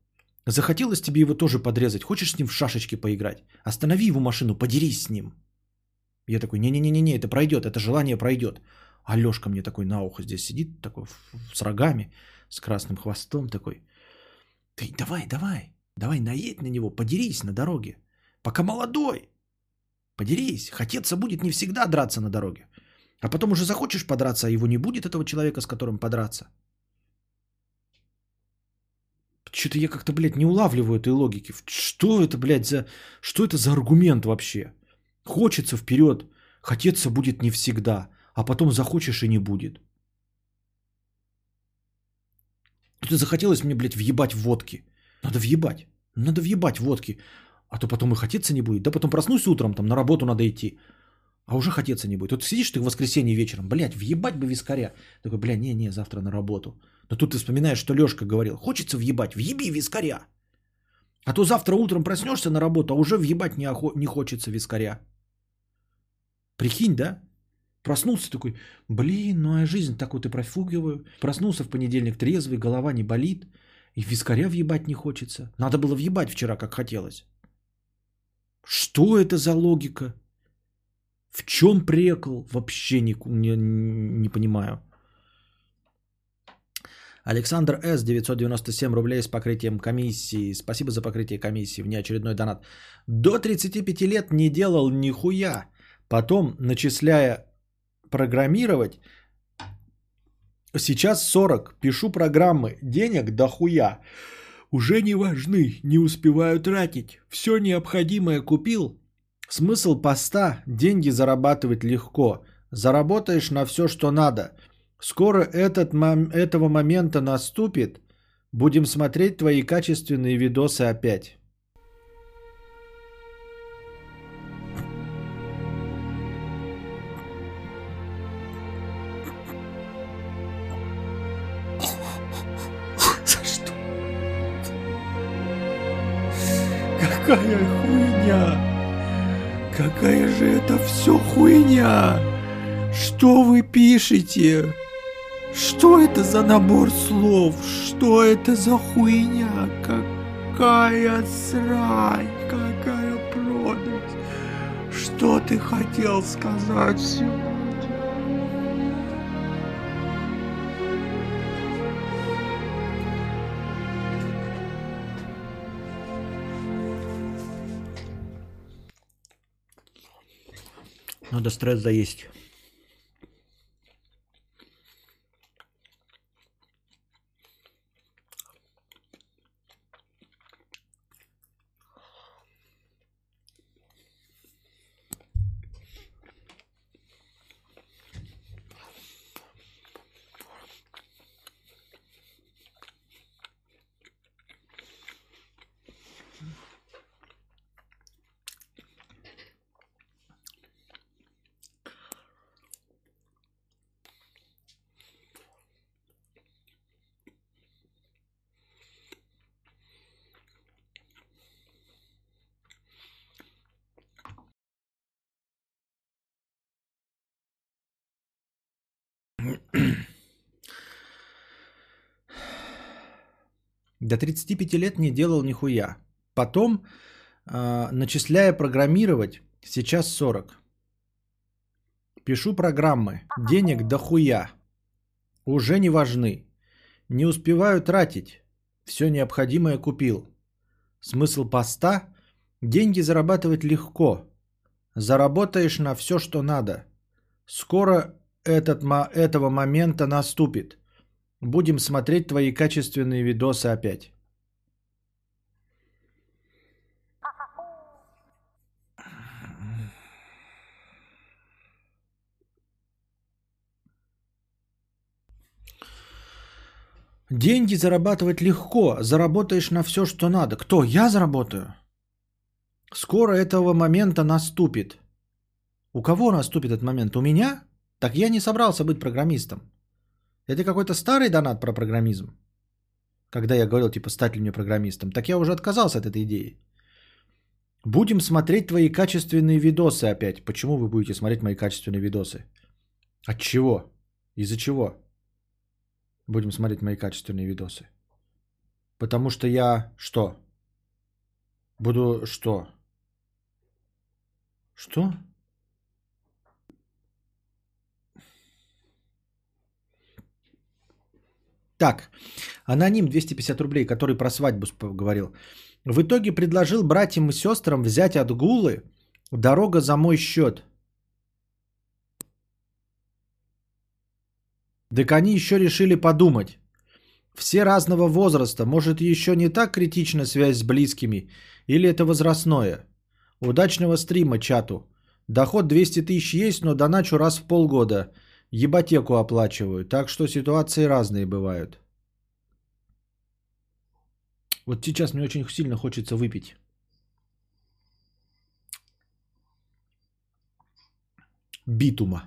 захотелось тебе его тоже подрезать, хочешь с ним в шашечки поиграть? Останови его машину, подерись с ним. Я такой, не-не-не-не, это пройдет, это желание пройдет. А Лешка мне такой на ухо здесь сидит, такой с рогами, с красным хвостом такой. Ты давай, давай, давай наедь на него, подерись на дороге. Пока молодой. Подерись. Хотеться будет не всегда драться на дороге. А потом уже захочешь подраться, а его не будет, этого человека, с которым подраться. Что-то я как-то, блядь, не улавливаю этой логики. Что это, блядь, за... Что это за аргумент вообще? Хочется вперед. Хотеться будет не всегда. А потом захочешь и не будет. Тут захотелось мне, блядь, въебать водки. Надо въебать. Надо въебать водки. А то потом и хотеться не будет. Да потом проснусь утром, там на работу надо идти. А уже хотеться не будет. Вот сидишь ты в воскресенье вечером, блядь, въебать бы вискаря. Такой, бля, не-не, завтра на работу. Но тут ты вспоминаешь, что Лешка говорил, хочется въебать, въеби вискаря. А то завтра утром проснешься на работу, а уже въебать не, охо- не хочется вискаря. Прикинь, да? Проснулся такой, блин, ну а жизнь так вот и профугиваю. Проснулся в понедельник трезвый, голова не болит. И вискаря въебать не хочется. Надо было въебать вчера, как хотелось. Что это за логика? В чем прикол? Вообще не, не, не понимаю. Александр С. 997 рублей с покрытием комиссии. Спасибо за покрытие комиссии. Внеочередной донат. До 35 лет не делал нихуя. Потом, начисляя программировать, сейчас 40. Пишу программы. Денег дохуя. Уже не важны, не успеваю тратить. Все необходимое купил. Смысл поста – деньги зарабатывать легко. Заработаешь на все, что надо. Скоро этот мом- этого момента наступит. Будем смотреть твои качественные видосы опять. Какая хуйня! Какая же это все хуйня! Что вы пишете? Что это за набор слов? Что это за хуйня? Какая срань? Какая продать? Что ты хотел сказать сегодня? Надо стресс заесть. До 35 лет не делал нихуя. Потом, э, начисляя программировать, сейчас 40. Пишу программы. Денег дохуя. Уже не важны. Не успеваю тратить. Все необходимое купил. Смысл поста – деньги зарабатывать легко. Заработаешь на все, что надо. Скоро этот, этого момента наступит. Будем смотреть твои качественные видосы опять. Деньги зарабатывать легко. Заработаешь на все, что надо. Кто? Я заработаю. Скоро этого момента наступит. У кого наступит этот момент? У меня? Так я не собрался быть программистом. Это какой-то старый донат про программизм. Когда я говорил, типа, стать ли мне программистом. Так я уже отказался от этой идеи. Будем смотреть твои качественные видосы опять. Почему вы будете смотреть мои качественные видосы? От чего? Из-за чего? Будем смотреть мои качественные видосы. Потому что я что? Буду что? Что? Так, аноним 250 рублей, который про свадьбу говорил. В итоге предложил братьям и сестрам взять отгулы дорога за мой счет. Так они еще решили подумать. Все разного возраста. Может, еще не так критична связь с близкими? Или это возрастное? Удачного стрима чату. Доход 200 тысяч есть, но доначу раз в полгода. Ебатеку оплачиваю. Так что ситуации разные бывают. Вот сейчас мне очень сильно хочется выпить. Битума.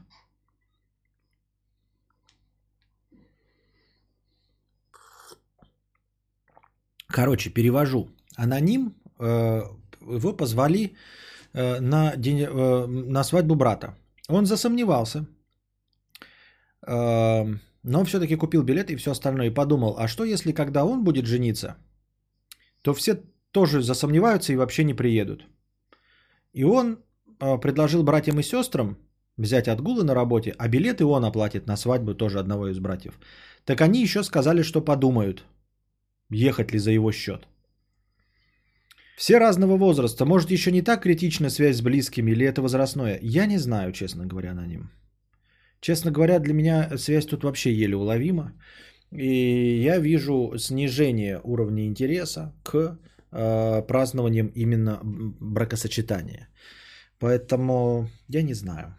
Короче, перевожу. Аноним, э, его позвали э, на, день, э, на свадьбу брата. Он засомневался, но все-таки купил билет и все остальное. И подумал, а что если когда он будет жениться, то все тоже засомневаются и вообще не приедут. И он э, предложил братьям и сестрам взять отгулы на работе, а билеты он оплатит на свадьбу тоже одного из братьев. Так они еще сказали, что подумают, ехать ли за его счет. Все разного возраста. Может, еще не так критична связь с близкими или это возрастное? Я не знаю, честно говоря, на ним. Честно говоря, для меня связь тут вообще еле уловима. И я вижу снижение уровня интереса к э, празднованиям именно бракосочетания. Поэтому я не знаю.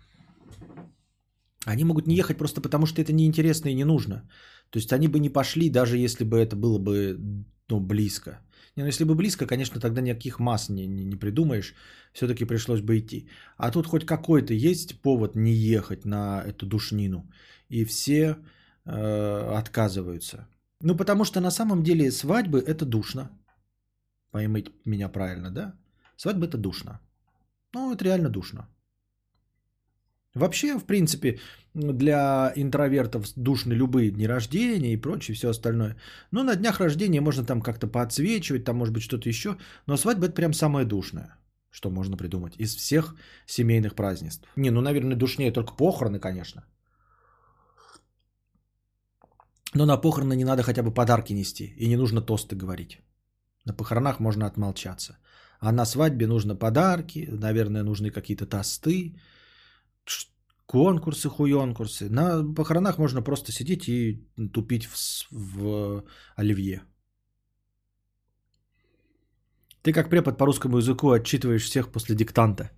Они могут не ехать просто потому, что это неинтересно и не нужно. То есть они бы не пошли, даже если бы это было бы ну, близко. Не, ну, если бы близко, конечно, тогда никаких масс не, не, не придумаешь. Все-таки пришлось бы идти. А тут хоть какой-то есть повод не ехать на эту душнину. И все э, отказываются. Ну, потому что на самом деле свадьбы это душно. Поймите меня правильно, да? Свадьба это душно. Ну, это реально душно. Вообще, в принципе, для интровертов душны любые дни рождения и прочее, все остальное. Но на днях рождения можно там как-то поотсвечивать, там может быть что-то еще. Но свадьба это прям самое душное, что можно придумать из всех семейных празднеств. Не, ну, наверное, душнее только похороны, конечно. Но на похороны не надо хотя бы подарки нести. И не нужно тосты говорить. На похоронах можно отмолчаться. А на свадьбе нужно подарки, наверное, нужны какие-то тосты, Конкурсы, хуёнкурсы. На похоронах можно просто сидеть и тупить в, в оливье. Ты как препод по русскому языку отчитываешь всех после диктанта.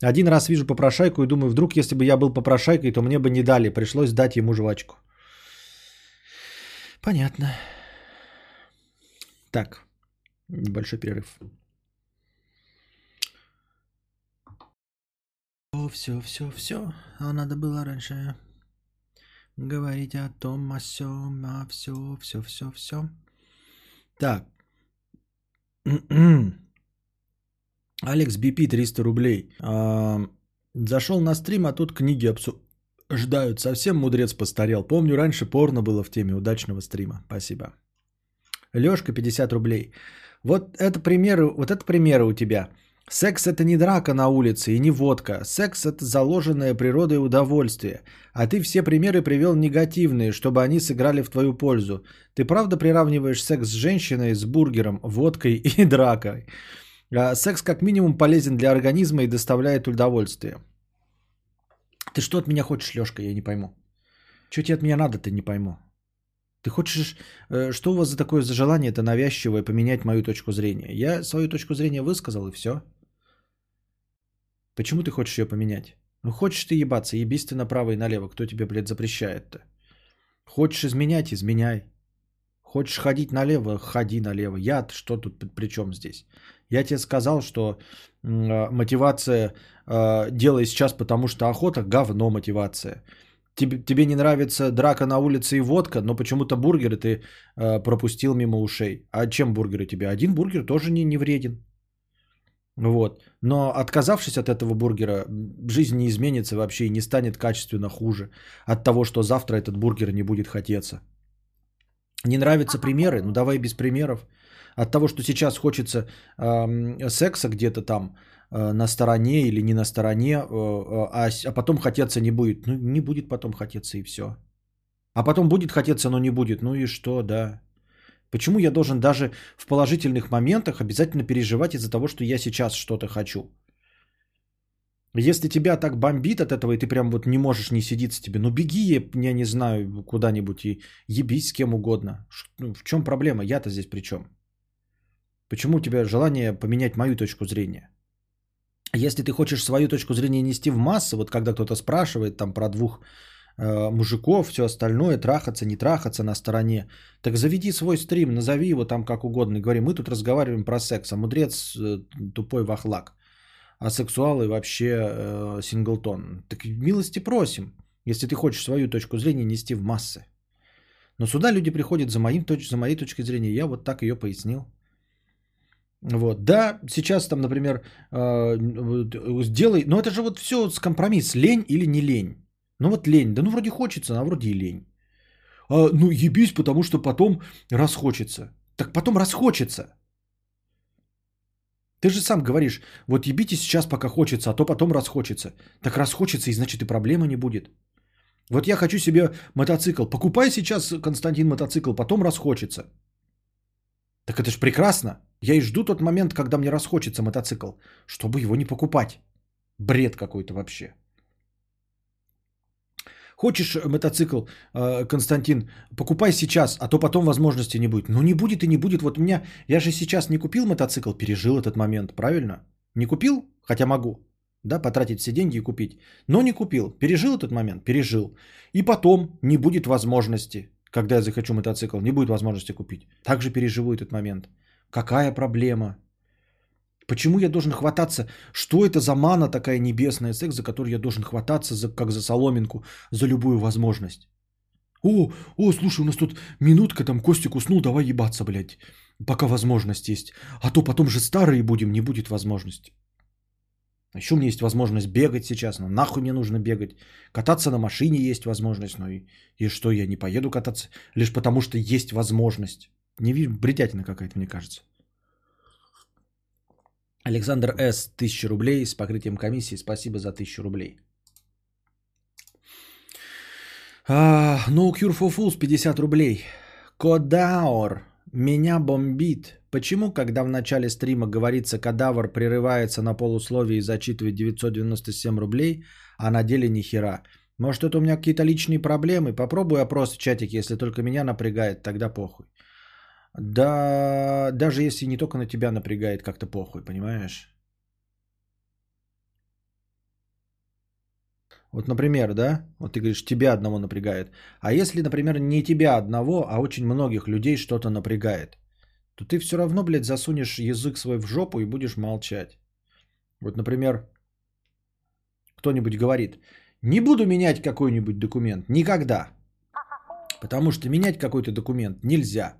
Один раз вижу попрошайку и думаю, вдруг если бы я был попрошайкой, то мне бы не дали. Пришлось дать ему жвачку. Понятно. Так, небольшой перерыв. Все, все, все. А надо было раньше говорить о том, о сём, о все, все, все, все. Так. Алекс BP 300 рублей. А, зашел на стрим, а тут книги обсуждают. Совсем мудрец постарел. Помню, раньше порно было в теме удачного стрима. Спасибо. Лешка 50 рублей. Вот это примеры, вот это примеры у тебя. Секс это не драка на улице и не водка. Секс это заложенное природой удовольствие. А ты все примеры привел негативные, чтобы они сыграли в твою пользу. Ты правда приравниваешь секс с женщиной, с бургером, водкой и дракой? А, Секс как минимум полезен для организма и доставляет удовольствие. Ты что от меня хочешь, Лешка, я не пойму. Что тебе от меня надо, ты не пойму. Ты хочешь, э, что у вас за такое за желание это навязчивое поменять мою точку зрения? Я свою точку зрения высказал и все. Почему ты хочешь ее поменять? Ну хочешь ты ебаться, ебись ты направо и налево. Кто тебе, блядь, запрещает-то? Хочешь изменять, изменяй. Хочешь ходить налево, ходи налево. Я что тут при чем здесь? Я тебе сказал, что э, мотивация э, делай сейчас, потому что охота говно мотивация. Тебе, тебе не нравится драка на улице и водка, но почему-то бургеры ты э, пропустил мимо ушей. А чем бургеры тебе? Один бургер тоже не, не вреден. Вот. Но отказавшись от этого бургера, жизнь не изменится вообще и не станет качественно хуже от того, что завтра этот бургер не будет хотеться. Не нравятся примеры? Ну давай без примеров. От того, что сейчас хочется эм, секса где-то там э, на стороне или не на стороне, э, э, а, а потом хотеться не будет. Ну не будет потом хотеться и все. А потом будет хотеться, но не будет. Ну и что, да. Почему я должен даже в положительных моментах обязательно переживать из-за того, что я сейчас что-то хочу? Если тебя так бомбит от этого, и ты прям вот не можешь не сидеться тебе, ну беги, я не знаю, куда-нибудь и ебись с кем угодно. Ну, в чем проблема? Я-то здесь при чем? Почему у тебя желание поменять мою точку зрения? Если ты хочешь свою точку зрения нести в массы, вот когда кто-то спрашивает там про двух э, мужиков, все остальное, трахаться, не трахаться на стороне, так заведи свой стрим, назови его там как угодно и говори, мы тут разговариваем про секс, а мудрец э, тупой вахлак, а сексуалы вообще э, синглтон. Так милости просим, если ты хочешь свою точку зрения нести в массы. Но сюда люди приходят за, моим, за моей точкой зрения, я вот так ее пояснил. Вот, да, сейчас там, например, э, вот, сделай, но это же вот все с компромисс, лень или не лень. Ну вот лень, да ну вроде хочется, а вроде и лень. А, ну ебись, потому что потом расхочется. Так потом расхочется. Ты же сам говоришь, вот ебите сейчас, пока хочется, а то потом расхочется. Так расхочется, и значит и проблемы не будет. Вот я хочу себе мотоцикл. Покупай сейчас, Константин, мотоцикл, потом расхочется. Так это же прекрасно. Я и жду тот момент, когда мне расхочется мотоцикл, чтобы его не покупать. Бред какой-то вообще. Хочешь мотоцикл, э, Константин, покупай сейчас, а то потом возможности не будет. Ну не будет и не будет. Вот у меня, я же сейчас не купил мотоцикл, пережил этот момент, правильно? Не купил, хотя могу, да, потратить все деньги и купить. Но не купил. Пережил этот момент? Пережил. И потом не будет возможности, когда я захочу мотоцикл, не будет возможности купить. Также переживу этот момент. Какая проблема? Почему я должен хвататься? Что это за мана такая небесная секс, за которую я должен хвататься, за, как за соломинку, за любую возможность? О, о, слушай, у нас тут минутка, там Костик уснул, давай ебаться, блядь, пока возможность есть. А то потом же старые будем, не будет возможности. А Еще у меня есть возможность бегать сейчас, но нахуй мне нужно бегать. Кататься на машине есть возможность, ну и, и что, я не поеду кататься, лишь потому что есть возможность. Не вижу, бредятина какая-то, мне кажется. Александр С. 1000 рублей с покрытием комиссии. Спасибо за 1000 рублей. А, No Cure for Fools 50 рублей. Кодаор. Меня бомбит. Почему, когда в начале стрима говорится «кадавр прерывается на полусловие и зачитывает 997 рублей», а на деле ни хера? Может, это у меня какие-то личные проблемы? Попробуй опрос в чатике, если только меня напрягает, тогда похуй. Да, даже если не только на тебя напрягает, как-то похуй, понимаешь? Вот, например, да, вот ты говоришь, тебя одного напрягает. А если, например, не тебя одного, а очень многих людей что-то напрягает, то ты все равно, блядь, засунешь язык свой в жопу и будешь молчать. Вот, например, кто-нибудь говорит, не буду менять какой-нибудь документ никогда, потому что менять какой-то документ нельзя.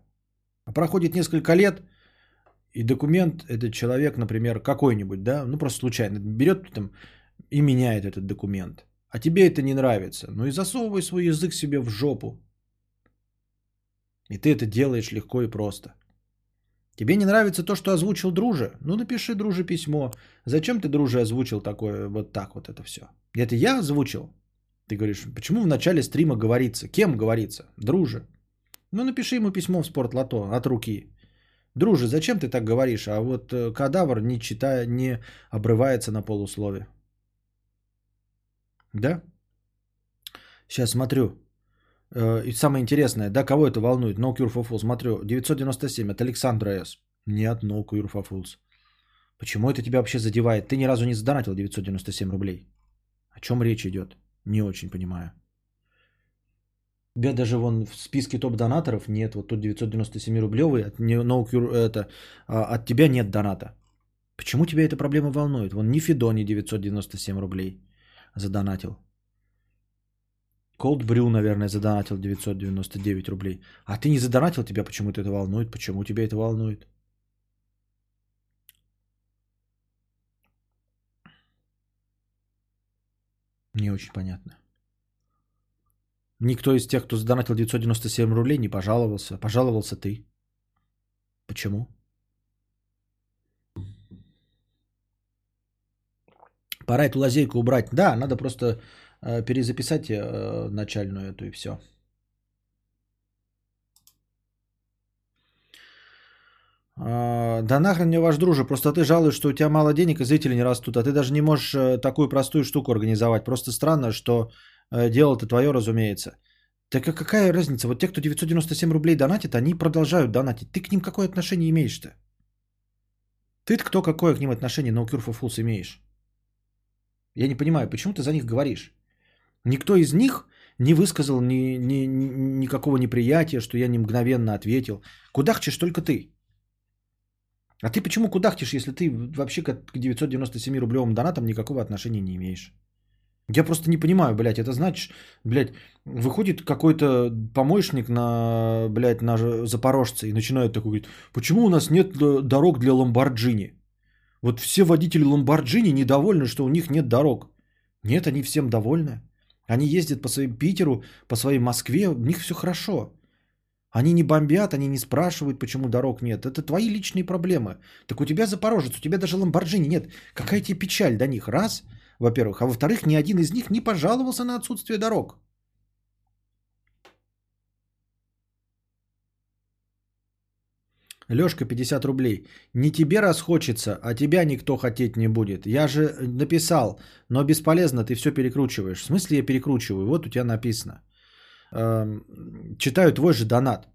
А проходит несколько лет, и документ этот человек, например, какой-нибудь, да, ну просто случайно берет там и меняет этот документ. А тебе это не нравится. Ну и засовывай свой язык себе в жопу. И ты это делаешь легко и просто. Тебе не нравится то, что озвучил друже? Ну напиши друже письмо. Зачем ты друже озвучил такое, вот так вот это все? Это я озвучил? Ты говоришь, почему в начале стрима говорится? Кем говорится? Друже. Ну напиши ему письмо в спортлото от руки. Друже, зачем ты так говоришь? А вот э, кадавр не читая, не обрывается на полуслове. Да? Сейчас смотрю. Э, И самое интересное, да, кого это волнует? No Cure for Fools. Смотрю, 997 от Александра С. Нет, No Cure for Fools. Почему это тебя вообще задевает? Ты ни разу не задонатил 997 рублей. О чем речь идет? Не очень понимаю. Тебя даже вон в списке топ-донаторов нет. Вот тут 997 рублевый, от, no Cure, это, а, от тебя нет доната. Почему тебя эта проблема волнует? Вон ни Федони 997 рублей задонатил. Cold Brew, наверное, задонатил 999 рублей. А ты не задонатил, тебя почему-то это волнует? Почему тебя это волнует? Не очень понятно. Никто из тех, кто задонатил 997 рублей, не пожаловался. Пожаловался ты. Почему? Пора эту лазейку убрать. Да, надо просто перезаписать э, начальную эту и все. Да нахрен мне ваш друже, просто ты жалуешь, что у тебя мало денег и зрители не растут, а ты даже не можешь э, такую простую штуку организовать. Просто странно, что э, дело ты твое, разумеется. Так а какая разница? Вот те, кто 997 рублей донатит, они продолжают донатить. Ты к ним какое отношение имеешь-то? ты кто какое к ним отношение No Cure for Fools имеешь? Я не понимаю, почему ты за них говоришь? Никто из них не высказал ни, ни, ни- никакого неприятия, что я не мгновенно ответил. Кудахчешь только ты. А ты почему кудахтишь, если ты вообще к 997 рублевым донатам никакого отношения не имеешь? Я просто не понимаю, блядь, это значит, блядь, выходит какой-то помощник на, блядь, на запорожце и начинает такой говорить, почему у нас нет э, дорог для Ламборджини? Вот все водители Ламборджини недовольны, что у них нет дорог. Нет, они всем довольны. Они ездят по своему Питеру, по своей Москве, у них все хорошо. Они не бомбят, они не спрашивают, почему дорог нет. Это твои личные проблемы. Так у тебя Запорожец, у тебя даже Ламборджини нет. Какая тебе печаль до них? Раз, во-первых. А во-вторых, ни один из них не пожаловался на отсутствие дорог. Лешка, 50 рублей. Не тебе расхочется, а тебя никто хотеть не будет. Я же написал, но бесполезно, ты все перекручиваешь. В смысле я перекручиваю? Вот у тебя написано. Эм, Читаю твой же донат.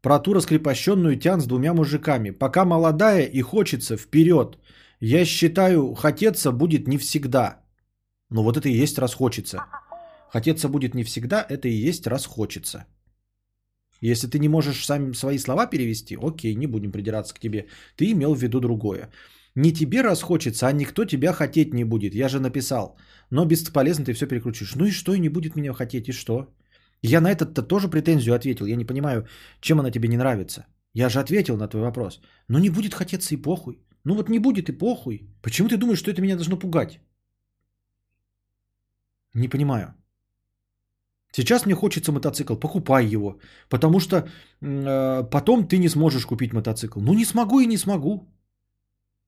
Про ту раскрепощенную тян с двумя мужиками. Пока молодая и хочется, вперед. Я считаю, хотеться будет не всегда. Ну вот это и есть расхочется. Хотеться будет не всегда, это и есть расхочется. Если ты не можешь сам свои слова перевести, окей, не будем придираться к тебе. Ты имел в виду другое. Не тебе расхочется, а никто тебя хотеть не будет. Я же написал. Но бесполезно ты все перекручиваешь. Ну и что, и не будет меня хотеть, и что? Я на этот-то тоже претензию ответил. Я не понимаю, чем она тебе не нравится. Я же ответил на твой вопрос. Но не будет хотеться и похуй. Ну вот не будет и похуй. Почему ты думаешь, что это меня должно пугать? Не понимаю. Сейчас мне хочется мотоцикл, покупай его, потому что э, потом ты не сможешь купить мотоцикл. Ну не смогу и не смогу.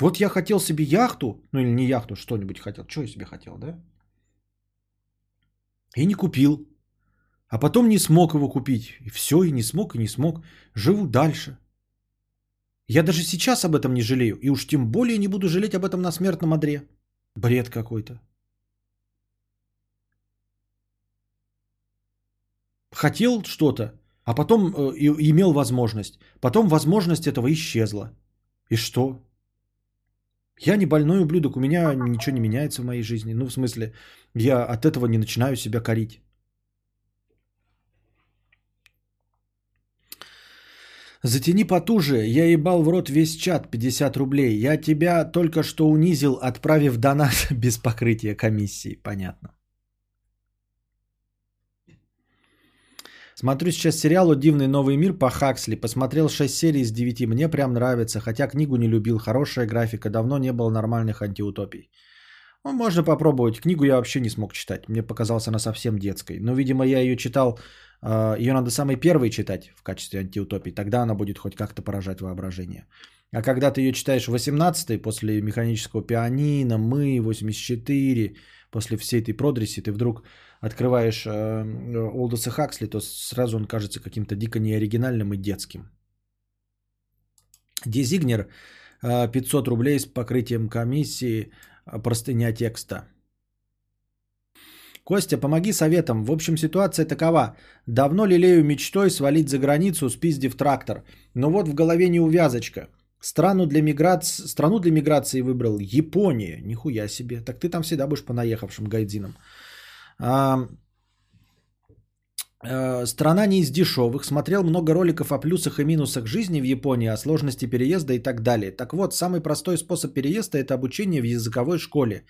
Вот я хотел себе яхту, ну или не яхту, что-нибудь хотел. Что я себе хотел, да? И не купил. А потом не смог его купить. И все, и не смог, и не смог. Живу дальше. Я даже сейчас об этом не жалею. И уж тем более не буду жалеть об этом на смертном одре. Бред какой-то. Хотел что-то, а потом э, имел возможность. Потом возможность этого исчезла. И что? Я не больной ублюдок, у меня ничего не меняется в моей жизни. Ну, в смысле, я от этого не начинаю себя корить. Затяни потуже, я ебал в рот весь чат 50 рублей. Я тебя только что унизил, отправив донат без покрытия комиссии. Понятно. Смотрю сейчас сериал «О дивный новый мир» по Хаксли. Посмотрел 6 серий из 9. Мне прям нравится, хотя книгу не любил. Хорошая графика, давно не было нормальных антиутопий. Ну, можно попробовать. Книгу я вообще не смог читать. Мне показалась она совсем детской. Но, видимо, я ее читал... э, Ее надо самой первой читать в качестве антиутопии. Тогда она будет хоть как-то поражать воображение. А когда ты ее читаешь в 18-й, после механического пианино, мы, 84, после всей этой продреси, ты вдруг открываешь э, Олдоса Хаксли, то сразу он кажется каким-то дико неоригинальным и детским. Дезигнер э, 500 рублей с покрытием комиссии, э, простыня текста. Костя, помоги советом. В общем, ситуация такова. Давно лелею мечтой свалить за границу, спиздив трактор. Но вот в голове неувязочка. Страну для, миграции, страну для миграции выбрал Япония. Нихуя себе. Так ты там всегда будешь понаехавшим гайдзином. Э, страна не из дешевых. Смотрел много роликов о плюсах и минусах жизни в Японии, о сложности переезда и так далее. Так вот, самый простой способ переезда – это обучение в языковой школе.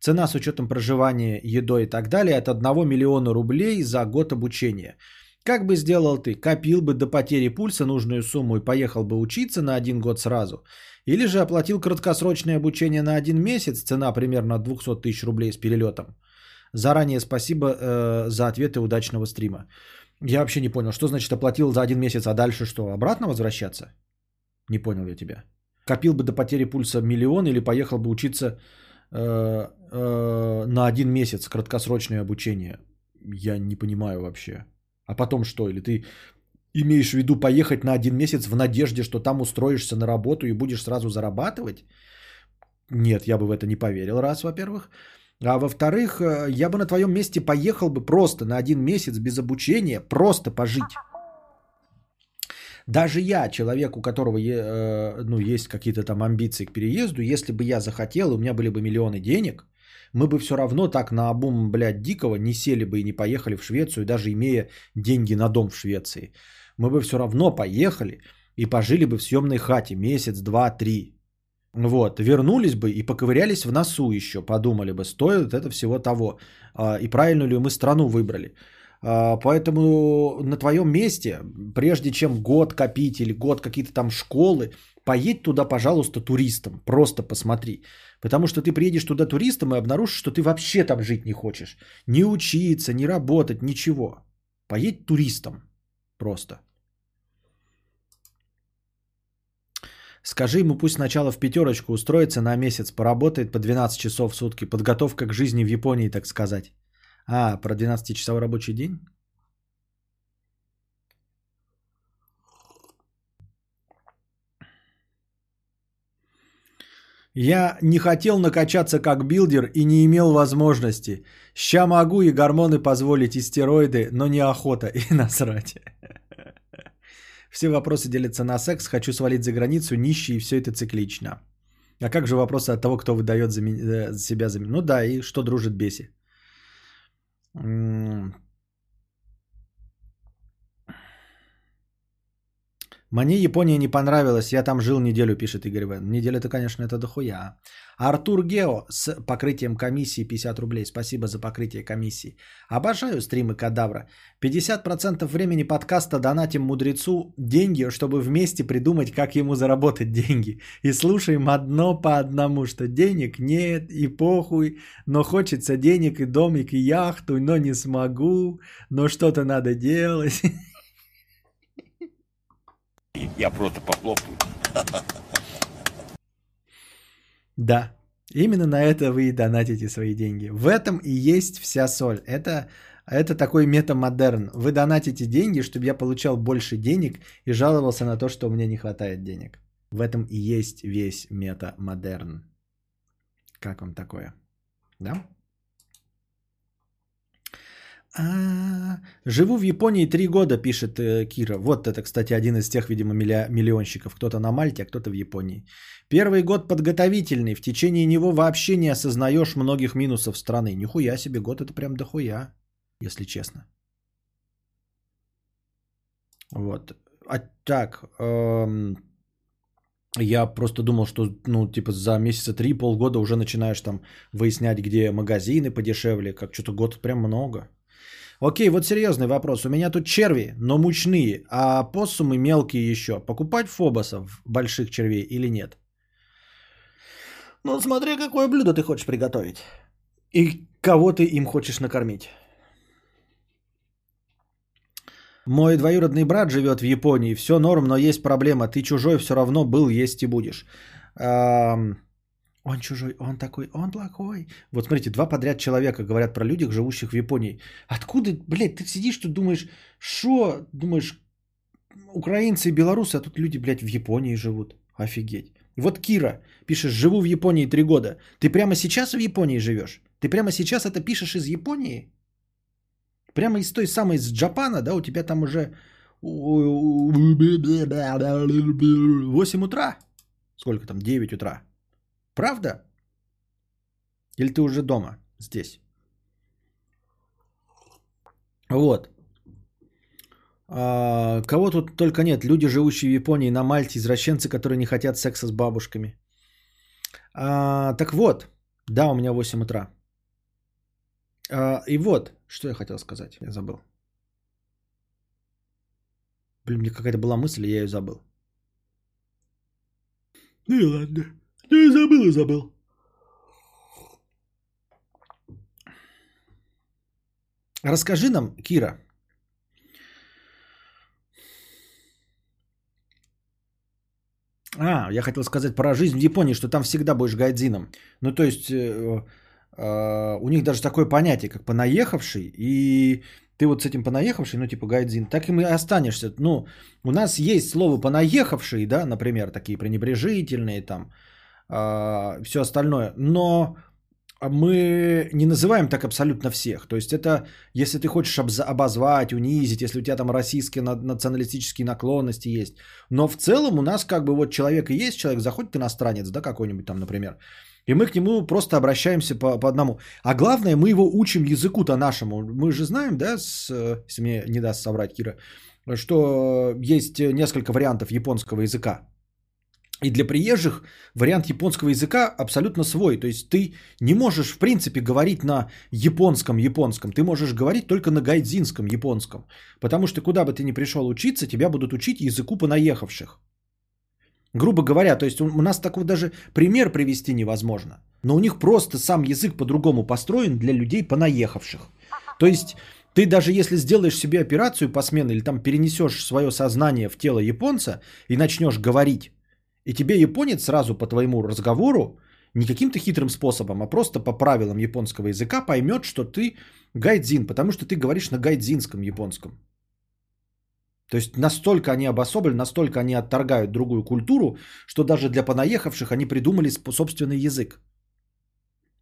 Цена с учетом проживания, едой и так далее от 1 миллиона рублей за год обучения. Как бы сделал ты? Копил бы до потери пульса нужную сумму и поехал бы учиться на один год сразу? Или же оплатил краткосрочное обучение на один месяц, цена примерно от 200 тысяч рублей с перелетом? Заранее спасибо э, за ответы удачного стрима. Я вообще не понял, что значит оплатил за один месяц, а дальше что, обратно возвращаться? Не понял я тебя. Копил бы до потери пульса миллион или поехал бы учиться э, э, на один месяц краткосрочное обучение? Я не понимаю вообще. А потом что? Или ты имеешь в виду поехать на один месяц в надежде, что там устроишься на работу и будешь сразу зарабатывать? Нет, я бы в это не поверил, раз, во-первых. А во-вторых, э, я бы на твоем месте поехал бы просто на один месяц без обучения, просто пожить. Даже я, человек, у которого э, ну, есть какие-то там амбиции к переезду, если бы я захотел, у меня были бы миллионы денег, мы бы все равно так на обум, блядь, дикого не сели бы и не поехали в Швецию, даже имея деньги на дом в Швеции. Мы бы все равно поехали и пожили бы в съемной хате месяц, два, три. Вот, вернулись бы и поковырялись в носу еще, подумали бы, стоит это всего того, а, и правильно ли мы страну выбрали. А, Поэтому на твоем месте, прежде чем год копить или год какие-то там школы, поедь туда, пожалуйста, туристом, просто посмотри. Потому что ты приедешь туда туристом и обнаружишь, что ты вообще там жить не хочешь. Не учиться, не работать, ничего. Поедь туристом просто. Скажи ему, пусть сначала в пятерочку устроится на месяц, поработает по 12 часов в сутки. Подготовка к жизни в Японии, так сказать. А, про 12-часовой рабочий день? Я не хотел накачаться как билдер и не имел возможности. Ща могу и гормоны позволить, и стероиды, но не охота и насрать. Все вопросы делятся на секс, хочу свалить за границу, нищий, и все это циклично. А как же вопросы от того, кто выдает за, э, себя за... ми- Ну да, и что дружит беси. Мне Япония не понравилась, я там жил неделю, пишет Игорь В. Неделя-то, конечно, это дохуя. Артур Гео с покрытием комиссии 50 рублей. Спасибо за покрытие комиссии. Обожаю стримы Кадавра. 50% времени подкаста донатим мудрецу деньги, чтобы вместе придумать, как ему заработать деньги. И слушаем одно по одному, что денег нет и похуй, но хочется денег и домик и яхту, но не смогу, но что-то надо делать. Я просто похлопаю. Да, именно на это вы и донатите свои деньги. В этом и есть вся соль. Это, это такой метамодерн. Вы донатите деньги, чтобы я получал больше денег и жаловался на то, что мне не хватает денег. В этом и есть весь метамодерн. Как вам такое? Да? А, живу в Японии три года, пишет э, Кира. Вот это, кстати, один из тех, видимо, милля- миллионщиков. Кто-то на Мальте, а кто-то в Японии. Первый год подготовительный. В течение него вообще не осознаешь многих минусов страны. Нихуя себе, год это прям дохуя, если честно. Вот. А так, эм, я просто думал, что, ну, типа, за месяца три, полгода уже начинаешь там выяснять, где магазины подешевле, как что-то год прям много. Окей, вот серьезный вопрос. У меня тут черви, но мучные, а поссумы мелкие еще. Покупать фобосов, больших червей или нет? Ну, смотри, какое блюдо ты хочешь приготовить. И кого ты им хочешь накормить. Мой двоюродный брат живет в Японии, все норм, но есть проблема. Ты чужой все равно был, есть и будешь. Он чужой, он такой, он плохой. Вот смотрите, два подряд человека говорят про людей, живущих в Японии. Откуда, блядь, ты сидишь тут думаешь, что, думаешь, украинцы и белорусы, а тут люди, блядь, в Японии живут. Офигеть. Вот Кира, пишешь, живу в Японии три года. Ты прямо сейчас в Японии живешь? Ты прямо сейчас это пишешь из Японии? Прямо из той самой, из Джапана, да, у тебя там уже 8 утра. Сколько там? 9 утра. Правда? Или ты уже дома здесь? Вот. А, кого тут только нет. Люди, живущие в Японии, на Мальте, извращенцы, которые не хотят секса с бабушками. А, так вот, да, у меня 8 утра. А, и вот, что я хотел сказать, я забыл. Блин, мне какая-то была мысль, я ее забыл. Ну и ладно. Ну и забыл, и забыл. Расскажи нам, Кира, А, я хотел сказать про жизнь в Японии, что там всегда будешь гайдзином. Ну, то есть, э, э, у них даже такое понятие, как понаехавший, и ты вот с этим понаехавший, ну, типа гайдзин, так и мы останешься. Ну, у нас есть слово понаехавший, да, например, такие пренебрежительные там, э, все остальное, но мы не называем так абсолютно всех. То есть это, если ты хочешь обозвать, унизить, если у тебя там российские на- националистические наклонности есть. Но в целом у нас как бы вот человек и есть, человек заходит иностранец, да, какой-нибудь там, например. И мы к нему просто обращаемся по, по одному. А главное, мы его учим языку-то нашему. Мы же знаем, да, с, если мне не даст соврать Кира, что есть несколько вариантов японского языка. И для приезжих вариант японского языка абсолютно свой. То есть ты не можешь, в принципе, говорить на японском японском. Ты можешь говорить только на гайдзинском японском. Потому что куда бы ты ни пришел учиться, тебя будут учить языку понаехавших. Грубо говоря, то есть у нас такой даже пример привести невозможно. Но у них просто сам язык по-другому построен для людей понаехавших. То есть ты даже если сделаешь себе операцию посменно или там перенесешь свое сознание в тело японца и начнешь говорить, и тебе японец сразу по твоему разговору, не каким-то хитрым способом, а просто по правилам японского языка поймет, что ты гайдзин, потому что ты говоришь на гайдзинском японском. То есть настолько они обособлены, настолько они отторгают другую культуру, что даже для понаехавших они придумали собственный язык,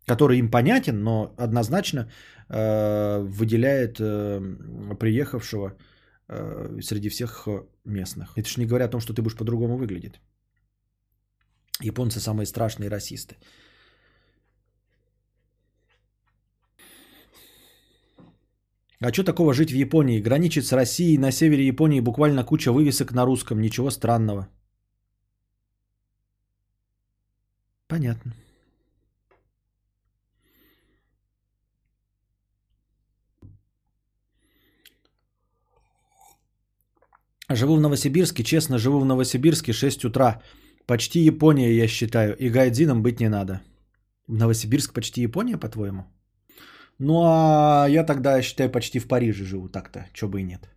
который им понятен, но однозначно э, выделяет э, приехавшего э, среди всех местных. Это же не говоря о том, что ты будешь по-другому выглядеть. Японцы самые страшные расисты. А что такого жить в Японии? Граничит с Россией, на севере Японии буквально куча вывесок на русском, ничего странного. Понятно. Живу в Новосибирске, честно, живу в Новосибирске 6 утра. Почти Япония, я считаю, и гайдзином быть не надо. Новосибирск почти Япония, по-твоему? Ну, а я тогда, считаю, почти в Париже живу так-то, чё бы и нет.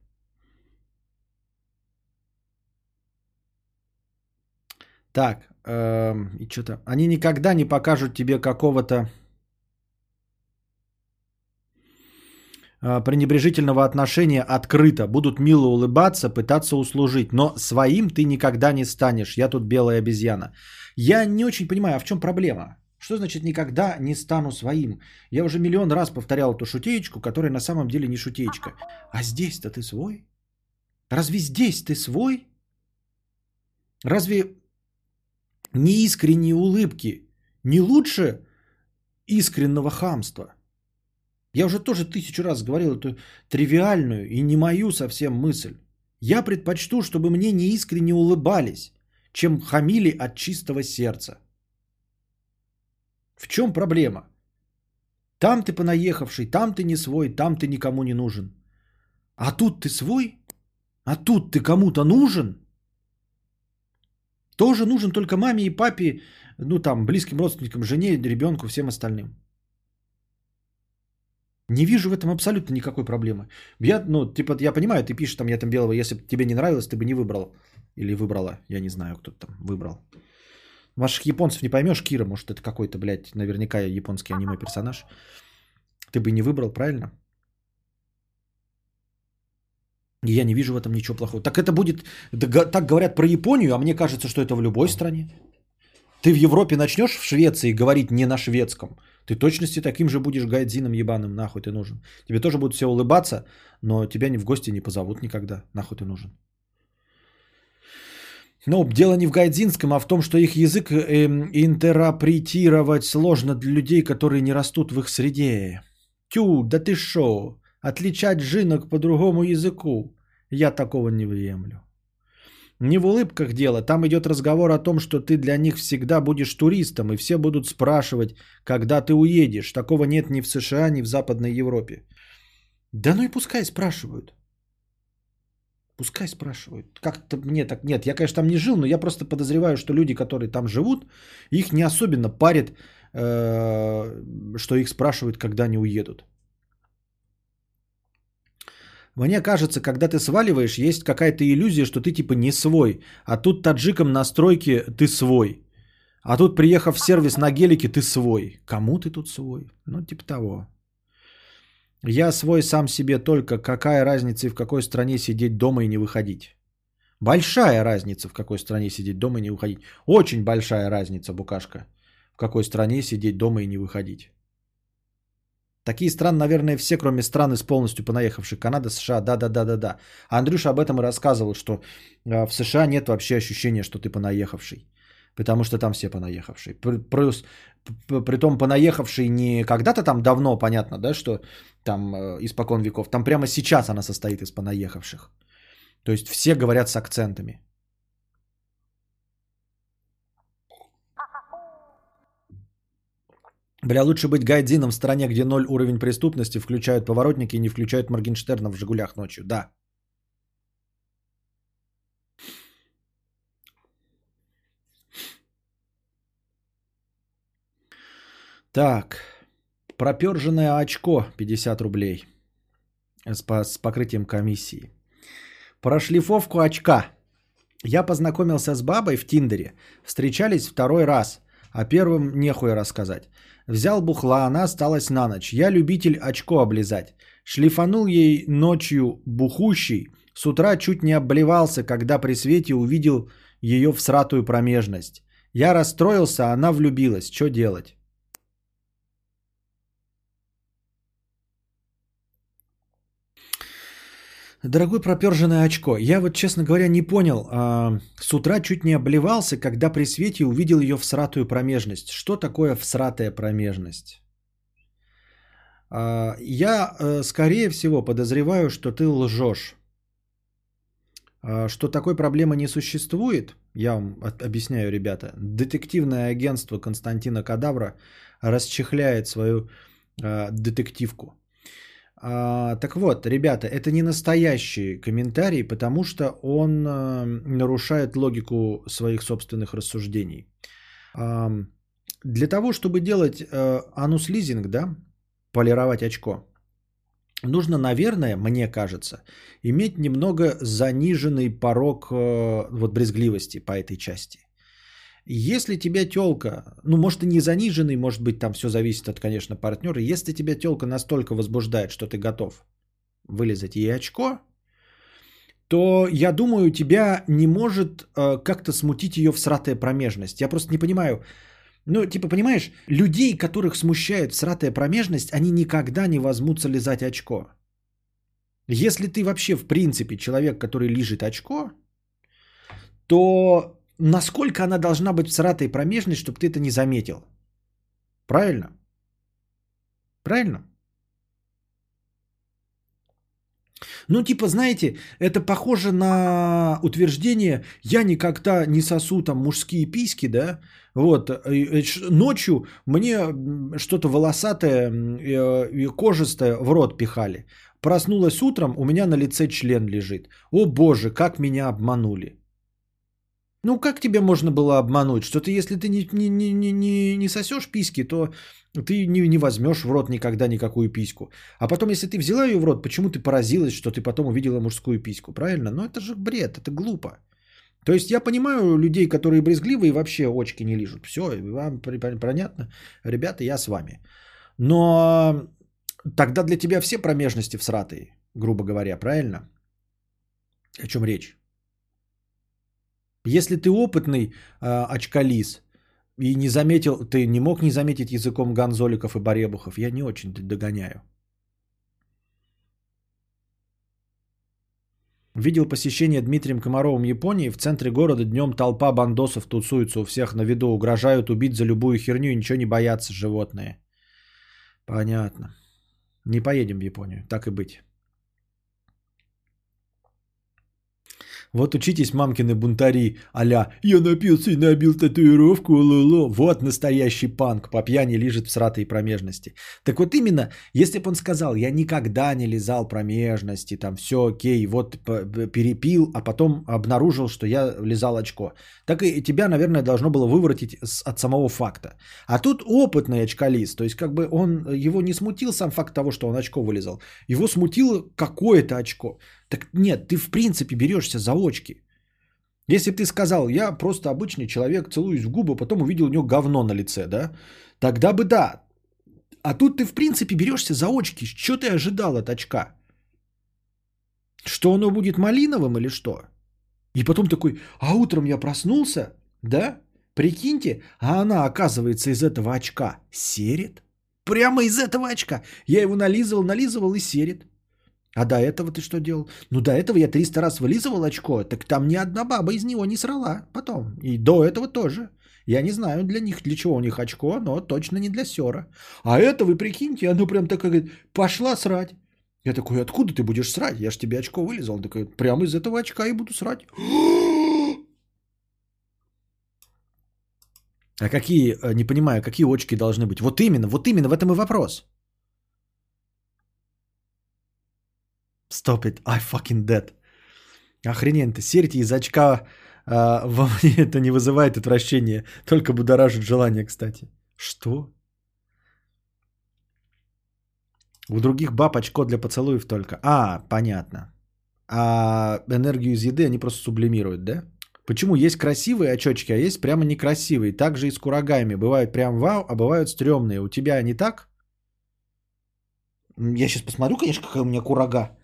Так, эм, и что-то... Они никогда не покажут тебе какого-то пренебрежительного отношения открыто, будут мило улыбаться, пытаться услужить, но своим ты никогда не станешь. Я тут белая обезьяна. Я не очень понимаю, а в чем проблема? Что значит никогда не стану своим? Я уже миллион раз повторял эту шутеечку, которая на самом деле не шутеечка. А здесь-то ты свой? Разве здесь ты свой? Разве неискренние улыбки не лучше искреннего хамства? Я уже тоже тысячу раз говорил эту тривиальную и не мою совсем мысль. Я предпочту, чтобы мне неискренне улыбались, чем хамили от чистого сердца. В чем проблема? Там ты понаехавший, там ты не свой, там ты никому не нужен. А тут ты свой? А тут ты кому-то нужен? Тоже нужен только маме и папе, ну там, близким родственникам, жене, ребенку, всем остальным. Не вижу в этом абсолютно никакой проблемы. Я, ну, типа, я понимаю, ты пишешь там, я там белого, если бы тебе не нравилось, ты бы не выбрал. Или выбрала, я не знаю, кто там выбрал. Ваших японцев не поймешь, Кира, может, это какой-то, блядь, наверняка японский аниме-персонаж. Ты бы не выбрал, правильно? И я не вижу в этом ничего плохого. Так это будет, так говорят про Японию, а мне кажется, что это в любой стране. Ты в Европе начнешь в Швеции говорить не на шведском. Ты точности таким же будешь гайдзином ебаным, нахуй ты нужен. Тебе тоже будут все улыбаться, но тебя ни в гости не позовут никогда, нахуй ты нужен. Но дело не в гайдзинском, а в том, что их язык э, интерпретировать сложно для людей, которые не растут в их среде. Тю, да ты шо? Отличать жинок по другому языку. Я такого не выемлю. Не в улыбках дело, там идет разговор о том, что ты для них всегда будешь туристом, и все будут спрашивать, когда ты уедешь. Такого нет ни в США, ни в Западной Европе. Да ну и пускай спрашивают. Пускай спрашивают. Как-то мне так нет. Я, конечно, там не жил, но я просто подозреваю, что люди, которые там живут, их не особенно парит, э, что их спрашивают, когда они уедут. Мне кажется, когда ты сваливаешь, есть какая-то иллюзия, что ты типа не свой. А тут таджиком на стройке ты свой. А тут, приехав в сервис на гелике, ты свой. Кому ты тут свой? Ну, типа того. Я свой сам себе только. Какая разница в какой стране сидеть дома и не выходить? Большая разница, в какой стране сидеть дома и не выходить. Очень большая разница, Букашка. В какой стране сидеть дома и не выходить. Такие страны, наверное, все, кроме страны с полностью понаехавших. Канада, США, да-да-да-да-да. Андрюша об этом и рассказывал, что а, в США нет вообще ощущения, что ты понаехавший. Потому что там все понаехавшие. Плюс, притом понаехавший не когда-то там давно, понятно, да, что там э, испокон веков. Там прямо сейчас она состоит из понаехавших. То есть все говорят с акцентами. Бля, лучше быть гайдзином в стране, где ноль уровень преступности, включают поворотники и не включают Моргенштерна в «Жигулях» ночью. Да. Так. Проперженное очко 50 рублей. С, с покрытием комиссии. Прошлифовку очка. Я познакомился с бабой в Тиндере. Встречались второй раз. А первым нехуй рассказать. Взял бухла, она осталась на ночь. Я любитель очко облизать. Шлифанул ей ночью бухущий. С утра чуть не обливался, когда при свете увидел ее всратую промежность. Я расстроился, она влюбилась. Что делать? Дорогой проперженное очко, я вот, честно говоря, не понял. А, с утра чуть не обливался, когда при свете увидел ее всратую промежность. Что такое всратая промежность? А, я, э, скорее всего, подозреваю, что ты лжешь. А, что такой проблемы не существует, я вам объясняю, ребята. Детективное агентство Константина Кадавра расчехляет свою а, детективку. А, так вот, ребята, это не настоящий комментарий, потому что он а, нарушает логику своих собственных рассуждений. А, для того, чтобы делать а, анус-лизинг, да, полировать очко, нужно, наверное, мне кажется, иметь немного заниженный порог а, вот брезгливости по этой части. Если тебя телка, ну, может, и не заниженный, может быть, там все зависит от, конечно, партнера. Если тебя телка настолько возбуждает, что ты готов вылезать ей очко, то, я думаю, тебя не может э, как-то смутить ее всратая промежность. Я просто не понимаю, ну, типа, понимаешь, людей, которых смущает всратая промежность, они никогда не возьмутся лизать очко. Если ты вообще, в принципе, человек, который лежит очко, то насколько она должна быть всратой промежность, чтобы ты это не заметил? Правильно? Правильно? Ну, типа, знаете, это похоже на утверждение «я никогда не сосу там мужские письки», да? Вот, ночью мне что-то волосатое и кожистое в рот пихали. Проснулась утром, у меня на лице член лежит. О боже, как меня обманули. Ну, как тебе можно было обмануть? Что ты, если ты не, не, не, не, не, сосешь письки, то ты не, не возьмешь в рот никогда никакую письку. А потом, если ты взяла ее в рот, почему ты поразилась, что ты потом увидела мужскую письку? Правильно? Ну, это же бред, это глупо. То есть я понимаю людей, которые брезгливые и вообще очки не лижут. Все, вам понятно? Ребята, я с вами. Но тогда для тебя все промежности всратые, грубо говоря, правильно? О чем речь? Если ты опытный э, очкалис и не заметил, ты не мог не заметить языком гонзоликов и баребухов, я не очень догоняю. Видел посещение Дмитрием Комаровым Японии. В центре города днем толпа бандосов тусуется у всех на виду. Угрожают убить за любую херню и ничего не боятся животные. Понятно. Не поедем в Японию, так и быть. Вот учитесь, мамкины бунтари, аля «Я напился и набил татуировку, лоло». Вот настоящий панк, по пьяни лежит в сратой промежности. Так вот именно, если бы он сказал «Я никогда не лизал промежности, там все окей, вот перепил, а потом обнаружил, что я лизал очко», так и тебя, наверное, должно было выворотить от самого факта. А тут опытный очколист, то есть как бы он, его не смутил сам факт того, что он очко вылезал, его смутило какое-то очко. Так нет, ты в принципе берешься за очки. Если бы ты сказал, я просто обычный человек, целуюсь в губы, потом увидел у него говно на лице, да, тогда бы да. А тут ты в принципе берешься за очки. Что ты ожидал от очка? Что оно будет малиновым или что? И потом такой, а утром я проснулся, да? Прикиньте, а она, оказывается, из этого очка серит. Прямо из этого очка. Я его нализывал, нализывал и серит. А до этого ты что делал? Ну, до этого я 300 раз вылизывал очко, так там ни одна баба из него не срала потом. И до этого тоже. Я не знаю для них, для чего у них очко, но точно не для сера. А это, вы прикиньте, оно прям так говорит, пошла срать. Я такой, откуда ты будешь срать? Я ж тебе очко вылезал. Он такой, прямо из этого очка и буду срать. А какие, э, не понимаю, какие очки должны быть? Вот именно, вот именно, в этом и вопрос. Stop it, I fucking dead. Охрененно, серьте из очка а, во мне это не вызывает отвращения, только будоражит желание, кстати. Что? У других баб очко для поцелуев только. А, понятно. А энергию из еды они просто сублимируют, да? Почему есть красивые очечки, а есть прямо некрасивые? Так же и с курагами. Бывают прям вау, а бывают стрёмные. У тебя не так? Я сейчас посмотрю, конечно, какая у меня курага.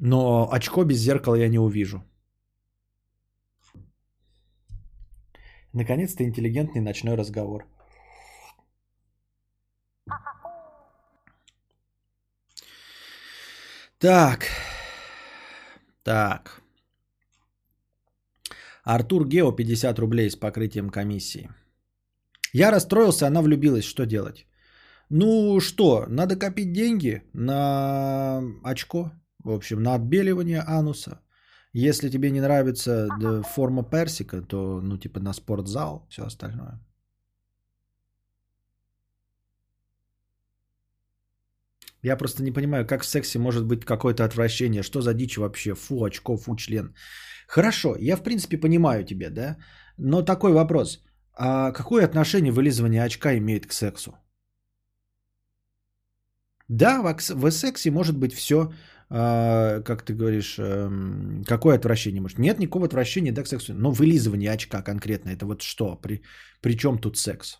Но очко без зеркала я не увижу. Наконец-то интеллигентный ночной разговор. Так. Так. Артур Гео 50 рублей с покрытием комиссии. Я расстроился, она влюбилась. Что делать? Ну что, надо копить деньги на очко. В общем, на отбеливание ануса. Если тебе не нравится форма персика, то, ну, типа на спортзал, все остальное. Я просто не понимаю, как в сексе может быть какое-то отвращение. Что за дичь вообще? Фу, очко, фу, член. Хорошо, я в принципе понимаю тебя, да? Но такой вопрос. А какое отношение вылизывание очка имеет к сексу? Да, в, сексе может быть все, как ты говоришь, эм, какое отвращение может. Нет никакого отвращения да, к сексу. Но вылизывание очка конкретно, это вот что? При, при чем тут секс?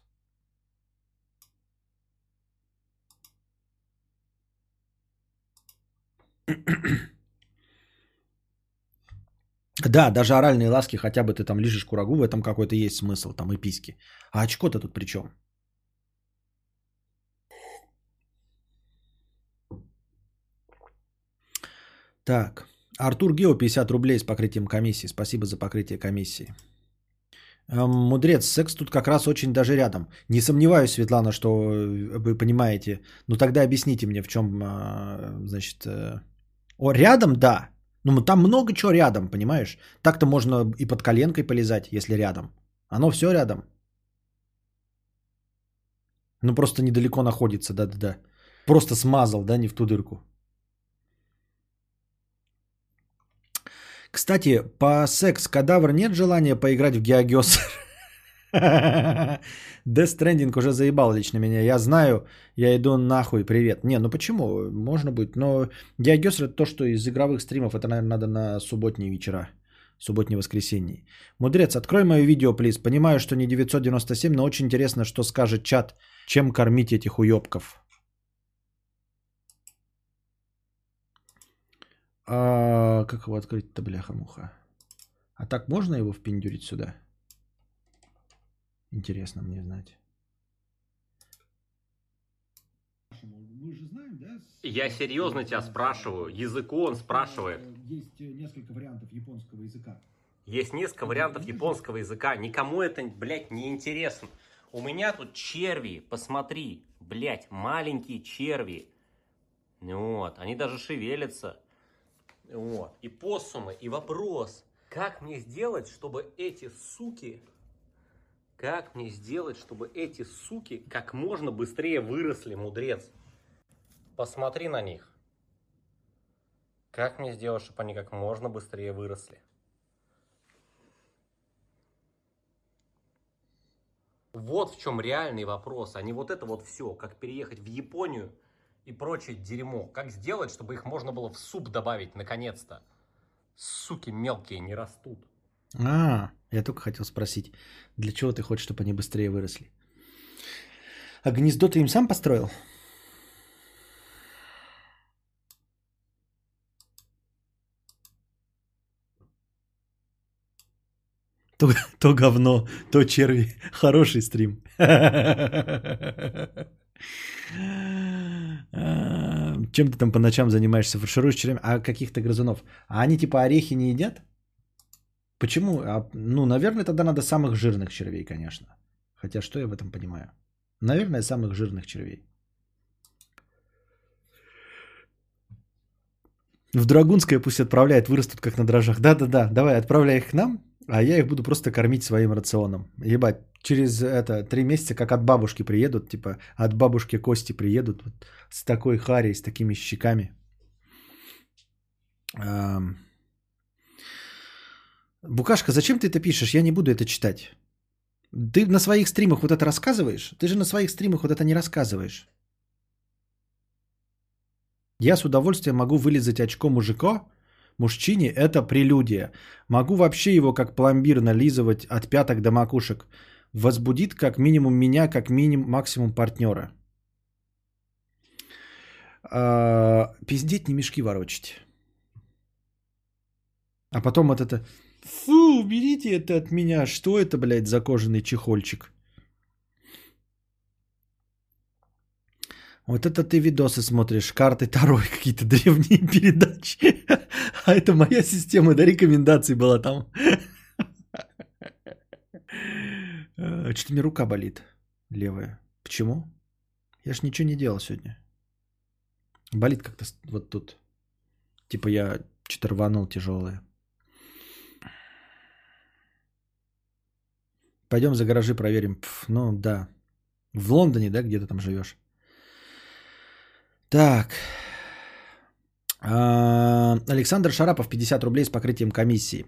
Да, даже оральные ласки, хотя бы ты там лежишь курагу, в этом какой-то есть смысл, там и письки. А очко-то тут при чем? Так, Артур Гео 50 рублей с покрытием комиссии. Спасибо за покрытие комиссии. Эм, Мудрец, секс тут как раз очень даже рядом. Не сомневаюсь, Светлана, что вы понимаете. Но тогда объясните мне, в чем, а, значит... э, О, рядом, да. Ну, там много чего рядом, понимаешь? Так-то можно и под коленкой полезать, если рядом. Оно все рядом. Ну, просто недалеко находится, да-да-да. Просто смазал, да, не в ту дырку. Кстати, по секс-кадавр нет желания поиграть в Геогесер? Death Stranding уже заебал лично меня. Я знаю, я иду нахуй, привет. Не, ну почему? Можно будет. Но Геогесер это то, что из игровых стримов. Это, наверное, надо на субботние вечера. Субботние воскресенье. Мудрец, открой мое видео, плиз. Понимаю, что не 997, но очень интересно, что скажет чат. Чем кормить этих уебков? А, как его открыть-то, бляха-муха? А так можно его впендюрить сюда? Интересно мне знать. Я серьезно тебя спрашиваю. Языку он спрашивает. Есть несколько вариантов японского языка. Есть несколько вариантов японского языка. Никому это, блядь, не интересно. У меня тут черви, посмотри. Блядь, маленькие черви. Вот, они даже шевелятся. Вот. И посумы, и вопрос. Как мне сделать, чтобы эти суки... Как мне сделать, чтобы эти суки как можно быстрее выросли, мудрец? Посмотри на них. Как мне сделать, чтобы они как можно быстрее выросли? Вот в чем реальный вопрос, а не вот это вот все, как переехать в Японию и прочее дерьмо. Как сделать, чтобы их можно было в суп добавить наконец-то? Суки мелкие не растут. А, я только хотел спросить, для чего ты хочешь, чтобы они быстрее выросли? А гнездо ты им сам построил? То, то говно, то черви. Хороший стрим. А, Чем ты там по ночам занимаешься? Фаршируешь червями? А каких-то грызунов? А они типа орехи не едят? Почему? А, ну, наверное, тогда надо самых жирных червей, конечно. Хотя что я в этом понимаю? Наверное, самых жирных червей. В Драгунское пусть отправляет, вырастут как на дрожжах. Да-да-да, давай, отправляй их к нам, а я их буду просто кормить своим рационом. Ебать, через это три месяца, как от бабушки приедут, типа от бабушки кости приедут вот, с такой харей, с такими щеками. Ам. Букашка, зачем ты это пишешь? Я не буду это читать. Ты на своих стримах вот это рассказываешь? Ты же на своих стримах вот это не рассказываешь. Я с удовольствием могу вылезать очко мужика, мужчине, это прелюдия. Могу вообще его как пломбир нализывать от пяток до макушек. Возбудит как минимум меня, как минимум максимум партнера. А, пиздеть не мешки ворочить. А потом вот это... Фу, уберите это от меня. Что это, блядь, за кожаный чехольчик? Вот это ты видосы смотришь, карты Таро, какие-то древние передачи. А это моя система, да, рекомендаций была там. Э, Что-то мне рука болит левая. Почему? Я ж ничего не делал сегодня. Болит как-то вот тут. Типа я что-то рванул тяжелое. Пойдем за гаражи проверим. Пф, ну да. В Лондоне, да, где ты там живешь? Так. А, Александр Шарапов, 50 рублей с покрытием комиссии.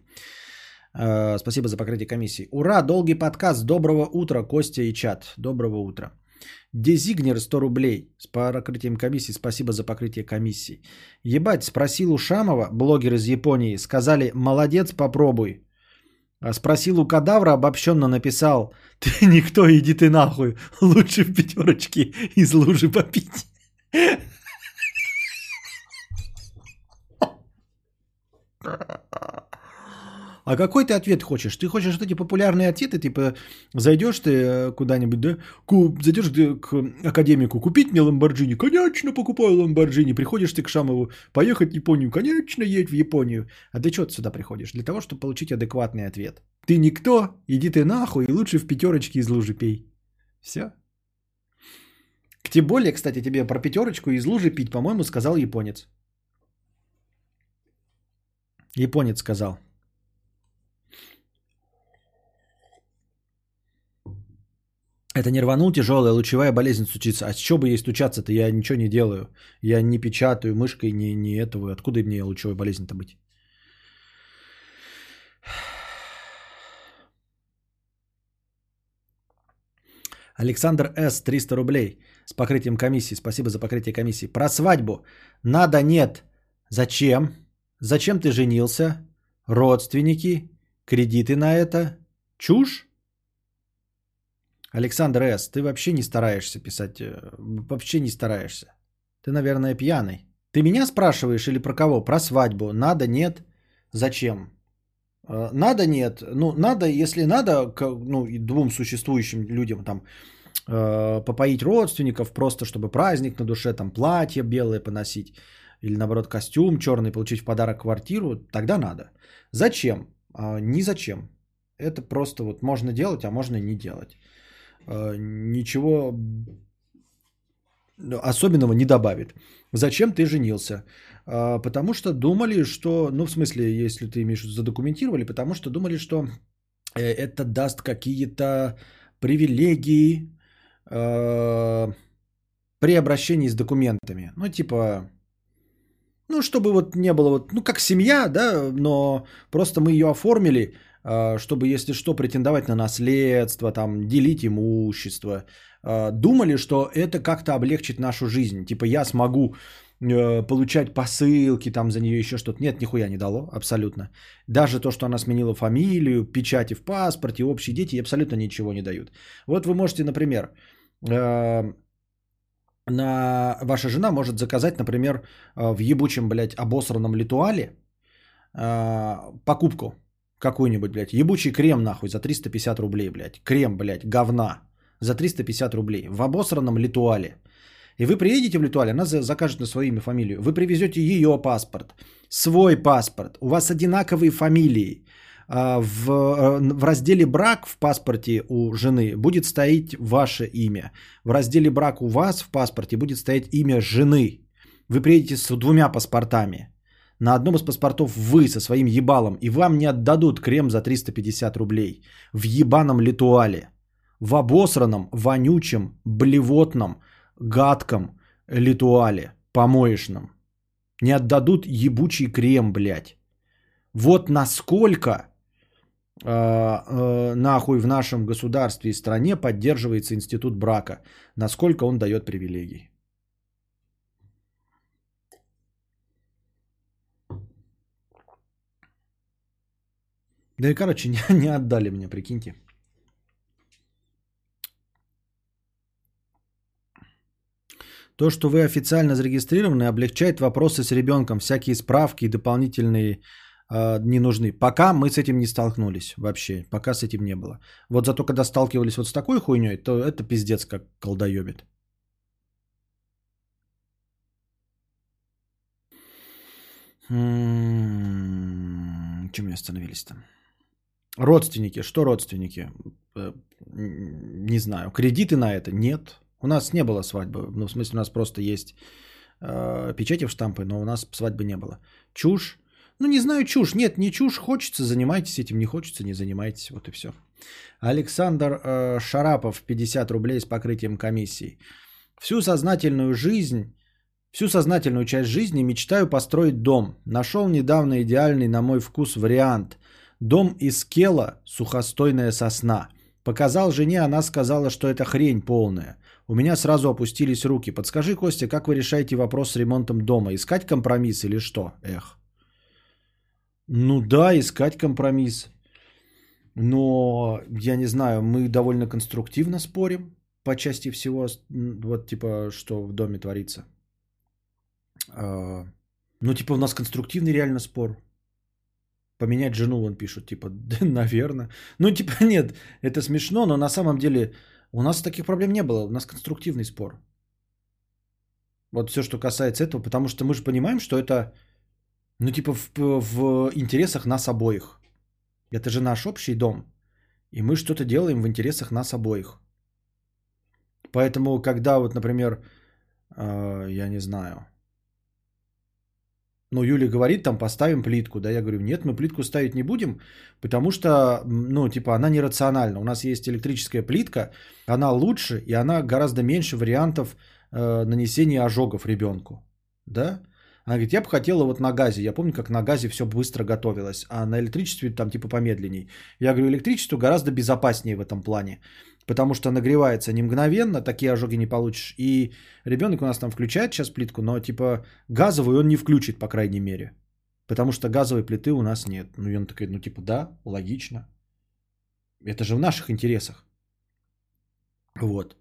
А, Спасибо за покрытие комиссии. Ура, долгий подкаст. Доброго утра, Костя и чат. Доброго утра. Дезигнер 100 рублей с покрытием комиссии. Спасибо за покрытие комиссии. Ебать, спросил у Шамова, блогер из Японии, сказали, молодец, попробуй. А Спросил у кадавра, обобщенно написал, ты никто, иди ты нахуй, лучше в пятерочке из лужи попить. А какой ты ответ хочешь? Ты хочешь вот эти популярные ответы, типа зайдешь ты э, куда-нибудь, да, Ку- зайдешь ты к академику, купить мне Ламборджини, конечно, покупаю Ламборджини, приходишь ты к Шамову, поехать в Японию, конечно, едь в Японию. А ты что ты сюда приходишь? Для того, чтобы получить адекватный ответ. Ты никто, иди ты нахуй, и лучше в пятерочке из лужи пей. Все. Тем более, кстати, тебе про пятерочку из лужи пить, по-моему, сказал японец. Японец сказал. Это не рванул тяжелая лучевая болезнь стучится. А с чего бы ей стучаться-то? Я ничего не делаю. Я не печатаю мышкой, не, не этого. Откуда мне лучевой болезнь-то быть? Александр С. 300 рублей с покрытием комиссии. Спасибо за покрытие комиссии. Про свадьбу. Надо, нет. Зачем? Зачем ты женился? Родственники? Кредиты на это? Чушь? Александр С., ты вообще не стараешься писать, э, вообще не стараешься. Ты, наверное, пьяный. Ты меня спрашиваешь или про кого? Про свадьбу. Надо, нет? Зачем? Э, Надо, нет? Ну, надо, если надо, ну, двум существующим людям там э, попоить родственников, просто чтобы праздник на душе, там платье белое поносить, или наоборот костюм черный, получить в подарок квартиру, тогда надо. Зачем? А, Ни зачем. Это просто вот можно делать, а можно и не делать. Э, Ничего особенного не добавит. Зачем ты женился? А, Потому что думали, что, ну в смысле, если ты имеешь задокументировали, потому что думали, что э, это даст какие-то привилегии при обращении с документами. Ну типа, ну чтобы вот не было вот, ну как семья, да, но просто мы ее оформили, э, чтобы если что претендовать на наследство, там делить имущество. Э, Думали, что это как-то облегчит нашу жизнь. Типа я смогу э, получать посылки там за нее еще что-то. Нет, нихуя не дало, абсолютно. Даже то, что она сменила фамилию, печати в паспорте, общие дети, абсолютно ничего не дают. Вот вы можете, например, э, на ваша жена может заказать, например, э, в ебучем, блядь, обосранном литуале э, покупку какую-нибудь, блядь, ебучий крем нахуй за 350 рублей, блядь, крем, блядь, говна за 350 рублей в обосранном литуале. И вы приедете в Литуале, она за- закажет на свое имя фамилию. Вы привезете ее паспорт, свой паспорт. У вас одинаковые фамилии. А, В, э, в разделе брак в паспорте у жены будет стоять ваше имя. В разделе брак у вас в паспорте будет стоять имя жены. Вы приедете с двумя паспортами. На одном из паспортов вы со своим ебалом. И вам не отдадут крем за 350 рублей. В ебаном литуале. В обосранном, вонючем, блевотном, гадком литуале. Помоечном. Не отдадут ебучий крем, блядь. Вот насколько нахуй в нашем государстве и стране поддерживается институт брака. Насколько он дает привилегий. Да и, короче, не, не отдали мне, прикиньте. То, что вы официально зарегистрированы, облегчает вопросы с ребенком. Всякие справки и дополнительные э, не нужны. Пока мы с этим не столкнулись вообще. Пока с этим не было. Вот зато когда сталкивались вот с такой хуйней, то это пиздец как колдоебит. М, Чем мы остановились там? Родственники. Что родственники? Э, Не знаю. Кредиты на это? Нет. У нас не было свадьбы. Ну, в смысле, у нас просто есть э, печати в штампы, но у нас свадьбы не было. Чушь? Ну, не знаю, чушь. Нет, не чушь. Хочется, занимайтесь этим. Не хочется, не занимайтесь. Вот и все. Александр э, Шарапов, 50 рублей с покрытием комиссии. Всю сознательную жизнь, всю сознательную часть жизни мечтаю построить дом. Нашел недавно идеальный, на мой вкус, вариант. Дом из кела, сухостойная сосна. Показал жене, она сказала, что это хрень полная. У меня сразу опустились руки. Подскажи, Костя, как вы решаете вопрос с ремонтом дома? Искать компромисс или что? Эх. Ну да, искать компромисс. Но, я не знаю, мы довольно конструктивно спорим по части всего, вот типа, что в доме творится. А, Ну, типа, у нас конструктивный реально спор. Поменять жену, он пишет, типа, да, наверное. Ну, типа, нет, это смешно, но на самом деле у нас таких проблем не было. У нас конструктивный спор. Вот все, что касается этого, потому что мы же понимаем, что это, ну, типа, в, в интересах нас обоих. Это же наш общий дом. И мы что-то делаем в интересах нас обоих. Поэтому, когда вот, например, э, я не знаю, ну, Юля говорит, там, поставим плитку, да, я говорю, нет, мы плитку ставить не будем, потому что, ну, типа, она нерациональна. У нас есть электрическая плитка, она лучше, и она гораздо меньше вариантов э, нанесения ожогов ребенку, да. Она говорит, я бы хотела вот на газе, я помню, как на газе все быстро готовилось, а на электричестве там типа помедленней. Я говорю, электричество гораздо безопаснее в этом плане, потому что нагревается не мгновенно, такие ожоги не получишь. И ребенок у нас там включает сейчас плитку, но типа газовую он не включит, по крайней мере. Потому что газовой плиты у нас нет. Ну и он такой, ну типа да, логично. Это же в наших интересах. Вот.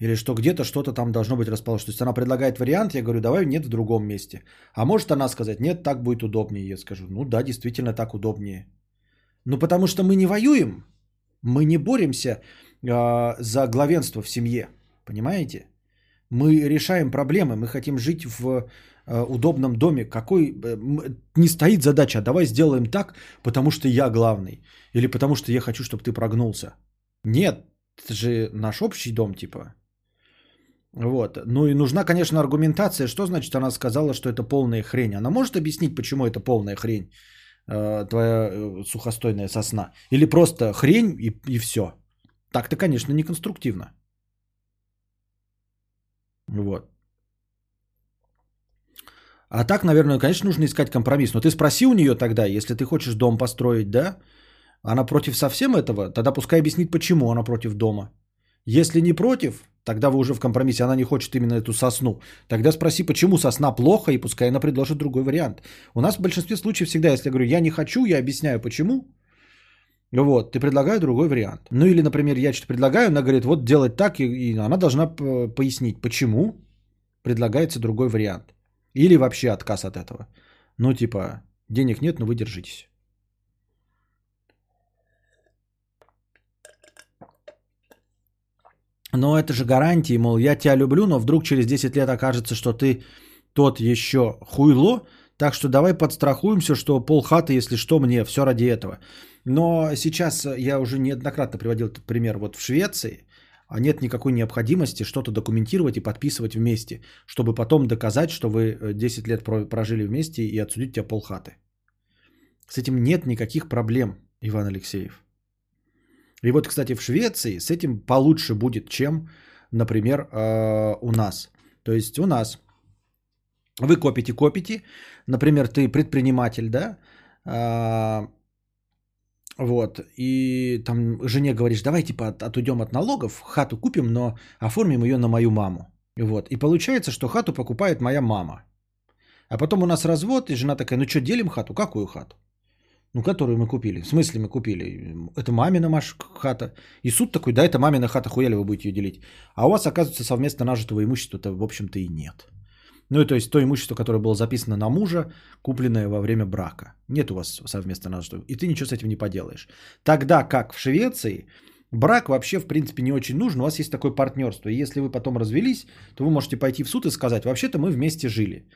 Или что где-то что-то там должно быть расположено. То есть она предлагает вариант, я говорю, давай нет в другом месте. А может она сказать, нет, так будет удобнее. Я скажу, ну да, действительно так удобнее. Ну потому что мы не воюем. Мы не боремся э, за главенство в семье. Понимаете? Мы решаем проблемы, мы хотим жить в э, удобном доме. Какой э, не стоит задача, давай сделаем так, потому что я главный. Или потому что я хочу, чтобы ты прогнулся. Нет, это же наш общий дом, типа. Вот. Ну и нужна, конечно, аргументация. Что значит она сказала, что это полная хрень? Она может объяснить, почему это полная хрень, э, твоя э, сухостойная сосна? Или просто хрень и, и все? Так-то, конечно, не конструктивно. Вот. А так, наверное, конечно, нужно искать компромисс. Но ты спроси у нее тогда, если ты хочешь дом построить, да? Она против совсем этого? Тогда пускай объяснит, почему она против дома. Если не против, тогда вы уже в компромиссе, она не хочет именно эту сосну. Тогда спроси, почему сосна плохо, и пускай она предложит другой вариант. У нас в большинстве случаев всегда, если я говорю, я не хочу, я объясняю, почему. Вот, ты предлагаю другой вариант. Ну или, например, я что-то предлагаю, она говорит, вот делать так, и, и она должна пояснить, почему предлагается другой вариант. Или вообще отказ от этого. Ну типа, денег нет, но вы держитесь. Но это же гарантии, мол, я тебя люблю, но вдруг через 10 лет окажется, что ты тот еще хуйло, так что давай подстрахуемся, что полхаты, если что, мне, все ради этого. Но сейчас я уже неоднократно приводил этот пример вот в Швеции, а нет никакой необходимости что-то документировать и подписывать вместе, чтобы потом доказать, что вы э, 10 лет про- прожили вместе и отсудить тебя полхаты. С этим нет никаких проблем, Иван Алексеев. И вот, кстати, в Швеции с этим получше будет, чем, например, э, у нас. То есть у нас вы копите, копите, например, ты предприниматель, да, А, вот, и там жене говоришь, давай типа от- отуйдем от налогов, хату купим, но оформим ее на мою маму. Вот, и получается, что хату покупает моя мама. А потом у нас развод, и жена такая, ну что, делим хату? Какую хату? Ну, которую мы купили. В смысле мы купили? Это мамина маш хата. И суд такой, да, это мамина хата, хуяли вы будете ее делить. А у вас, оказывается, совместно нажитого имущества-то, в общем-то, и нет. Ну, и то есть то имущество, которое было записано на мужа, купленное во время брака. Нет у вас совместно нажитого. И ты ничего с этим не поделаешь. Тогда как в Швеции, брак вообще, в принципе, не очень нужен. У вас есть такое партнерство. И если вы потом развелись, то вы можете пойти в суд и сказать, вообще-то мы вместе жили.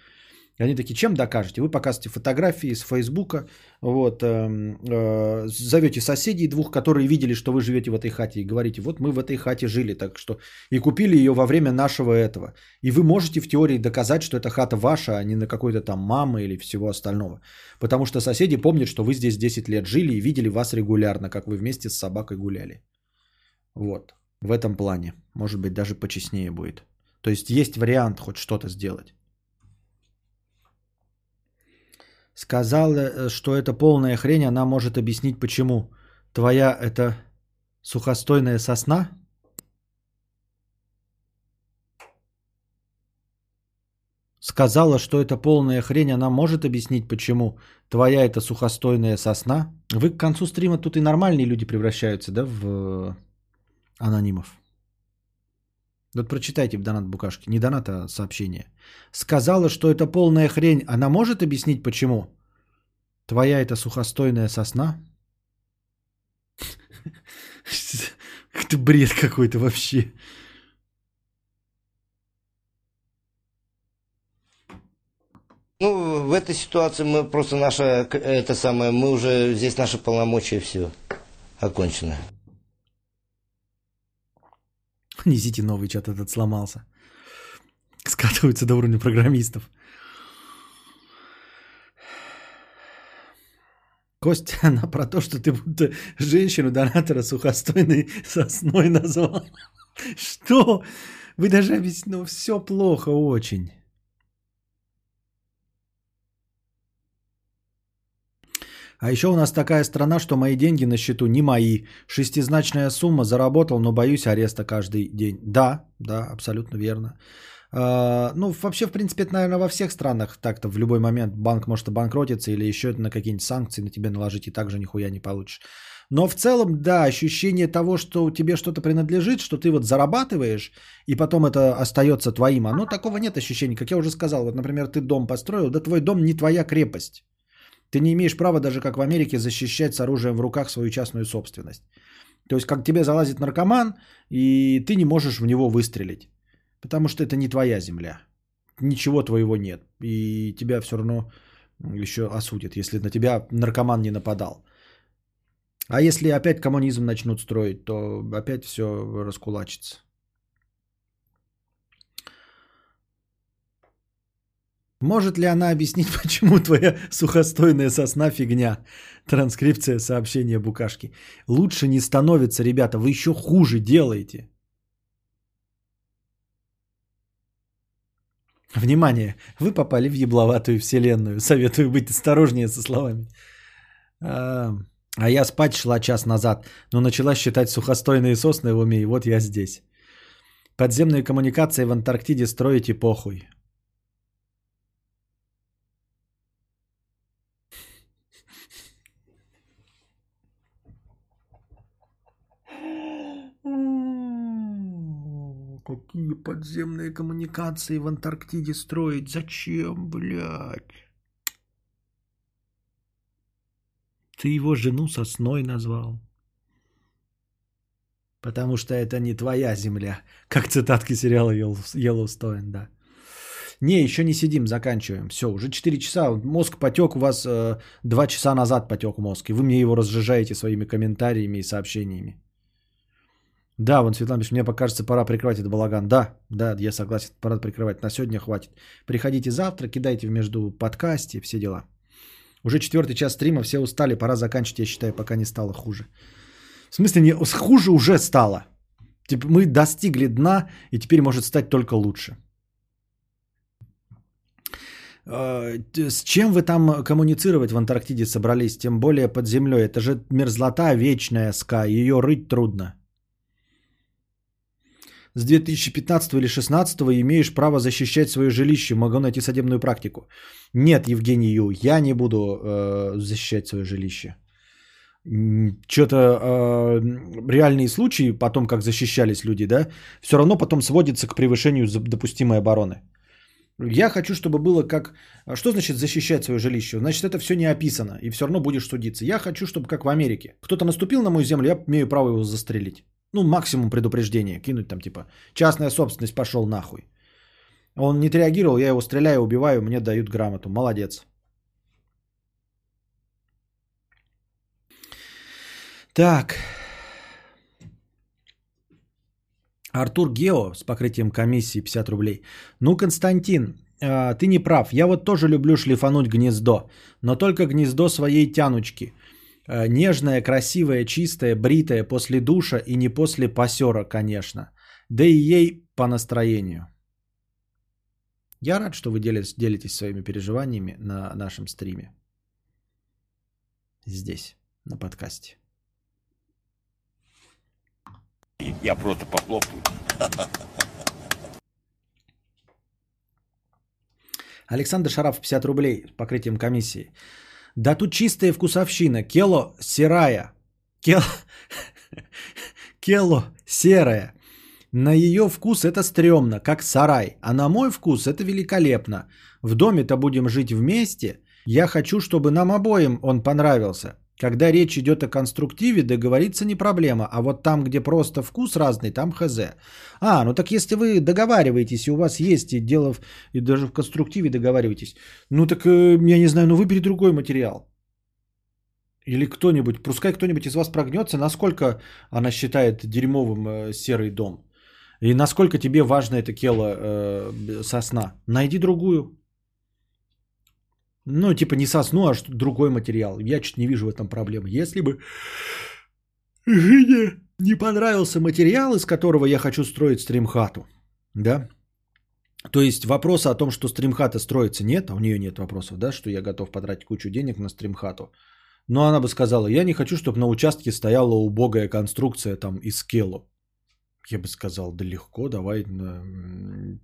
И они такие, чем докажете? Вы показываете фотографии с Фейсбука, вот, эм, э, зовете соседей двух, которые видели, что вы живете в этой хате, и говорите, вот мы в этой хате жили, так что и купили ее во время нашего этого. И вы можете в теории доказать, что эта хата ваша, а не на какой-то там мамы или всего остального. Потому что соседи помнят, что вы здесь 10 лет жили и видели вас регулярно, как вы вместе с собакой гуляли. Вот, в этом плане. Может быть, даже почестнее будет. То есть есть вариант хоть что-то сделать. сказала, э, что это полная хрень, она может объяснить почему. Твоя это сухостойная сосна? Сказала, что это полная хрень, она может объяснить почему. Твоя это сухостойная сосна? Вы к концу стрима тут и нормальные люди превращаются, да, в э, анонимов? Вот прочитайте в донат букашки. Не донат, а сообщение. Сказала, что это полная хрень. Она может объяснить, почему? Твоя это сухостойная сосна? Это бред какой-то вообще. Ну, в этой ситуации мы просто наша, это самое, мы уже, здесь наши полномочия, все, окончено. Несите новый чат, этот сломался. Скатываются до уровня программистов. Костя, она про то, что ты будто женщину-донатора сухостойной сосной назвал. Что? Вы даже объяснили, ну все плохо очень. А еще у нас такая страна, что мои деньги на счету не мои. Шестизначная сумма заработал, но боюсь ареста каждый день. Да, да, абсолютно верно. А, ну, вообще, в принципе, это, наверное, во всех странах так-то в любой момент банк может обанкротиться или еще на какие-нибудь санкции на тебя наложить, и также нихуя не получишь. Но в целом, да, ощущение того, что тебе что-то принадлежит, что ты вот зарабатываешь, и потом это остается твоим, оно такого нет ощущения. Как я уже сказал, вот, например, ты дом построил, да твой дом не твоя крепость. Ты не имеешь права даже как в Америке защищать с оружием в руках свою частную собственность. То есть как тебе залазит наркоман, и ты не можешь в него выстрелить. Потому что это не твоя земля. Ничего твоего нет. И тебя все равно еще осудят, если на тебя наркоман не нападал. А если опять коммунизм начнут строить, то опять все раскулачится. Может ли она объяснить, почему твоя сухостойная сосна фигня? Транскрипция сообщения букашки. Лучше не становится, ребята, вы еще хуже делаете. Внимание, вы попали в ебловатую вселенную. Советую быть осторожнее со словами. А, я спать шла час назад, но начала считать сухостойные сосны в уме, и вот я здесь. Подземные коммуникации в Антарктиде строите похуй. Какие подземные коммуникации в Антарктиде строить? Зачем, блядь? Ты его жену сосной назвал. Потому что это не твоя земля. Как цитатки сериала Yellowstone, да. Не, еще не сидим, заканчиваем. Все, уже 4 часа. Мозг потек у вас э, 2 часа назад потек мозг. И вы мне его разжижаете своими комментариями и сообщениями. Да, вон Светлана пишет, мне покажется, пора прикрывать этот балаган. Да, да, я согласен, пора прикрывать. На сегодня хватит. Приходите завтра, кидайте в между подкасте, все дела. Уже четвертый час стрима, все устали, пора заканчивать, я считаю, пока не стало хуже. В смысле, не, хуже уже стало. Типа мы достигли дна, и теперь может стать только лучше. А, с чем вы там коммуницировать в Антарктиде собрались, тем более под землей? Это же мерзлота вечная, ска, ее рыть трудно с 2015 или 2016 имеешь право защищать свое жилище, могу найти судебную практику. Нет, Евгений Ю, я не буду э, защищать свое жилище. Что-то э, реальные случаи, потом как защищались люди, да, все равно потом сводится к превышению допустимой обороны. Я хочу, чтобы было как... Что значит защищать свое жилище? Значит, это все не описано, и все равно будешь судиться. Я хочу, чтобы как в Америке. Кто-то наступил на мою землю, я имею право его застрелить. Ну, максимум предупреждения. Кинуть там типа, частная собственность пошел нахуй. Он не отреагировал, я его стреляю, убиваю, мне дают грамоту. Молодец. Так. Артур Гео с покрытием комиссии 50 рублей. Ну, Константин, а, ты не прав. Я вот тоже люблю шлифануть гнездо. Но только гнездо своей тянучки. Э, нежная, красивая, чистая, бритая после душа и не после пасера, конечно. Да и ей по настроению. Я рад, что вы делитесь, делитесь своими переживаниями на нашем стриме. Здесь, на подкасте. Я просто похлопаю. Александр Шараф, 50 рублей с покрытием комиссии. Да тут чистая вкусовщина. Кело серая. Кело, кело серая. На ее вкус это стрёмно, как сарай. А на мой вкус это великолепно. В доме-то будем жить вместе. Я хочу, чтобы нам обоим он понравился. Когда речь идет о конструктиве, договориться не проблема, а вот там, где просто вкус разный, там хз. А, ну так если вы договариваетесь, и у вас есть и дело, в, и даже в конструктиве договариваетесь, ну так, э, я не знаю, ну выбери другой материал. Или кто-нибудь, пускай кто-нибудь из вас прогнется, насколько она считает дерьмовым э, серый дом. И насколько тебе важно это кело э, сосна. Найди другую. Ну, типа не сосну, а другой материал. Я чуть не вижу в этом проблемы. Если бы жене не понравился материал, из которого я хочу строить стримхату, да, то есть вопроса о том, что стримхата строится, нет, а у нее нет вопросов, да, что я готов потратить кучу денег на стримхату. Но она бы сказала, я не хочу, чтобы на участке стояла убогая конструкция там из скелу. Я бы сказал, да легко, давай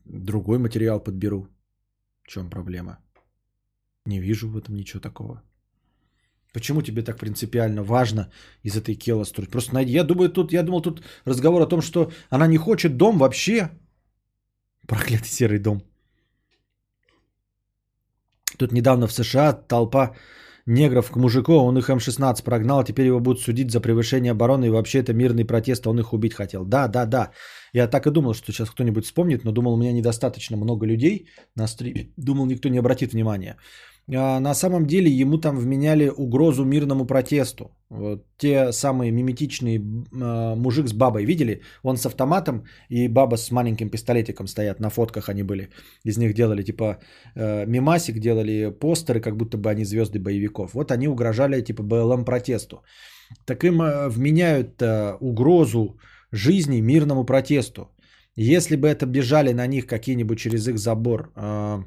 другой материал подберу. В чем проблема? Не вижу в этом ничего такого. Почему тебе так принципиально важно из этой кела строить? Просто найди. Я думаю, тут, я думал, тут разговор о том, что она не хочет дом вообще. Проклятый серый дом. Тут недавно в США толпа негров к мужику, он их М-16 прогнал, теперь его будут судить за превышение обороны, и вообще это мирный протест, он их убить хотел. Да, да, да. Я так и думал, что сейчас кто-нибудь вспомнит, но думал, у меня недостаточно много людей на стриме. Думал, никто не обратит внимания. А на самом деле ему там вменяли угрозу мирному протесту. Вот те самые миметичные э, мужик с бабой, видели? Он с автоматом и баба с маленьким пистолетиком стоят, на фотках они были. Из них делали типа э, мимасик, делали постеры, как будто бы они звезды боевиков. Вот они угрожали типа БЛМ протесту. Так им э, вменяют э, угрозу жизни мирному протесту. Если бы это бежали на них какие-нибудь через их забор э,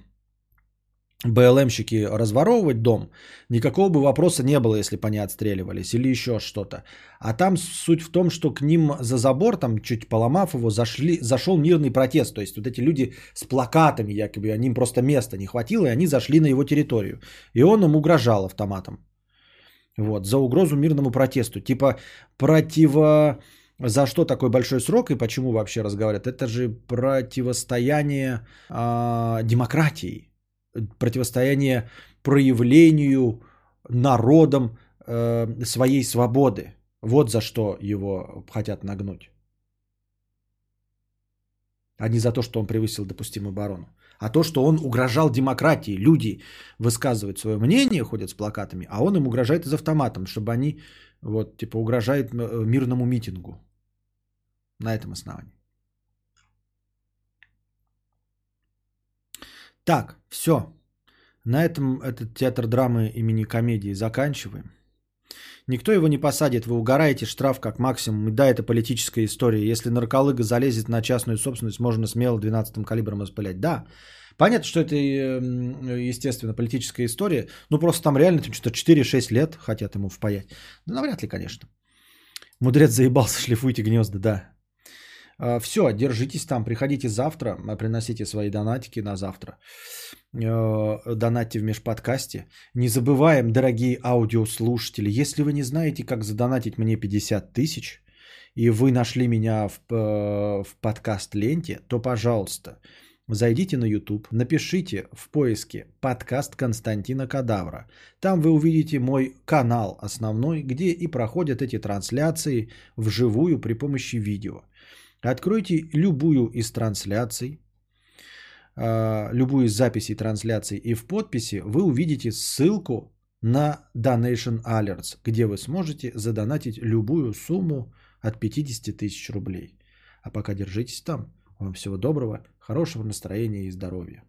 БЛМщики разворовывать дом, никакого бы вопроса не было, если бы они отстреливались или еще что-то. А там суть в том, что к ним за забор, там чуть поломав его, зашли, зашел мирный протест. То есть вот эти люди с плакатами якобы, они им просто места не хватило, и они зашли на его территорию. И он им угрожал автоматом. Вот, за угрозу мирному протесту. Типа противо... За что такой большой срок и почему вообще разговаривают? Это же противостояние э, демократии противостояние проявлению народом э, своей свободы. Вот за что его хотят нагнуть. А не за то, что он превысил допустимую оборону. А то, что он угрожал демократии. Люди высказывают свое мнение, ходят с плакатами, а он им угрожает из автоматом, чтобы они вот, типа, угрожает э, мирному митингу. На этом основании. Так, все. На этом этот театр драмы имени комедии заканчиваем. Никто его не посадит, вы угораете, штраф как максимум. И да, это политическая история. Если нарколыга залезет на частную собственность, можно смело 12-м калибром распылять. Да, понятно, что это, э, естественно, политическая история. Ну, просто там реально что-то 4-6 лет хотят ему впаять. Да навряд ли, конечно. Мудрец заебался, шлифуйте гнезда, да. Все, держитесь там, приходите завтра, а, приносите свои донатики на завтра. Э, донатьте в межподкасте. Не забываем, дорогие аудиослушатели, если вы не знаете, как задонатить мне 50 тысяч, и вы нашли меня в, э, в подкаст-ленте, то, пожалуйста, зайдите на YouTube, напишите в поиске подкаст Константина Кадавра. Там вы увидите мой канал основной, где и проходят эти трансляции вживую при помощи видео. Откройте любую из трансляций, а, любую из записей трансляций, и в подписи вы увидите ссылку на Donation Alerts, где вы сможете задонатить любую сумму от 50 тысяч рублей. А пока держитесь там. Вам всего доброго, хорошего настроения и здоровья.